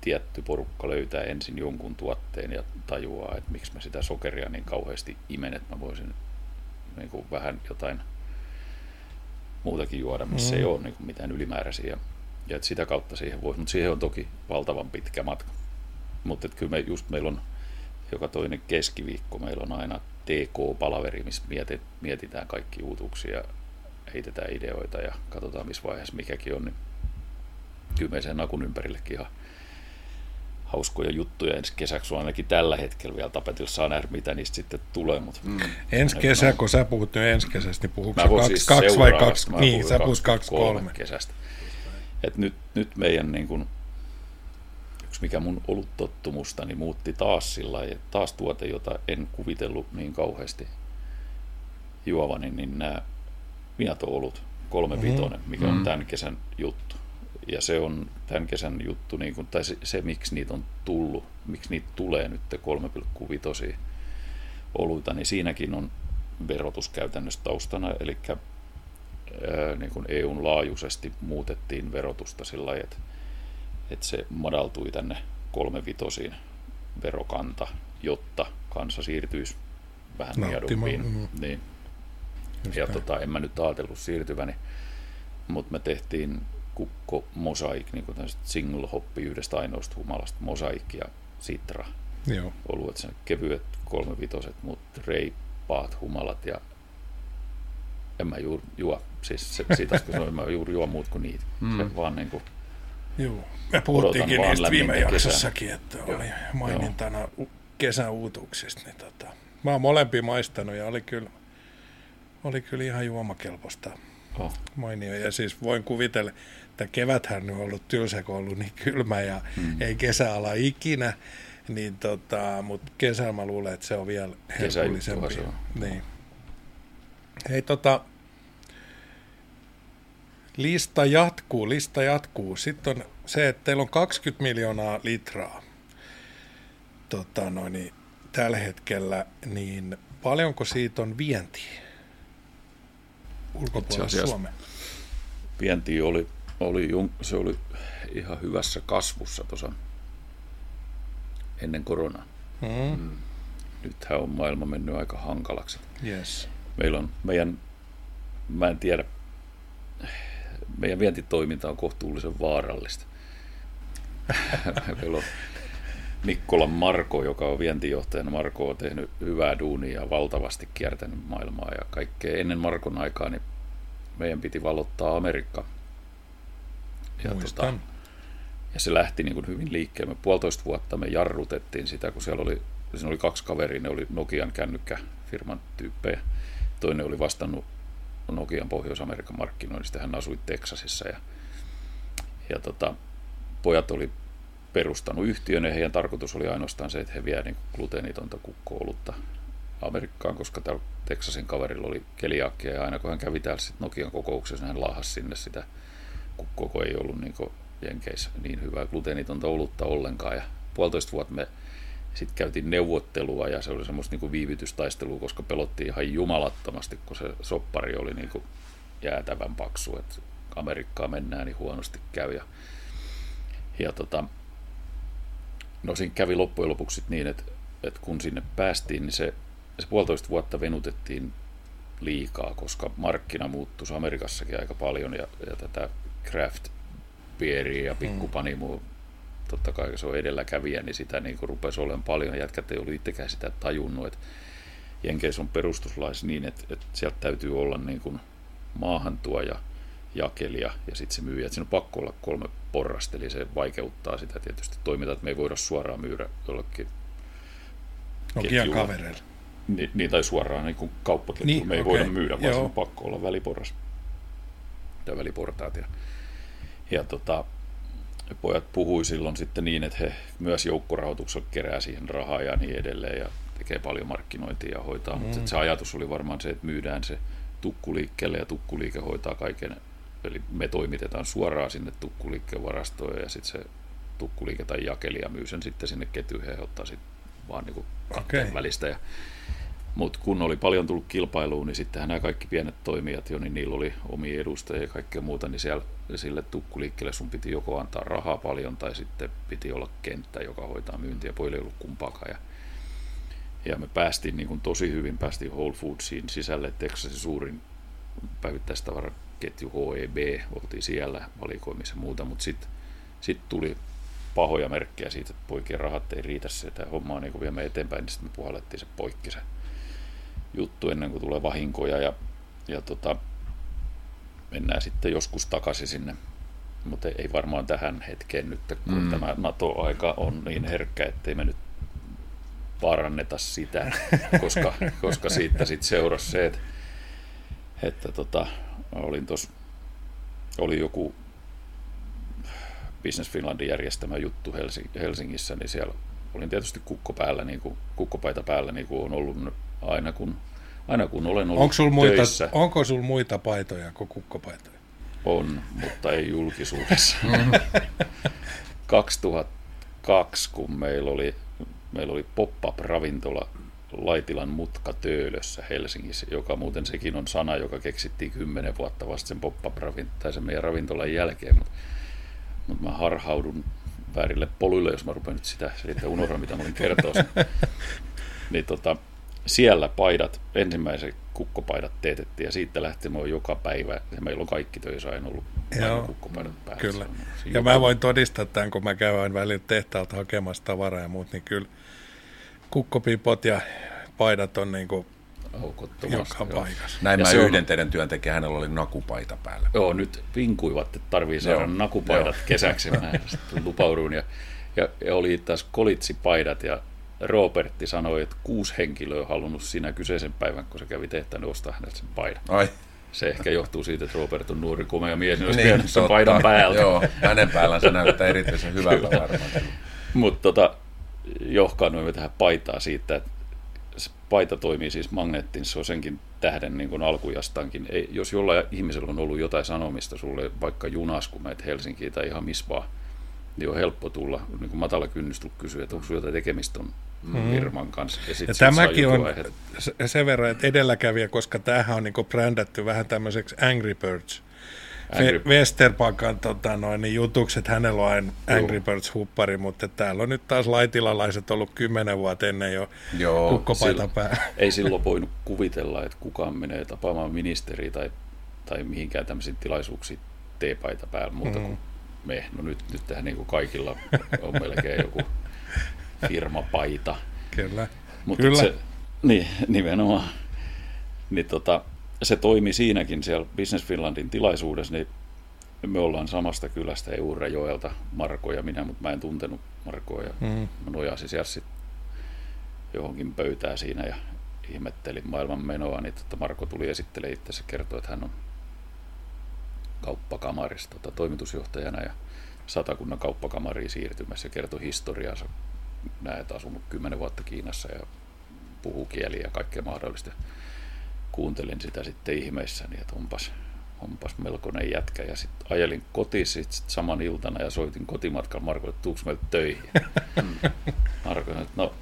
tietty porukka löytää ensin jonkun tuotteen ja tajuaa, että miksi mä sitä sokeria niin kauheasti imen, että mä voisin niin kuin vähän jotain muutakin juoda, missä mm. ei ole niin kuin mitään ylimääräisiä. Ja että sitä kautta siihen voi, mutta siihen on toki valtavan pitkä matka. Mutta kyllä me, just meillä on joka toinen keskiviikko, meillä on aina TK-palaveri, missä mietitään kaikki uutuuksia, heitetään ideoita ja katsotaan missä vaiheessa mikäkin on, niin kyllä me sen akun ympärillekin ihan hauskoja juttuja ensi kesäksi on ainakin tällä hetkellä vielä tapetilla. Saa nähdä, mitä niistä sitten tulee. Mutta mm. Ensi kesä, kun sä puhut nyt ensi kesästä, niin puhutko kaksi, siis kaksi vai kaksi? Niin, sä puhut kaksi, kolme. kesästä. Et nyt, nyt meidän niin kun, yksi mikä mun ollut tottumustani niin muutti taas sillä lailla, taas tuote, jota en kuvitellut niin kauheasti juovani, niin nämä Viato-olut, kolme vitonen, mikä on mm-hmm. tämän kesän juttu ja se on tämän kesän juttu, niin kuin, tai se, se, miksi niitä on tullut, miksi niitä tulee nyt 3,5 oluita, niin siinäkin on verotuskäytännössä taustana, eli ää, niin kuin EUn laajuisesti muutettiin verotusta sillä lailla, että, että se madaltui tänne kolmevitosiin verokanta, jotta kansa siirtyisi vähän miedumpiin. Mm. Niin. ja tota, en mä nyt ajatellut siirtyväni, mutta me tehtiin kukko mosaik, niin kuin single hoppi yhdestä ainoasta humalasta, mosaik ja sitra. Joo. Oluet, sen kevyet kolmevitoset, mutta reippaat humalat ja en mä juuri juo, siis se, siitä kun mä juuri juo muut kuin niitä. Mm. Se vaan niin kuin, Joo, me puhuttiinkin niistä viime jaksossakin, että oli Joo. mainintana Joo. kesäuutuksista. Niin tota, mä oon molempia maistanut ja oli kyllä, oli kyllä ihan juomakelpoista oh. mainio. Ja siis voin kuvitella, että keväthän on ollut tylsä, kun on ollut niin kylmä ja mm. ei kesäala ikinä, niin tota, mutta kesällä mä luulen, että se on vielä herkullisempi. Se on. Niin. Hei tota, lista jatkuu, lista jatkuu. Sitten on se, että teillä on 20 miljoonaa litraa tota, no niin, tällä hetkellä, niin paljonko siitä on vientiä ulkopuolella Suomea? Vienti oli oli, se oli ihan hyvässä kasvussa tuossa ennen koronaa. Mm. Mm. Nythän on maailma mennyt aika hankalaksi. Yes. Meillä on meidän, mä en tiedä, meidän vientitoiminta on kohtuullisen vaarallista. Meillä on Mikkolan Marko, joka on vientijohtajana. Marko on tehnyt hyvää duunia ja valtavasti kiertänyt maailmaa ja kaikkea. Ennen Markon aikaa niin meidän piti valottaa Amerikka ja, tota, ja se lähti niin kuin hyvin liikkeelle. Me puolitoista vuotta me jarrutettiin sitä, kun siellä oli, siinä oli kaksi kaveria, ne oli Nokian kännykkäfirman tyyppejä. Toinen oli vastannut Nokian Pohjois-Amerikan markkinoinnista, hän asui Teksasissa ja, ja tota, pojat oli perustanut yhtiön ja heidän tarkoitus oli ainoastaan se, että he vie niin gluteenitonta kukkoolutta Amerikkaan, koska täällä Teksasin kaverilla oli keliakkia ja aina kun hän kävi täällä sit Nokian kokouksessa, hän laahasi sinne sitä kun koko ei ollut niin Jenkeissä niin hyvää gluteenitonta olutta ollenkaan. Ja puolitoista vuotta me sitten käytiin neuvottelua ja se oli semmoista niin viivytystaistelua, koska pelottiin ihan jumalattomasti, kun se soppari oli niin jäätävän paksu, että Amerikkaa mennään niin huonosti käy. Ja, ja tota, no siinä kävi loppujen lopuksi niin, että, että kun sinne päästiin, niin se, se puolitoista vuotta venutettiin liikaa, koska markkina muuttuisi Amerikassakin aika paljon ja, ja tätä craft pieriä ja pikkupanimo, mm. totta kai se on edelläkävijä, niin sitä niin rupesi olemaan paljon. Jätkät ei ollut itsekään sitä tajunnut, että Jenkeissä on perustuslais niin, että, että sieltä täytyy olla niin kuin maahantuoja, jakelija ja sitten se myyjä. Että siinä on pakko olla kolme porrasta, eli se vaikeuttaa sitä tietysti toimintaa, että me ei voida suoraan myydä jollekin Nokian kavereille. Niin, niin, tai suoraan niin kuin kauppaketjuun. Niin, me ei okay. voida myydä, vaan Joo. se on pakko olla väliporras tai väliportaat. Ja, ja tota, pojat puhui silloin sitten niin, että he myös joukkorahoituksella kerää siihen rahaa ja niin edelleen ja tekee paljon markkinointia ja hoitaa, mm. mutta se ajatus oli varmaan se, että myydään se tukkuliikkeelle ja tukkuliike hoitaa kaiken, eli me toimitetaan suoraan sinne tukkuliikkeen varastoon ja sitten se tukkuliike tai jakelija myy sen sitten sinne ketjuihin ja ottaa sitten vaan niin kuin okay. välistä. Ja, mutta kun oli paljon tullut kilpailuun, niin sittenhän nämä kaikki pienet toimijat jo, niin niillä oli omia edustajia ja kaikkea muuta, niin siellä sille tukkuliikkeelle. Sun piti joko antaa rahaa paljon tai sitten piti olla kenttä, joka hoitaa myyntiä. Pojille ei ollut kumpaakaan. Ja, ja me päästiin niin kuin tosi hyvin, päästiin Whole Foodsiin sisälle, Texasin suurin päivittäistavaraketju HEB, oltiin siellä valikoimissa ja muuta, mutta sitten sit tuli pahoja merkkejä siitä, että poikien rahat ei riitä. Se, tämä homma on niin viemme eteenpäin, niin sitten me puhallettiin se poikki se juttu ennen kuin tulee vahinkoja. Ja, ja tota, mennään sitten joskus takaisin sinne. Mutta ei varmaan tähän hetkeen nyt, kun Mm. tämä NATO-aika on niin herkkä, ettei me nyt paranneta sitä, koska, koska siitä sitten seurasi se, että, että tota, olin tos, oli joku Business Finlandin järjestämä juttu Helsi- Helsingissä, niin siellä olin tietysti kukko päällä, niin kuin, kukkopaita päällä, niin kuin on ollut aina kun, aina kun olen ollut Onko sul muita, töissä. onko sul muita paitoja kuin kukkopaitoja? On, mutta ei julkisuudessa. 2002, kun meillä oli, meillä oli pop-up-ravintola Laitilan mutka Töölössä Helsingissä, joka muuten sekin on sana, joka keksittiin kymmenen vuotta vasta sen pop-up tai sen meidän ravintolan jälkeen, mutta, mutta mä harhaudun väärille poluille, jos mä rupean nyt sitä selittämään, unohdan mitä mä olin kertoa. niin tota, siellä paidat, ensimmäiset kukkopaidat teetettiin ja siitä lähtien me on joka päivä, ja meillä on kaikki töissä aina ollut Joo, kukkopaidat päällä. Kyllä. On- Ja joka- mä voin todistaa tämän, kun mä käyn välillä tehtaalta hakemassa tavaraa ja muut, niin kyllä kukkopipot ja paidat on niin kuin Aukottomasti, joka paikassa. Näin Ja mä se on- yhden teidän työntekijän, hänellä oli nakupaita päällä. Joo, nyt vinkuivat, että tarvii saada Joo, nakupaidat joo. kesäksi. Mä lupauduin ja, ja, ja oli taas kolitsipaidat ja Robertti sanoi, että kuusi henkilöä on halunnut sinä kyseisen päivän, kun se kävi tehtävän, ostaa häneltä sen paidan. Ai. Se ehkä johtuu siitä, että Robert on nuori komea mies, niin olisi Niin, sen totta. paidan päältä. Joo, hänen päällään se näyttää erityisen hyvältä varmaan. Mutta tota, johkaannuimme tähän paitaa siitä, että se paita toimii siis magneettin, se on senkin tähden niin kuin alkujastankin. Ei, jos jollain ihmisellä on ollut jotain sanomista sulle vaikka junas, kun menet Helsinkiin tai ihan missä vaan, niin on helppo tulla, niin kuin matala kynnys kysyä, että onko sinulla jotain tekemistä on. Firman kanssa. Ja, Ja tämäkin on sen verran, että edelläkävijä, koska tämähän on niin brändätty vähän tämmöiseksi Angry Birds. Angry-. Westerpakan tota, noin, niin jutukset, että hänellä on aina. Angry Birds-huppari, mutta täällä on nyt taas laitilalaiset ollut kymmenen vuotta ennen jo Joo, kukkopaita Silloin- päällä. Ei silloin voinut kuvitella, että kukaan menee tapaamaan ministeriä tai, tai mihinkään tämmöisiin tilaisuuksiin teepaita päällä muuta Mm. kuin me. No nyt, nyt tähän niin kuin kaikilla on melkein joku firmapaita. Kyllä. Mutta Kyllä. Se, niin, nimenomaan. Niin tota, se toimi siinäkin siellä Business Finlandin tilaisuudessa, niin me ollaan samasta kylästä Eurajoelta, Marko ja minä, mutta mä en tuntenut Markoa ja Mm. mä nojasin siellä sit johonkin pöytään siinä ja ihmettelin maailman menoa, niin tota Marko tuli esittelemään itse ja kertoi, että hän on kauppakamarista tota, toimitusjohtajana ja satakunnan kauppakamariin siirtymässä ja kertoi historiansa. Näet asunut kymmenen vuotta Kiinassa ja puhuu kieliä ja kaikkea mahdollista. Kuuntelin sitä sitten ihmeissäni, että onpas, onpas melkoinen jätkä. Ja sitten ajelin kotiin sit, saman iltana ja soitin kotimatkan Markolle, että tuuks meiltä töihin. Marko että no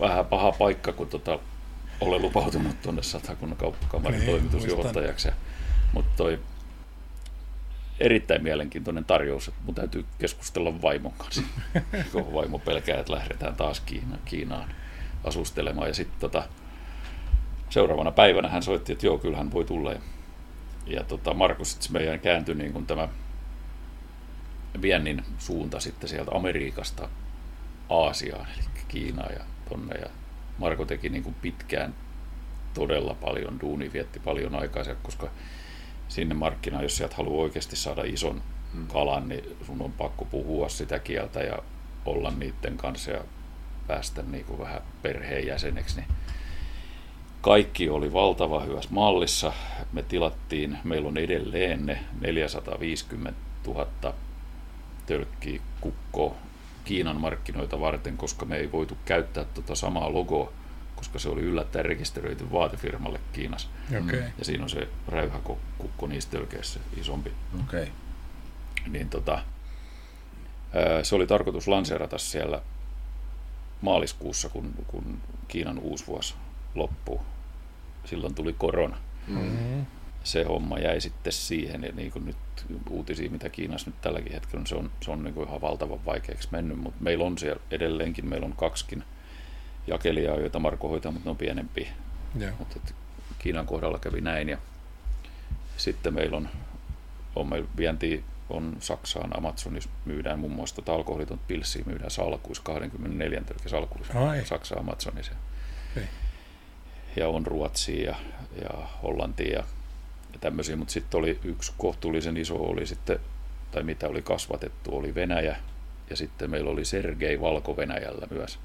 vähän paha paikka, kun tota, olen lupautunut tuonne Satakunnan kauppakamarin Niin, toimitusjohtajaksi. Mutta toi erittäin mielenkiintoinen tarjous, että mun täytyy keskustella vaimon kanssa. kun vaimo pelkää, että lähdetään taas Kiinaan, Kiinaan asustelemaan. Ja sitten tota, seuraavana päivänä hän soitti, että joo, kyllä hän voi tulla. Ja, ja tota, Markus sitten meidän kääntyi niin kuin tämä viennin suunta sitten sieltä Amerikasta Aasiaan, eli Kiinaan ja tonne. Ja Marko teki niin kuin pitkään todella paljon duuni, vietti paljon aikaa, koska sinne markkinaan, jos sieltä haluaa oikeasti saada ison kalan, niin sun on pakko puhua sitä kieltä ja olla niiden kanssa ja päästä niin kuin vähän perheenjäseneksi. Niin kaikki oli valtava hyvässä mallissa. Me tilattiin, meillä on edelleen ne 450 000 tölkkiä kukko Kiinan markkinoita varten, koska me ei voitu käyttää tuota samaa logoa, koska se oli yllättäen rekisteröity vaatefirmalle Kiinassa. Okei. Ja siinä on se räyhäkukko niissä tölkeissä isompi. Okei. Niin tota, Se oli tarkoitus lanseerata siellä maaliskuussa, kun, kun Kiinan uusi vuosi loppuu. Silloin tuli korona. Mm-hmm. Se homma jäi sitten siihen, ja niin kuin nyt uutisia, mitä Kiinassa nyt tälläkin hetkellä on, se on, se on niin kuin ihan valtavan vaikeaksi mennyt, mutta meillä on siellä edelleenkin, meillä on kaksikin jakelijaa, joita Marko hoitaa, mutta ne on pienempiä. Joo. Mutta Kiinan kohdalla kävi näin, ja sitten meillä on, on meillä vienti on Saksaan, Amazonissa myydään muun muassa tota alkoholiton pilssiä, myydään salkuissa, 24 tölkki salkuissa, Ai. Saksa Amazonissa. Ja on Ruotsia ja, ja Hollantia ja, ja tämmöisiä, mutta sitten oli yksi kohtuullisen iso oli sitten, tai mitä oli kasvatettu, oli Venäjä, ja sitten meillä oli Sergei Valko-Venäjällä myös.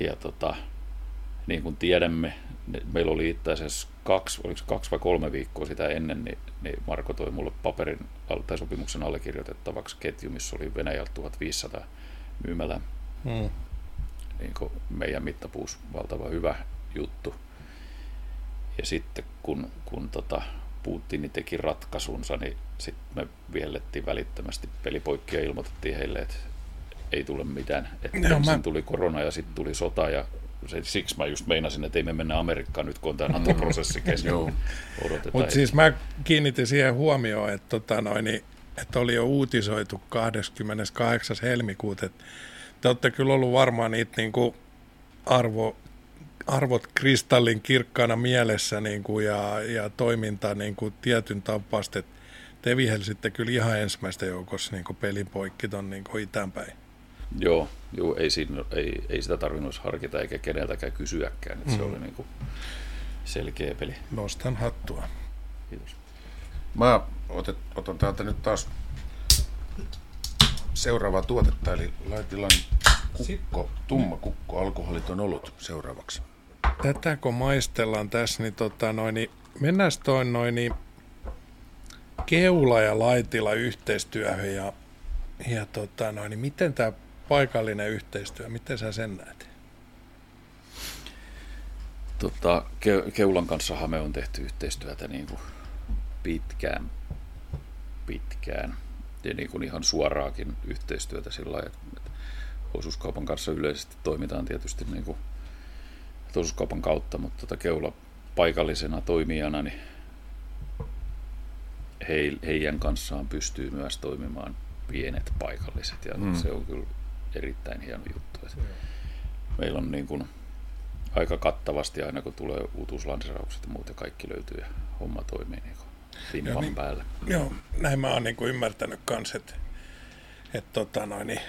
Ja tota, niin kuin tiedämme, meillä oli itse asiassa kaksi, oliko kaksi vai kolme viikkoa sitä ennen, niin, niin Marko toi mulle paperin tai sopimuksen allekirjoitettavaksi ketju, missä oli Venäjältä 1500 myymälää. Mm. Niin kuin meidän mittapuus valtava hyvä juttu. Ja sitten kun, kun tota, Putin teki ratkaisunsa, niin sitten me vihellettiin välittömästi pelipoikki ja ilmoitettiin heille, että ei tule mitään. Että ensin mä- tuli korona ja sitten tuli sota ja se, siksi mä just meinasin, että ei me mennä Amerikkaan nyt, kun on tämä NATO-prosessi kesken. Joo. Odotetaan. Mutta siis mä kiinnitin siihen huomioon, että, tota noin, niin, että oli jo uutisoitu 28. helmikuuta, että te olette kyllä ollut varmaan niitä niin kuin arvo, arvot kristallin kirkkaana mielessä niin kuin, ja, ja toiminta niin kuin tietyn tapaista, että te vihelsitte kyllä ihan ensimmäistä joukossa niin kuin pelin poikki ton niin itäänpäin. Joo, joo ei, siinä, ei, ei sitä tarvinnut harkita eikä keneltäkään kysyäkään. Että Se Mm. oli niin kuin selkeä peli. Nostan hattua. Kiitos. Mä otet, otan täältä nyt taas seuraavaa tuotetta, eli laitilan kukko, tumma kukko, alkoholiton olut seuraavaksi. Tätä kun maistellaan tässä, niin, tota, noin, niin mennään toin noin niin keula ja laitila yhteistyöhön ja, ja tota, noin, niin miten tämä paikallinen yhteistyö, miten sä sen näet? Tota, Ke- Keulan kanssahan me on tehty yhteistyötä niin kuin pitkään, pitkään ja niin kuin ihan suoraakin yhteistyötä sillä lailla, että osuuskaupan kanssa yleisesti toimitaan tietysti niin kuin osuuskaupan kautta, mutta tota Keula paikallisena toimijana, niin he, heidän kanssaan pystyy myös toimimaan pienet paikalliset ja mm. se on kyllä erittäin hieno juttu. Että meillä on niin kuin aika kattavasti aina kun tulee uutuuslanseeraukset ja muut ja kaikki löytyy ja homma toimii niin kuin Joo, niin, päällä. Joo, näin mä oon niin kuin ymmärtänyt kans, että, että tota, noin, niin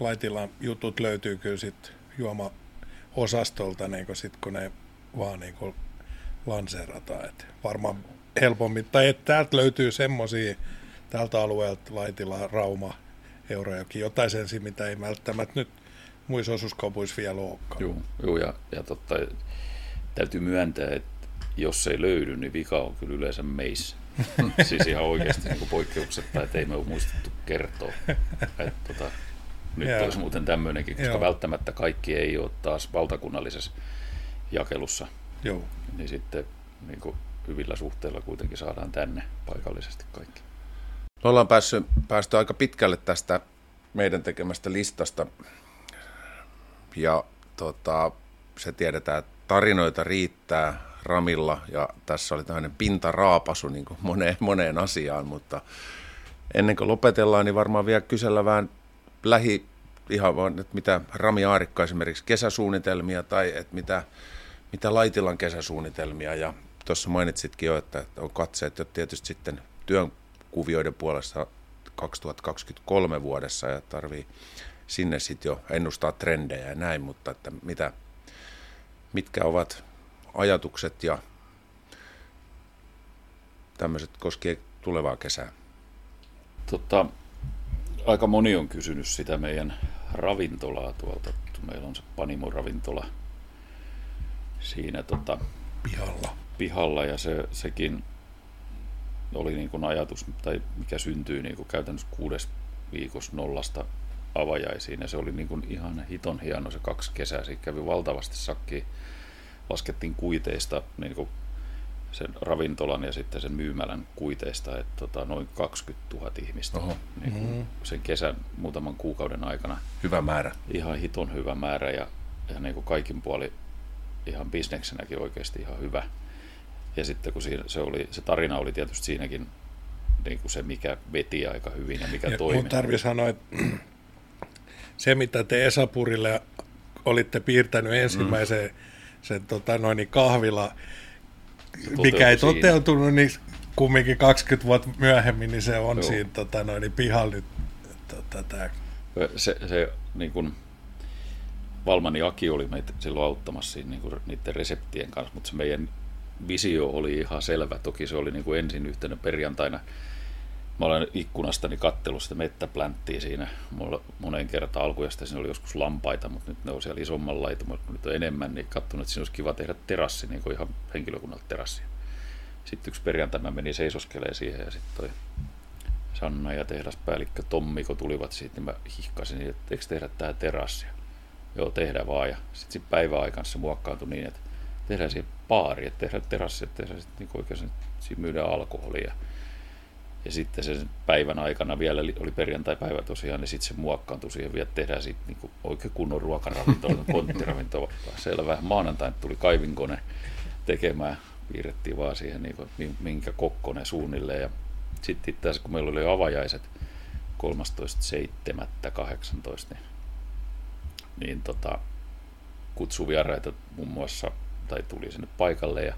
laitilan jutut löytyy kyllä sit juoma-osastolta, niin kuin sit, kun ne vaan niin kuin lanseerataan. Et varmaan helpommin, tai että täältä löytyy semmosia tältä alueelta Laitila, Rauma, Eurajoki, jotain sen, mitä ei välttämättä nyt muissa osuuskaupuissa vielä olekaan. Joo, joo ja, ja totta, täytyy myöntää, että jos ei löydy, niin vika on kyllä yleensä meissä. siis ihan oikeasti niin poikkeuksetta, että ei me ole muistettu kertoa. Että, tota, nyt Joo. olisi muuten tämmöinenkin, koska Joo. välttämättä kaikki ei ole taas valtakunnallisessa jakelussa. Joo. Niin sitten niin kuin hyvillä suhteilla kuitenkin saadaan tänne paikallisesti kaikki. Me ollaan päässyt, päästy aika pitkälle tästä meidän tekemästä listasta. Ja tota, se tiedetään, että tarinoita riittää Ramilla ja tässä oli tämmöinen pintaraapasu niin kuin moneen, moneen asiaan, mutta ennen kuin lopetellaan, niin varmaan vielä kysellä vähän lähi, ihan vaan, että mitä Rami Aarikka esimerkiksi kesäsuunnitelmia tai että mitä, mitä Laitilan kesäsuunnitelmia ja tuossa mainitsitkin jo, että on katseet jo tietysti sitten työn kuvioiden puolesta 2023 vuodessa ja tarvii sinne sitten jo ennustaa trendejä ja näin, mutta että mitä, mitkä ovat ajatukset ja tämmöiset koskien tulevaa kesää? Tota, aika moni on kysynyt sitä meidän ravintolaa tuolta. Meillä on se Panimo-ravintola siinä tota, Pihalla. pihalla ja se, sekin oli niin kuin ajatus, tai mikä syntyi niin kuin käytännössä kuudes viikossa nollasta avajaisiin ja se oli niin kuin ihan hiton hieno se kaksi kesää. Siitä kävi valtavasti sakki. Laskettiin kuiteista niin kuin sen ravintolan ja sitten sen myymälän kuiteista, että tota, noin 20 000 ihmistä Oho. niin kuin Mm. sen kesän muutaman kuukauden aikana. Hyvä määrä. Ihan hiton hyvä määrä ja, ja niin kuin kaikin puoli ihan bisneksenäkin oikeasti ihan hyvä. Ja sitten kun siinä, se, oli, se tarina oli tietysti siinäkin niin kuin se, mikä veti aika hyvin ja mikä Ja toimi. mun tarvi sanoa, että se mitä te Esapurille olitte piirtänyt ensimmäisen mm. sen tota, noin, niin kahvila, mikä ei siinä. toteutunut, niin kumminkin 20 vuotta myöhemmin, niin se on Joo. siinä tota, noin, niin pihalla nyt. Tota, tää. se, se niin kuin, Valmani Aki oli meitä silloin auttamassa siinä, niin kuin, niiden reseptien kanssa, mutta se meidän visio oli ihan selvä. Toki se oli niin kuin ensin yhtenä perjantaina. Mä olen ikkunastani kattellut sitä mettäplänttiä siinä mulla moneen kertaan alkujasta. Siinä oli joskus lampaita, mutta nyt ne on siellä isomman laitumalla. Kun nyt on enemmän, niin katsonut, että siinä olisi kiva tehdä terassi, niin kuin ihan henkilökunnalta terassi. Sitten yksi perjantaina mä menin seisoskeleen siihen ja sitten toi Sanna ja tehdaspäällikkö Tommi, kun tulivat siitä, niin mä hihkasin, että eikö tehdä tää terassia? Joo, tehdään vaan. Ja sitten sit päiväaikana se muokkaantui niin, että tehdään siihen baari, että tehdään terassi, että tehdään sitten niin oikein, siinä myydään alkoholia. Ja sitten sen päivän aikana vielä oli- perjantai-päivä tosiaan, niin sitten se muokkaantui siihen vielä, tehdään sitten niin oikein kunnon ruokaravintola, konttiravintola. Selvä. Maanantaina tuli kaivinkone tekemään, piirrettiin vaan siihen, niin kuin, mi- minkä kokkone suunnilleen. Ja sitten itse kun meillä oli avajaiset 13.7.18, niin, niin tota, kutsuvieraita muun muassa, tai tuli sinne paikalle ja,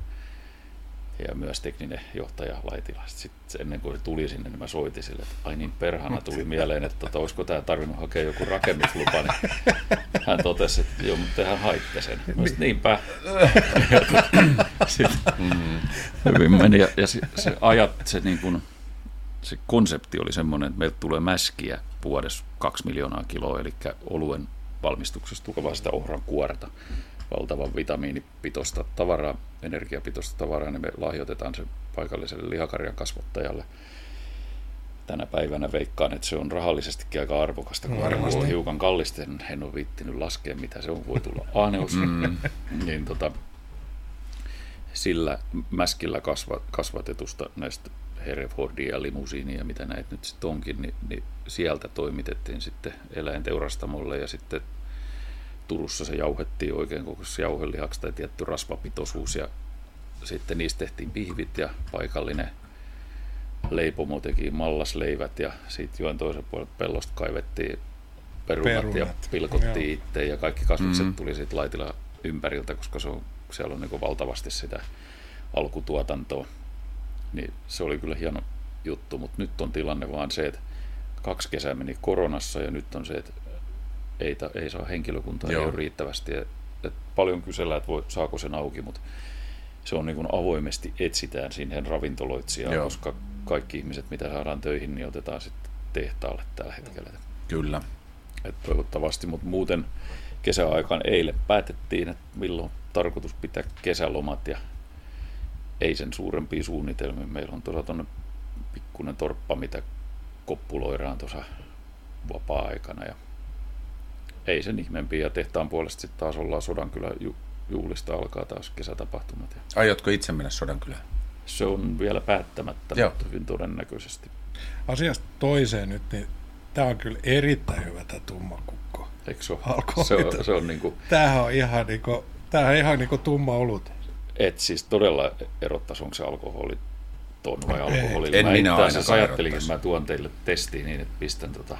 ja myös tekninen johtaja Laitila. Sitten ennen kuin se tuli sinne, niin mä soitin sille, että ai niin perhana tuli mieleen, että tota, olisiko tämä tarvinnut hakea joku rakennuslupa, niin hän totesi, että joo, mutta tehän haitte sen. Mä sanoin, niinpä. Sitten hyvin meni. Ja, ja se, se ajat, se, niin kuin, se konsepti oli semmoinen, että meiltä tulee mäskiä vuodessa kaksi miljoonaa kiloa, eli oluen valmistuksessa tukevaa sitä ohran kuorta, valtavan vitamiinipitoista tavaraa, energiapitoista tavaraa, niin me lahjoitetaan se paikalliselle lihakarjan kasvattajalle. Tänä päivänä veikkaan, että se on rahallisestikin aika arvokasta, kun arvo on hiukan kallista, en, en ole viittinyt laskea, mitä se on, voi tulla aaneus. Mm. niin tota, sillä mäskillä kasva, kasvatetusta näistä Herefordia ja limusiinia, mitä näitä nyt sitten onkin, niin, niin sieltä toimitettiin sitten eläinteurastamolle ja sitten Turussa se jauhettiin oikein koko jauhelihaksi tai tietty rasvapitoisuus ja sitten niistä tehtiin pihvit ja paikallinen leipomo teki mallasleivät ja sitten joen toisen puolella pellosta kaivettiin perunat, ja Perunat, pilkottiin joo. itse ja kaikki kasvikset Mm. tuli siitä laitila ympäriltä, koska se on, siellä on niin valtavasti sitä alkutuotantoa. Niin se oli kyllä hieno juttu, mutta nyt on tilanne vaan se, että kaksi kesää meni koronassa ja nyt on se, että ei, ta, ei saa henkilökuntaa, Joo. ei ole riittävästi. Et, et paljon kysellään, että voi, saako sen auki, mutta se on niin kuin avoimesti etsitään siihen ravintoloitsijaan, Joo. koska kaikki ihmiset, mitä saadaan töihin, niin otetaan sitten tehtaalle tällä hetkellä. Kyllä. Et toivottavasti, mutta muuten kesäaikaan eilen päätettiin, että milloin tarkoitus pitää kesälomat ja ei sen suurempia suunnitelmia. Meillä on tuossa tuonne pikkuinen torppa, mitä koppuloidaan tuossa vapaa-aikana ja ei sen ihmeempiä. Ja tehtaan puolesta sitten taas ollaan Sodankylän ju- juhlista alkaa taas kesätapahtumat. Ja Aiotko itse mennä Sodankylään? se on vielä päättämättä, Joo. mutta hyvin todennäköisesti. Asiasta toiseen nyt, niin tämä on kyllä erittäin hyvä tämä tumma kukko. Eikö se ole? Se on, se on niin kuin, Tämähän on ihan niinku, tämähän on ihan niinku tumma olut. Et siis todella erottaisi, onko se alkoholi ton vai alkoholi. En mä minä itse asiassa ainakaan ajattelinkin, erottaisi. että mä tuon teille testiin niin, että pistän tota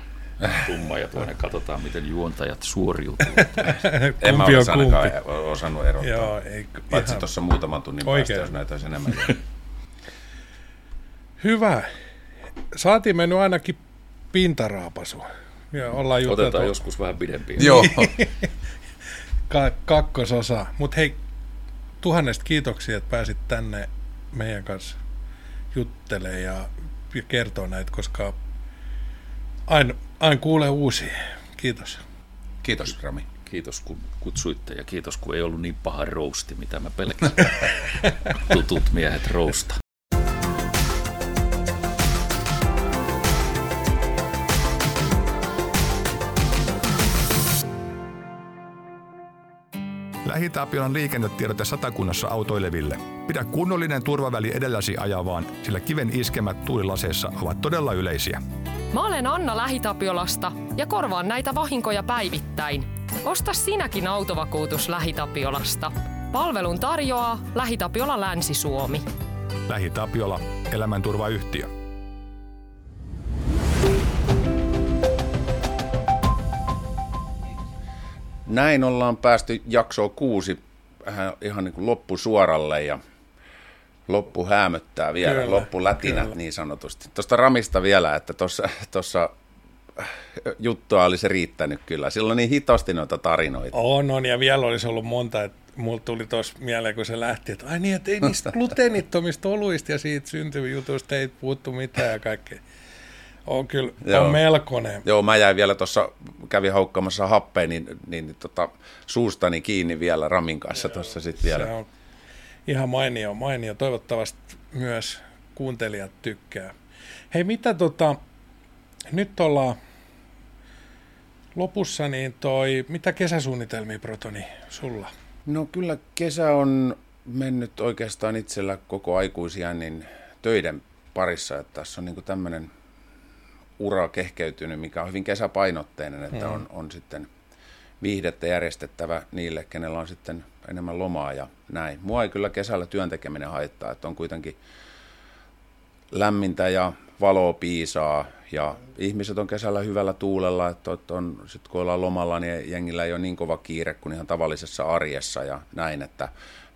tumma ja tuonne katsotaan, miten juontajat suoriutuvat. En mä olisi ainakaan kumpi. osannut erottaa. Joo, ei, Paitsi ihan tuossa muutaman tunnin Oikein. päästä, jos näitä olisi enemmän. Hyvä. Saatiin me nyt ainakin pintaraapasu. Ja ollaan juteltu Otetaan joskus vähän pidempiä. Joo, ka- kakkososa. Mutta hei, tuhannesta kiitoksia, että pääsit tänne meidän kanssa juttelemaan ja ja kertoo näitä, koska aina, aina kuulee uusia. Kiitos. kiitos Rami. Kiitos kun kutsuitte ja kiitos kun ei ollut niin paha rousti, mitä mä pelkäsin. Tutut miehet rousta. LähiTapiolan liikennetiedote satakunnassa autoileville. Pidä kunnollinen turvaväli edelläsi ajavaan, sillä kiven iskemät tuulilaseissa ovat todella yleisiä. Mä olen Anna Lähitapiolasta ja korvaan näitä vahinkoja päivittäin. Osta sinäkin autovakuutus Lähitapiolasta. Palvelun tarjoaa Lähitapiola Länsi-Suomi. LähiTapiola, elämänturvayhtiö. Näin ollaan päästy jaksoon kuusi vähän ihan niin kuin loppusuoralle ja loppu häämöttää vielä, Kyllä, loppulätinät kyllä. niin sanotusti. Tuosta Ramista vielä, että tuossa juttua olisi riittänyt kyllä. Silloin on niin hitosti noita tarinoita. On, on, ja vielä olisi ollut monta, että mulla tuli tuossa mieleen, kun se lähti, että ai niin, että ei niistä gluteenittomista oluista ja siitä syntyvistä jutuista ei puuttu mitään ja kaikkea. On kyllä, Joo. on melkoinen. Joo, mä jäin vielä tuossa, kävin haukkaamassa happea, niin, niin, niin tota, suustani kiinni vielä Ramin kanssa tuossa sitten vielä. Se on ihan mainio, mainio. Toivottavasti myös kuuntelijat tykkää. Hei, mitä tota, nyt ollaan lopussa, niin toi, mitä kesäsuunnitelmia, Protoni, sulla? No kyllä kesä on mennyt oikeastaan itsellä koko aikuisia niin töiden parissa, että tässä on niin tämmöinen ura kehkeytynyt, mikä on hyvin kesäpainotteinen, että on, on sitten viihdettä järjestettävä niille, kenellä on sitten enemmän lomaa ja näin. Mua ei kyllä kesällä työntekeminen haittaa, että on kuitenkin lämmintä ja valoa piisaa ja ihmiset on kesällä hyvällä tuulella, että on, on sit kun ollaan lomalla, niin jengillä ei ole niin kova kiire kuin ihan tavallisessa arjessa ja näin, että,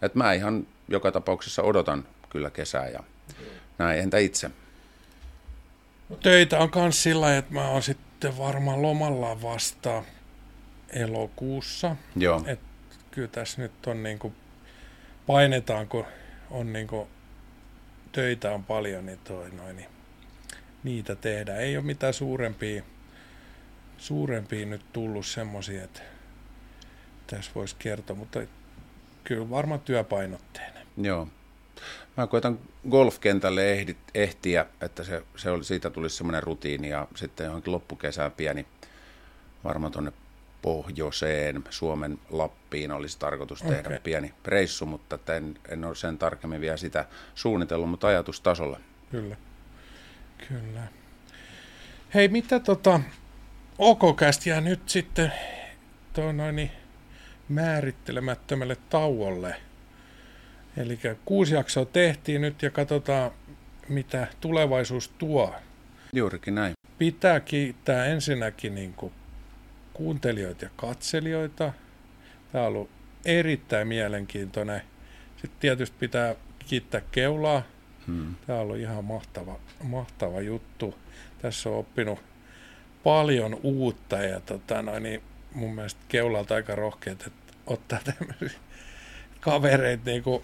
että mä ihan joka tapauksessa odotan kyllä kesää ja näin, entä itse? Töitä on myös sillä että mä oon sitten varmaan lomalla vasta elokuussa. Joo. Et kyllä tässä nyt on niinku, painetaan, kun on niinku, töitä on paljon, niin, toi noin, niin niitä tehdään. Ei ole mitään suurempia, suurempia nyt tullut semmoisia, että tässä voisi kertoa, mutta kyllä varmaan työpainotteinen. Joo. Mä koitan golfkentälle ehdit, ehtiä, että se, se oli, siitä tulisi semmoinen rutiini ja sitten johonkin loppukesään pieni, varmaan tuonne pohjoiseen, Suomen Lappiin olisi tarkoitus tehdä Okei. pieni reissu, mutta että en, en ole sen tarkemmin vielä sitä suunnitellut, mutta ajatustasolla. Kyllä. Kyllä. Hei, mitä tota, OKCast jää nyt sitten toi noin niin määrittelemättömälle tauolle. Eli kuusi jaksoa tehtiin nyt ja katsotaan, mitä tulevaisuus tuo. Juurikin näin. Pitää kiittää ensinnäkin niin kuin kuuntelijoita ja katselijoita. Tämä on ollut erittäin mielenkiintoinen. Sitten tietysti pitää kiittää Keulaa. Hmm. Tämä on ollut ihan mahtava, mahtava juttu. Tässä on oppinut paljon uutta ja tota, noin, niin mun mielestä Keulalta aika rohkeat, että ottaa tämmöisiä kavereita niin kuin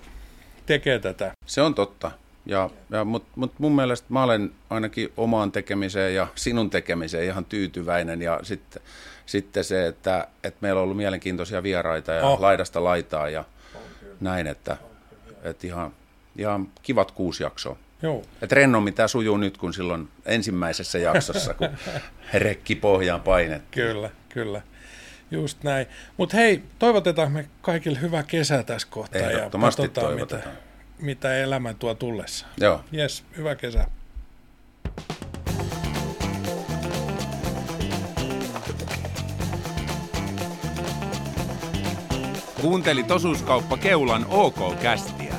tekee tätä. Se on totta. Ja, ja, Mutta mut mun mielestä mä olen ainakin omaan tekemiseen ja sinun tekemiseen ihan tyytyväinen. Ja sitten, sitten se, että, että meillä on ollut mielenkiintoisia vieraita ja Oh. laidasta laitaa ja näin, että, että ihan, ihan kivat kuusi jaksoa. Joo. Et rennommin tämä sujuu nyt kuin silloin ensimmäisessä jaksossa, kun rekki pohjaan painettiin. Kyllä, kyllä. Just näin. Mutta hei, toivotetaan me kaikille hyvää kesää tässä kohtaa ja Ehdottomasti katsotaan, mitä, toivotetaan. mitä elämä tuo tullessa. Joo. Jes, hyvää kesää. Kuuntelit osuuskauppa Keulan OK-kästiä.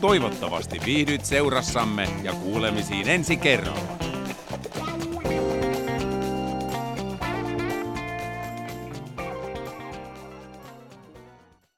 Toivottavasti viihdyt seurassamme ja kuulemisiin ensi kerralla.